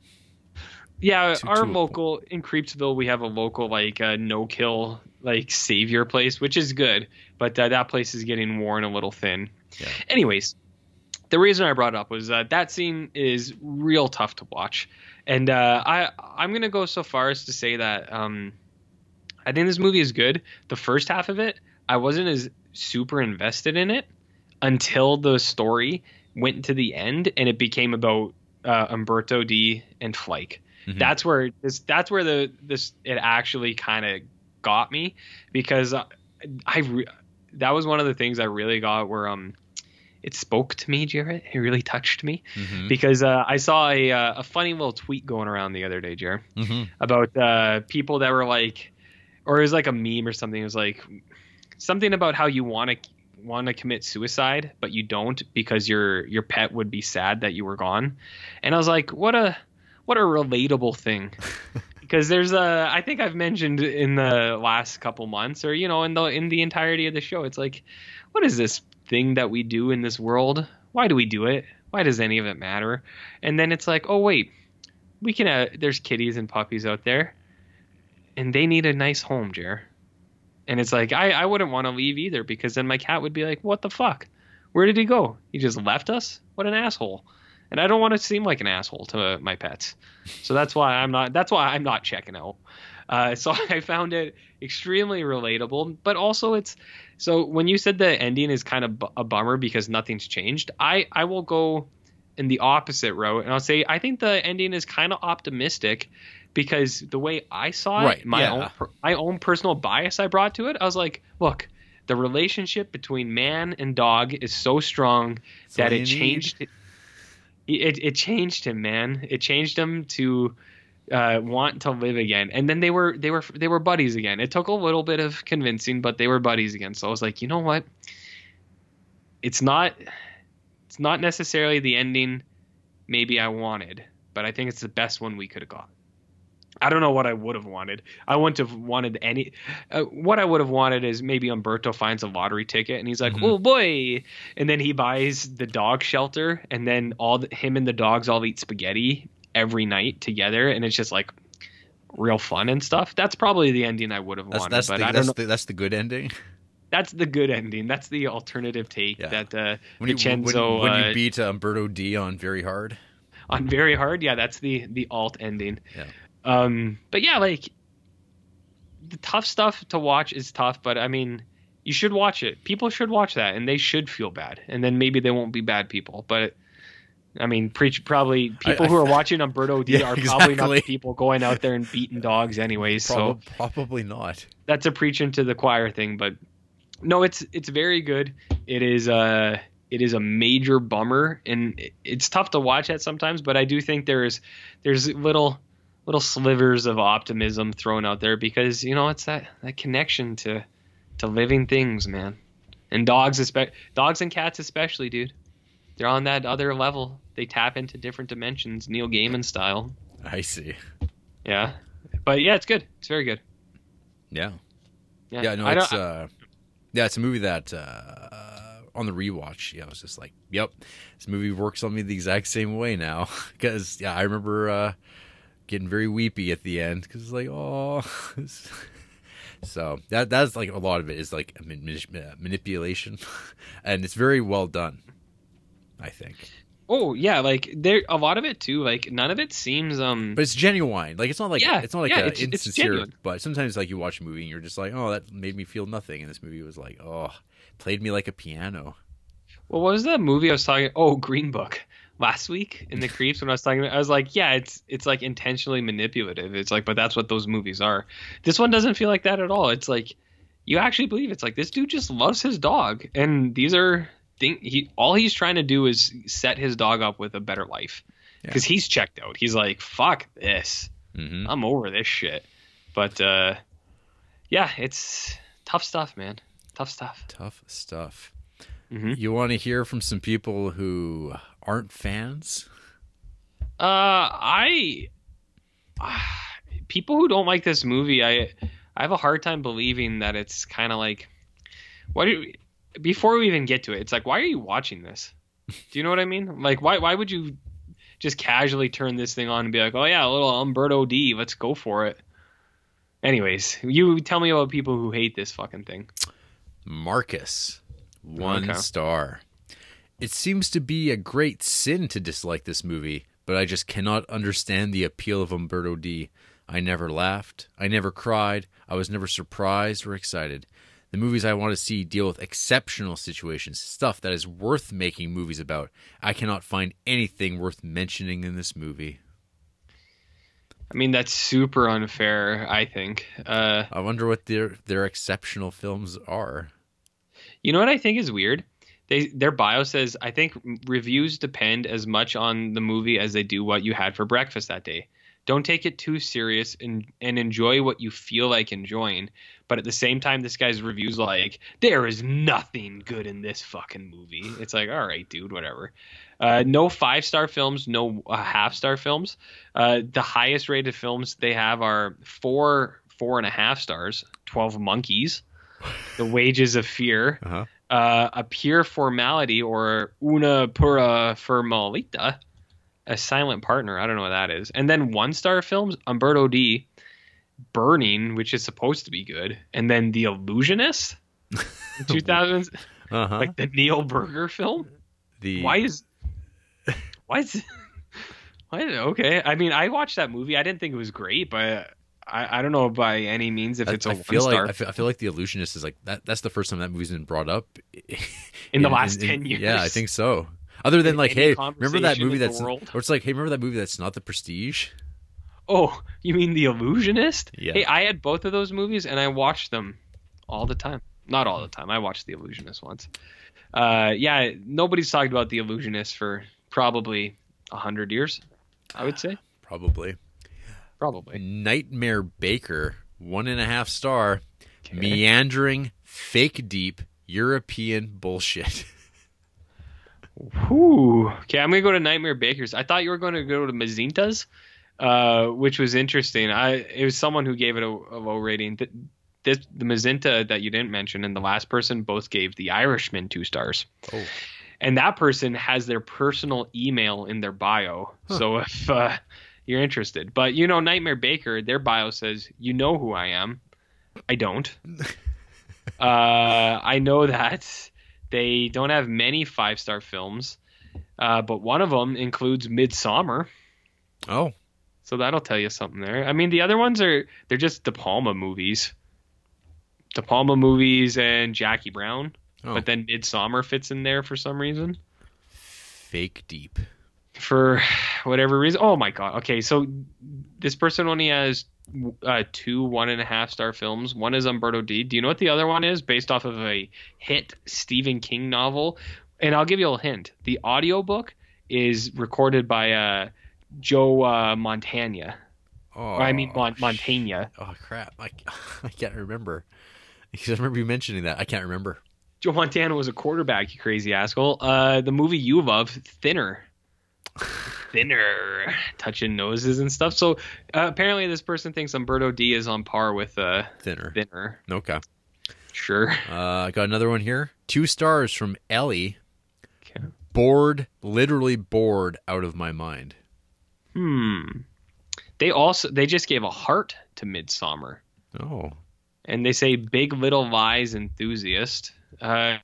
yeah to- our to local in creepsville we have a local like uh, no kill like savior place which is good but uh, that place is getting worn a little thin Yeah. anyways the reason i brought it up was uh, that scene is real tough to watch and uh, i i'm gonna go so far as to say that um i think this movie is good the first half of it i wasn't as super invested in it until the story went to the end and it became about uh, umberto d and flike Mhm. that's where this that's where the this it actually kind of got me because I, I re- that was one of the things I really got where um it spoke to me, Jared. It really touched me Mhm. because uh, I saw a uh, a funny little tweet going around the other day, Jarrett, Mhm. about uh, people that were like, or it was like a meme or something. It was like something about how you want to want to commit suicide, but you don't because your your pet would be sad that you were gone. And I was like, what a what a relatable thing. because there's a I think I've mentioned in the last couple months or you know in the in the entirety of the show it's like what is this thing that we do in this world? Why do we do it? Why does any of it matter? And then it's like oh wait we can uh, there's kitties and puppies out there and they need a nice home Jer. And it's like I I wouldn't want to leave either because then my cat would be like what the fuck? Where did he go? He just left us? What an asshole and I don't want to seem like an asshole to my pets so that's why I'm not. That's why I'm not checking out. Uh, so I found it extremely relatable, but also it's so when you said the ending is kind of a bummer because nothing's changed. I I will go in the opposite route and I'll say I think the ending is kind of optimistic because the way I saw it, Right, my yeah. own my own personal bias I brought to it, I was like, look. The relationship between man and dog is so strong all that it need. It, it changed him man. It changed him to uh, want to live again. And then they were they were they were buddies again. It took a little bit of convincing but they were buddies again. So i was like you know what? It's not it's not necessarily the ending maybe i wanted but I think it's the best one we could have got. I don't know what I would have wanted. I wouldn't have wanted any. Uh, what I would have wanted is maybe Umberto finds a lottery ticket and he's like, Mhm. "Oh boy!" and then he buys the dog shelter, and then all the, him and the dogs all eat spaghetti every night together, and it's just like real fun and stuff. That's probably the ending I would have That's wanted, that's but the, I don't that's know. the that's the good ending. That's the good ending. That's the alternative take Yeah. that uh, When you, when, Vincenzo when uh, you beat uh, Umberto D on very hard. on very hard. Yeah, that's the the alt ending. Yeah. Um, but yeah, like the tough stuff to watch is tough, but I mean, you should watch it. People should watch that, and they should feel bad, and then maybe they won't be bad people. But I mean, preach probably people I- who are watching Umberto D Yeah, are probably not exactly. the people going out there and beating dogs anyways. So probably not. that's a preaching to the choir thing, but no, it's it's very good. It is uh it is a major bummer, and it- it's tough to watch at sometimes. But I do think there's there's little little slivers of optimism thrown out there because you know it's that that connection to to living things, man, and dogs, espe- dogs and cats especially, dude. They're on that other level. They tap into different dimensions, Neil Gaiman style. I see. Yeah, but yeah, it's good. It's very good. Yeah. Yeah, Yeah, no, it's uh, yeah, it's a movie that uh, on the rewatch, yeah, I was just like, yep, this movie works on me the exact same way now because yeah, I remember uh, getting very weepy at the end because it's like, oh, so that that's like a lot of it is like uh, manipulation, and it's very well done, I think. Oh yeah, like there a lot of it too. Like none of it seems um. But it's genuine. Like it's not like Yeah, it's not like yeah, a it's- it's insincere. genuine. but sometimes like you watch a movie and you're just like, oh, that made me feel nothing, and this movie was like, oh, played me like a piano. Well, what was that movie I was talking? Oh, Green Book last week in the Creeps when I was talking. About, I was like, yeah, it's it's like intentionally manipulative. It's like, but that's what those movies are. This one doesn't feel like that at all. It's like you actually believe it's like this dude just loves his dog, and these are thing. He all he's trying to do is set his dog up with a better life because he's checked out. He's like, fuck this. hmm I'm over this shit. But uh, yeah, it's tough stuff, man. Tough stuff. Tough stuff. Mhm. You want to hear from some people who aren't fans? Uh, I people who don't like this movie, I I have a hard time believing that it's kind of like what do you, before we even get to it, it's like why are you watching this? Do you know what I mean? Like why why would you just casually turn this thing on and be like, "Oh yeah, a little Umberto D, let's go for it." Anyways, you tell me about people who hate this fucking thing. Marcus, one Okay. star. It seems to be a great sin to dislike this movie, but I just cannot understand the appeal of Umberto D. I never laughed. I never cried. I was never surprised or excited. The movies I want to see deal with exceptional situations, stuff that is worth making movies about. I cannot find anything worth mentioning in this movie. I mean, that's super unfair, I think. Uh I wonder what their their exceptional films are. You know what I think is weird? They their bio says I think reviews depend as much on the movie as they do what you had for breakfast that day. Don't take it too serious and and enjoy what you feel like enjoying. But at the same time, this guy's reviews like there is nothing good in this fucking movie. It's like all right, dude, whatever. Uh, no five star films, no uh, half star films. Uh, the highest rated films they have are four four and a half stars. Twelve Monkeys, The Wages of Fear, Uh-huh. Uh, a pure formality or una pura formalita, a silent partner. I don't know what that is. And then one star films, Umberto D, Burning, which is supposed to be good, and then The Illusionist, 2000s, Uh-huh. like the Neil Burger film. the Why is why is why okay? I mean, I watched that movie. I didn't think it was great, but I, I don't know by any means if I, it's a I feel star like I feel, I feel like the illusionist is like that. That's the first time that movie's been brought up in the last ten years. Yeah, I think so. Other than In like, hey, remember that movie that's world. or it's like, hey, remember that movie that's not the Prestige? Oh, you mean The Illusionist? Yeah. Hey, I had both of those movies and I watched them all the time. Not all the time. I watched The Illusionist once. Uh, yeah, nobody's talked about The Illusionist for probably a hundred years. I would say Probably. Probably. Nightmare Baker, one and a half star, meandering, fake deep, European bullshit. Whew. Okay, I'm gonna go to Nightmare Bakers. I thought you were going to go to Mazinta's, uh, which was interesting. I it was someone who gave it a, a low rating. Th- This the Mazinta that you didn't mention and the last person both gave The Irishman two stars. Oh. And that person has their personal email in their bio. So if uh, you're interested, but you know Nightmare Baker, their bio says, "You know who I am." I don't. uh, I know that they don't have many five star films, uh, but one of them includes Midsummer. Oh, So that'll tell you something there. I mean, the other ones are they're just De Palma movies. De Palma movies and Jackie Brown, Oh. but then Midsummer fits in there for some reason. fake deep. For whatever reason. Oh my god. Okay, so this person only has uh, two one and a half star films. One is Umberto D. Do you know what the other one is? Based off of a hit Stephen King novel. And I'll give you a hint. The audiobook is recorded by uh, Joe uh, Montana. Oh, Or, I mean Mon- Montana. Oh crap! I, I can't remember. Because I remember you mentioning that. I can't remember. Joe Montana was a quarterback, you crazy asshole. Uh, the movie you love, Thinner. Thinner, touching noses and stuff. So uh, apparently, this person thinks Umberto D is on par with uh, Thinner. Thinner. Okay. Sure. Uh, I got another one here. Two stars from Ellie. Okay. Bored, literally bored out of my mind. Hmm. They also they just gave a heart to Midsummer, Oh, and they say Big Little Lies enthusiast. Uh,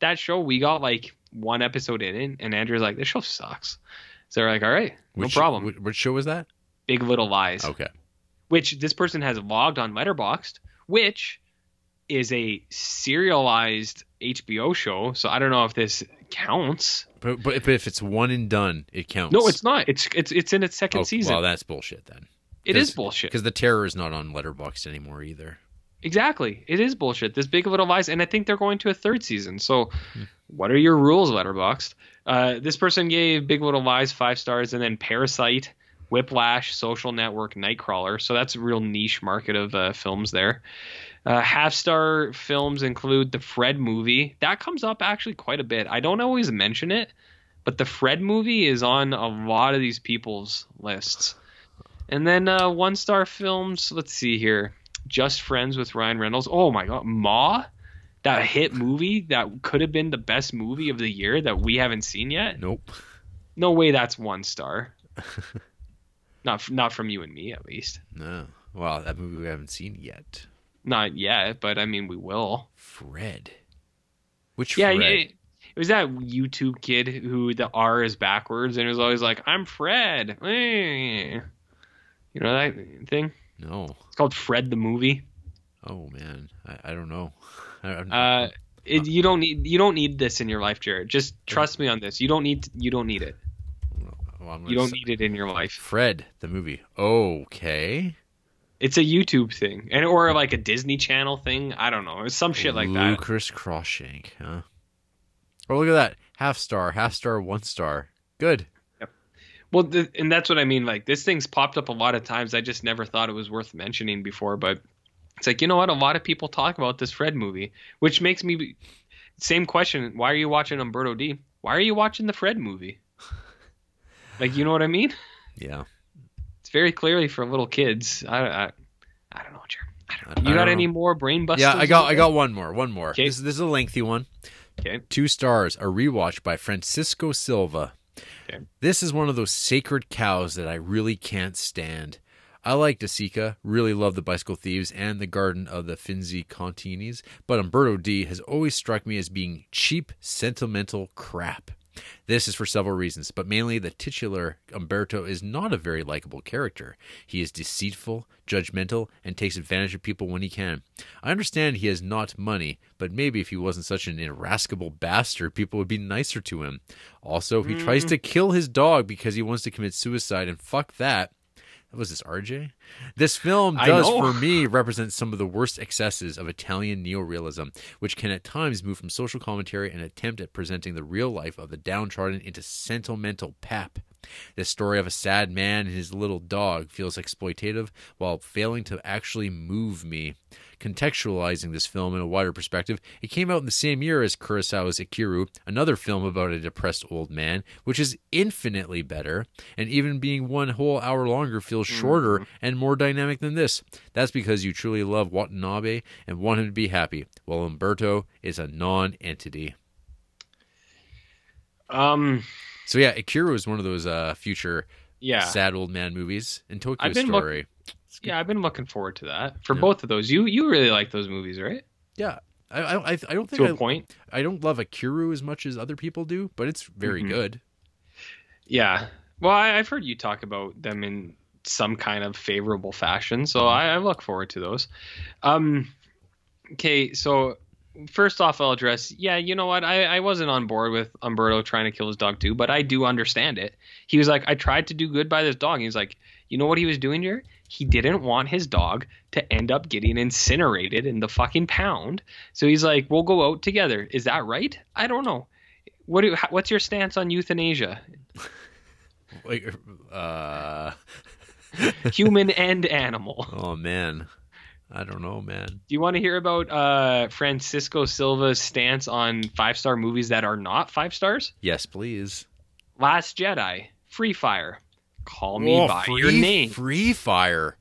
that show we got like one episode in, it, and Andrew's like, "This show sucks." So they're like, "All right, no which, problem." Which, which show was that? Big Little Lies. Okay. which this person has logged on Letterboxd, which is a serialized HBO show. So I don't know if this counts. But, but if, if it's one and done, it counts. No, it's not. It's it's it's in its second Oh, season. Well, that's bullshit then. it is bullshit. Because the terror is not on Letterboxd anymore either. Exactly, it is bullshit. This Big Little Lies, and I think they're going to a third season. So, Hmm. what are your rules, Letterboxd? Uh, this person gave Big Little Lies five stars, and then Parasite, Whiplash, Social Network, Nightcrawler. So that's a real niche market of uh, films there. Uh, half star films include the Fred movie. That comes up actually quite a bit. I don't always mention it, but the Fred movie is on a lot of these people's lists. And then uh, one star films. Let's see here. Just Friends with Ryan Reynolds. Oh my God, Ma, that hit movie that could have been the best movie of the year that we haven't seen yet. Nope. No way, that's one star. not not from you and me at least. No. Wow, that movie we haven't seen yet. Not yet, but I mean we will. Fred. Which Yeah, Fred? it, it was that YouTube kid who the R is backwards and was always like, "I'm Fred." Eh. You know that thing? No. It's called Fred the movie. Oh man, I, I don't know. I, Uh, it, you don't need you don't need this in your life, Jared. Just trust me on this. You don't need you don't need it. well, You don't need it in your life. Fred the movie. Okay. It's a YouTube thing, and or like a Disney Channel thing. I don't know. It's some shit like that. Lucas Cruikshank, huh? Oh, look at that. Half star, half star, one star. Good. Well, th- and that's what I mean. Like this thing's popped up a lot of times. I just never thought it was worth mentioning before, but it's like you know what? A lot of people talk about this Fred movie, which makes me be- same question. Why are you watching Umberto D? Why are you watching the Fred movie? Like you know what I mean? Yeah. It's very clearly for little kids. I I, I don't know, Jared. I don't know. You got any know. more brain busters? Yeah, I got I got one more. One more. Okay. This, this is a lengthy one. Okay. Two stars, a rewatch by Francisco Silva. This is one of those sacred cows that I really can't stand. I like De Sica, really love the Bicycle Thieves and the Garden of the Finzi Continis, but Umberto D has always struck me as being cheap, sentimental crap. This is for several reasons, but mainly the titular Umberto is not a very likable character. He is deceitful, judgmental, and takes advantage of people when he can. I understand he has not money, but maybe if he wasn't such an irascible bastard, people would be nicer to him. Also, he tries mm. to kill his dog because he wants to commit suicide, and fuck that. Was this RJ? This film does, for me, represent some of the worst excesses of Italian neorealism, which can at times move from social commentary and attempt at presenting the real life of the downtrodden into sentimental pap. The story of a sad man and his little dog feels exploitative while failing to actually move me. Contextualizing this film in a wider perspective, it came out in the same year as Kurosawa's Ikiru, another film about a depressed old man, which is infinitely better, and even being one whole hour longer feels shorter and more dynamic than this. That's because you truly love Watanabe and want him to be happy, while Umberto is a non entity. Um, So yeah, Akira was one of those uh, future yeah, sad old man movies. And Tokyo I've been look- Story. yeah. I've been looking forward to that for Yeah. both of those. You you really like those movies, right? yeah, I, I I I don't think To I, a point. I don't love Akira as much as other people do, but it's very Mhm. good. Yeah. Well, I, I've heard you talk about them in some kind of favorable fashion, so Mm-hmm. I, I look forward to those. Um, okay, so first off, I'll address. Yeah, you know what? I, I wasn't on board with Umberto trying to kill his dog too, but I do understand it. He was like, I tried to do good by this dog. He's like, you know what he was doing here? He didn't want his dog to end up getting incinerated in the fucking pound. So he's like, we'll go out together. Is that right? I don't know. What do, what's your stance on euthanasia? Like, uh, human and animal. oh man, I don't know, man. Do you want to hear about uh, Francisco Silva's stance on five star movies that are not five stars? Yes, please. Last Jedi, Free Fire, Call Me by free, Your Name, Free Fire.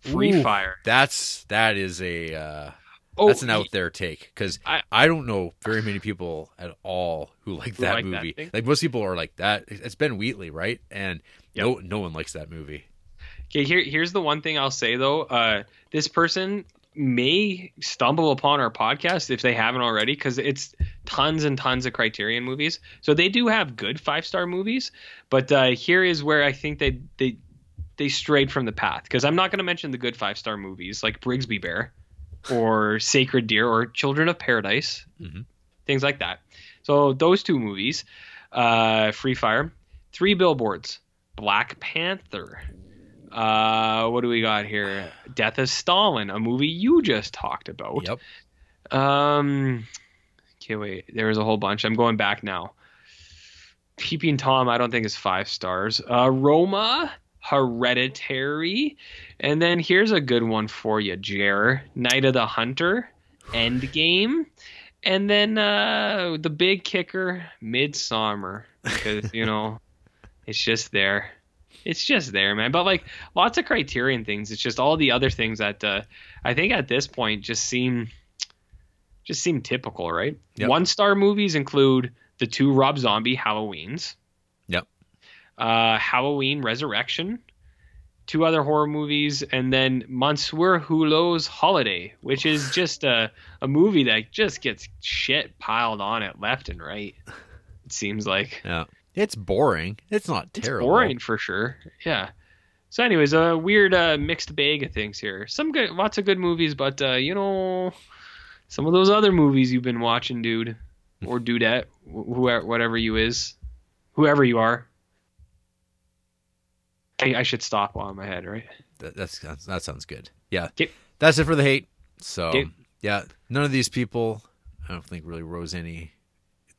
Free Ooh, Fire. That's that is a uh, Oh, that's an out there take because I- I, don't know very many people at all who like Who that like movie. thing? like most people are like that. It's Ben Wheatley, right? And Yep. no no one likes that movie. Okay, here here's the one thing I'll say though. Uh, this person may stumble upon our podcast if they haven't already, because it's tons and tons of Criterion movies. So they do have good five star movies, but uh, here is where I think they they they strayed from the path. Because I'm not going to mention the good five star movies like Brigsby Bear, or Sacred Deer, or Children of Paradise, Mhm. things like that. So those two movies, uh, Free Fire, Three Billboards, Black Panther. Uh, what do we got here? Death of Stalin, a movie you just talked about. Yep. Um, okay, wait. There was a whole bunch. I'm going back now. Peeping Tom, I don't think is five stars. Uh, Roma, Hereditary, and then here's a good one for you, Jer. Night of the Hunter, Endgame, and then uh, the big kicker, Midsummer, because you know, it's just there. It's just there, man. But like lots of Criterion things. It's just all the other things that uh, I think at this point just seem just seem typical, right? Yep. One star movies include the two Rob Zombie Halloweens, Yep. uh, Halloween Resurrection, two other horror movies, and then Monsieur Hulot's Holiday, which is just a, a movie that just gets shit piled on it left and right. It seems like Yeah. It's boring. It's not it's terrible. boring for sure. Yeah. So, anyways, a weird uh, mixed bag of things here. Some good, lots of good movies, but uh, you know, some of those other movies you've been watching, dude, or dudette, wh- whoever, whatever you is, whoever you are. I, I should stop while I'm ahead, right? That, that's, that's that sounds good. Yeah. Okay. That's it for the hate. So Okay. yeah, none of these people I don't think really rose any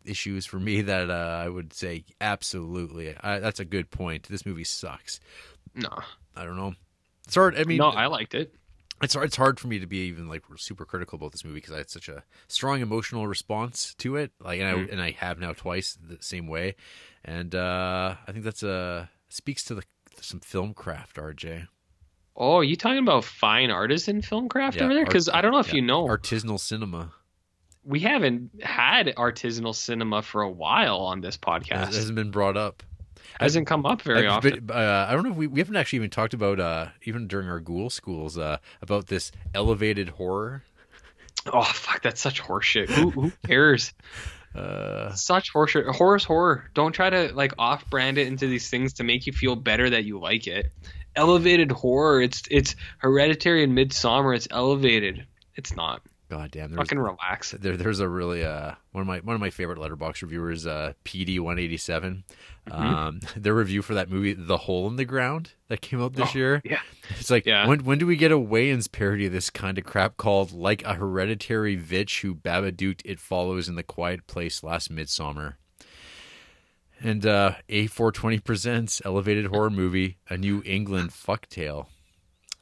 issues for me that uh, I would say absolutely. I, that's a good point. This movie sucks. No, I don't know. It's hard. I mean, no, I liked it. it's hard, it's hard for me to be even like super critical about this movie because I had such a strong emotional response to it. Like, and I Mhm. and I have now twice the same way, and uh, I think that's uh speaks to the some film craft, RJ. Oh, you talking about fine artisan film craft Yeah, over there? art- Because I don't know if yeah, you know, artisanal cinema. We haven't had artisanal cinema for a while on this It podcast. hasn't been brought up. hasn't come up very I've often. been- uh, I don't know if we, we haven't actually even talked about uh, even during our ghoul schools uh, about this elevated horror. Oh fuck, that's such horseshit. Who, who cares? Uh, Such horseshit. Horror's horror. Don't try to like off-brand it into these things to make you feel better that you like it. Elevated horror. It's it's hereditary and midsummer. It's elevated. It's not. God damn, there's, Fucking relax. there, there's a really uh, one of my one of my favorite Letterboxd reviewers, uh, PD one eighty seven. Mm-hmm. Um, their review for that movie, The Hole in the Ground, that came out this Oh, year. yeah. It's like Yeah. when when do we get a Wayans parody of this kind of crap called like a hereditary vitch who babaduked it follows in the quiet place last midsummer. And uh, A420 presents Elevated Horror Movie, a New England fucktale.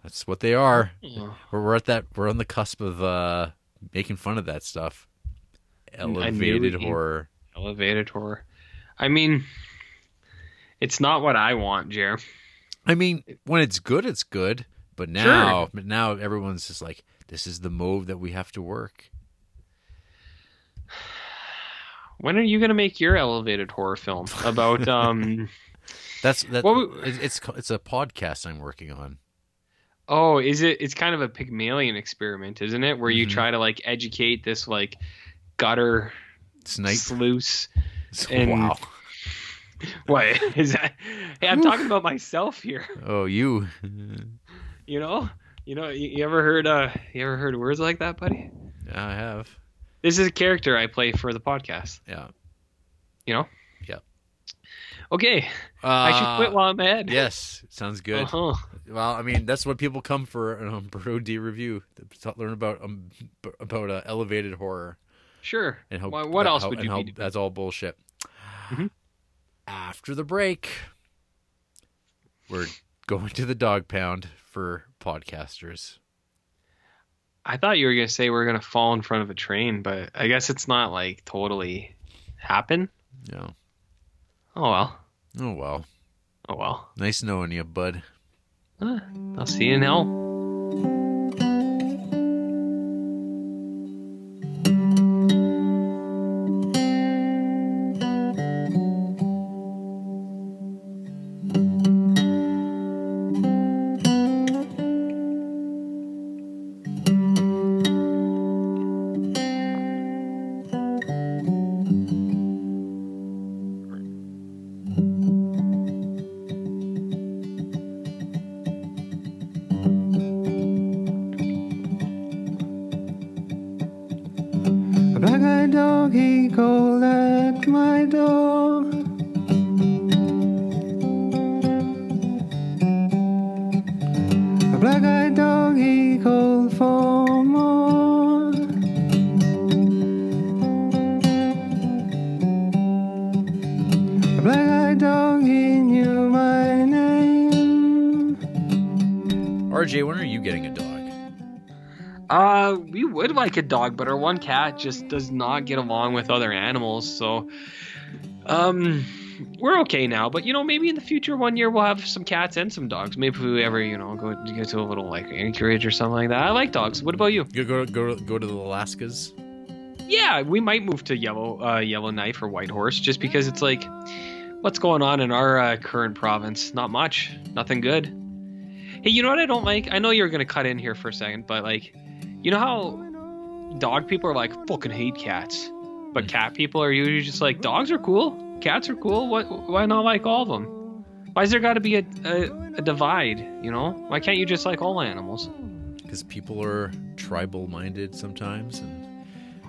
That's what they are. We're, we're at that. We're on the cusp of uh, making fun of that stuff. Elevated horror. Elevated horror. I mean, it's not what I want, Jer. I mean, when it's good, it's good. But now, but now everyone's just like, this is the mode that we have to work. When are you gonna make your elevated horror film about um? That's that. What it's it's it's a podcast I'm working on. Oh, is it? It's kind of a Pygmalion experiment, isn't it? Where you Mhm. try to like educate this like gutter Snipe. sluice. and- wow. What is that? Hey, I'm talking about myself here. Oh, you. You know, you know. You, you ever heard? Uh, you ever heard words like that, buddy? Yeah, I have. This is a character I play for the podcast. Yeah. You know. Okay, I should quit Uh, while I'm ahead. Yes, sounds good. Uh-huh. Well, I mean, that's what people come for an Umberto D review to learn about um, about uh, elevated horror Sure. and how Why- what that- else how- would you be? That's all bullshit. Mhm. After the break, we're going to the dog pound for podcasters. I thought you were gonna say we're gonna fall in front of a train, but I guess it's not like totally happen. Yeah. Oh well. Oh well. Oh well. Nice knowing you, bud. Huh. I'll see you in hell. Dog, but our one cat just does not get along with other animals. So, um, we're okay now. But you know, maybe in the future, one year we'll have some cats and some dogs. Maybe if we ever, you know, go go to a little like anchorage or something like that. I like dogs. What about you? Go go go go to the Alaskas. Yeah, we might move to Yellow uh, Yellowknife or Whitehorse just because it's like, what's going on in our uh, current province? Not much. Nothing good. Hey, you know what I don't like? I know you're gonna cut in here for a second, but like, you know how dog people are like fucking hate cats, but cat people are usually just like dogs are cool, cats are cool. What? Why not like all of them? Why is there got to be a, a a divide? You know? Why can't you just like all animals? Because people are tribal minded sometimes, and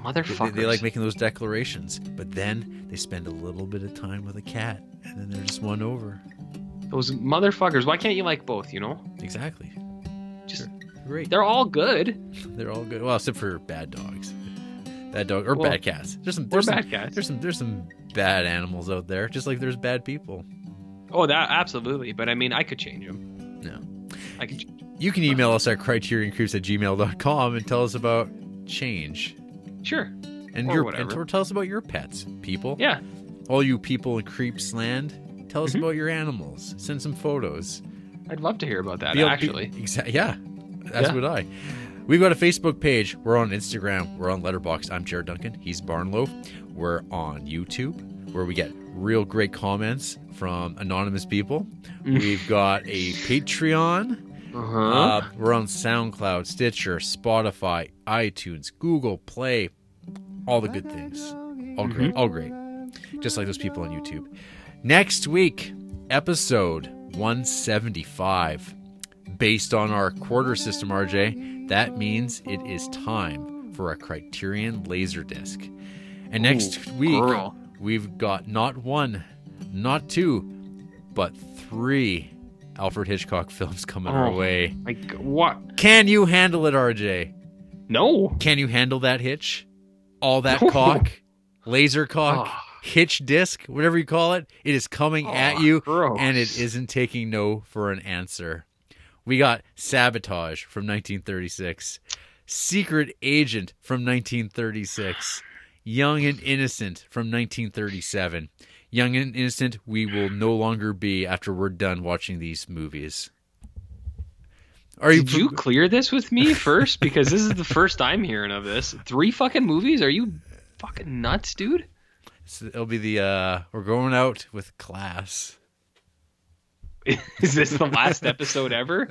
Motherfuckers. they like making those declarations. But then they spend a little bit of time with a cat, and then they're just won over. those motherfuckers. Why can't you like both? You know? Exactly. Just Great. they're all good. They're all good. Well, except for bad dogs. Bad dog or Well, bad cats. There's some there's some, bad cats. There's some there's some bad animals out there, just like there's bad people. Oh, that absolutely. But I mean, I could change them. No. I could. Change. You can email us at criterioncreeps at gmail.com and tell us about change. Sure. And Or your whatever. and or tell us about your pets, people. Yeah. All you people in creeps land, tell us Mhm. about your animals. Send some photos. I'd love to hear about that. Be- be- actually. exa- yeah. That's Yeah. what I. We've got a Facebook page. We're on Instagram. We're on Letterboxd. I'm Jared Duncan. He's Barnloaf. We're on YouTube, where we get real great comments from anonymous people. We've got a Patreon. Uh-huh. Uh, we're on SoundCloud, Stitcher, Spotify, iTunes, Google Play, all the good things. All great, all great. Just like those people on YouTube. Next week, episode 175. Based on our quarter system, RJ, that means it is time for a Criterion Laserdisc. And next Ooh, week, girl. we've got not one, not two, but three Alfred Hitchcock films coming our Oh. way. like what? Can you handle it, RJ? No. Can you handle that hitch? All that No. cock? Laser cock? Oh, hitch disc, whatever you call it. It is coming ah, at Oh, you, gross. and it isn't taking no for an answer. We got Sabotage from 1936, Secret Agent from 1936, Young and Innocent from 1937. Young and Innocent, we will no longer be after we're done watching these movies. Are you Did you clear this with me first? Because this is the first I'm hearing of this. Three fucking movies? Are you fucking nuts, dude? So it'll be the uh we're going out with class. Is this the last episode ever?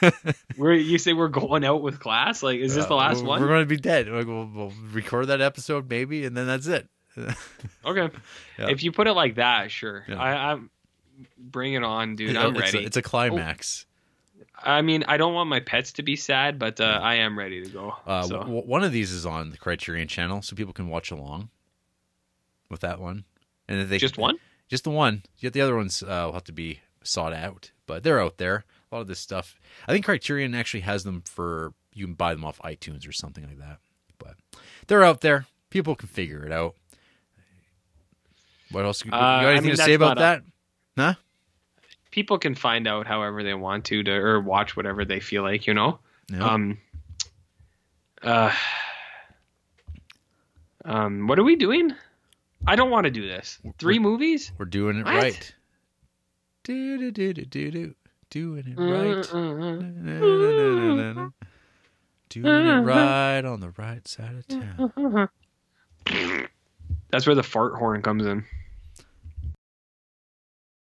Where you say we're going out with class? Like, is this the Uh, last we're, one? We're going to be dead. We'll, we'll, we'll record that episode maybe, and then that's it. Okay. Yeah. If you put it like that, sure. Yeah. I, I'm bring it on, dude. I'm it's, ready. A, it's a climax. I mean, I don't want my pets to be sad, but uh, I am ready to go. Uh, so. w- one of these is on the Criterion channel, so people can watch along with that one. And if they Just one? just the one. Yet the other ones uh, will have to be sought out, but they're out there. A lot of this stuff. I think Criterion actually has them for you can buy them off iTunes or something like that. But they're out there. People can figure it out. What else? You Uh, got I anything mean, to say about that? Huh? People can find out however they want to, to or watch whatever they feel like, you know. Um. Uh. Um. What are we doing? I don't want to do this. 3 movies. We're doing it What? right. Do do do do do do. Doing it right. Mm-hmm. Na, na, na. Doing it right on the right side of town. That's where the fart horn comes in.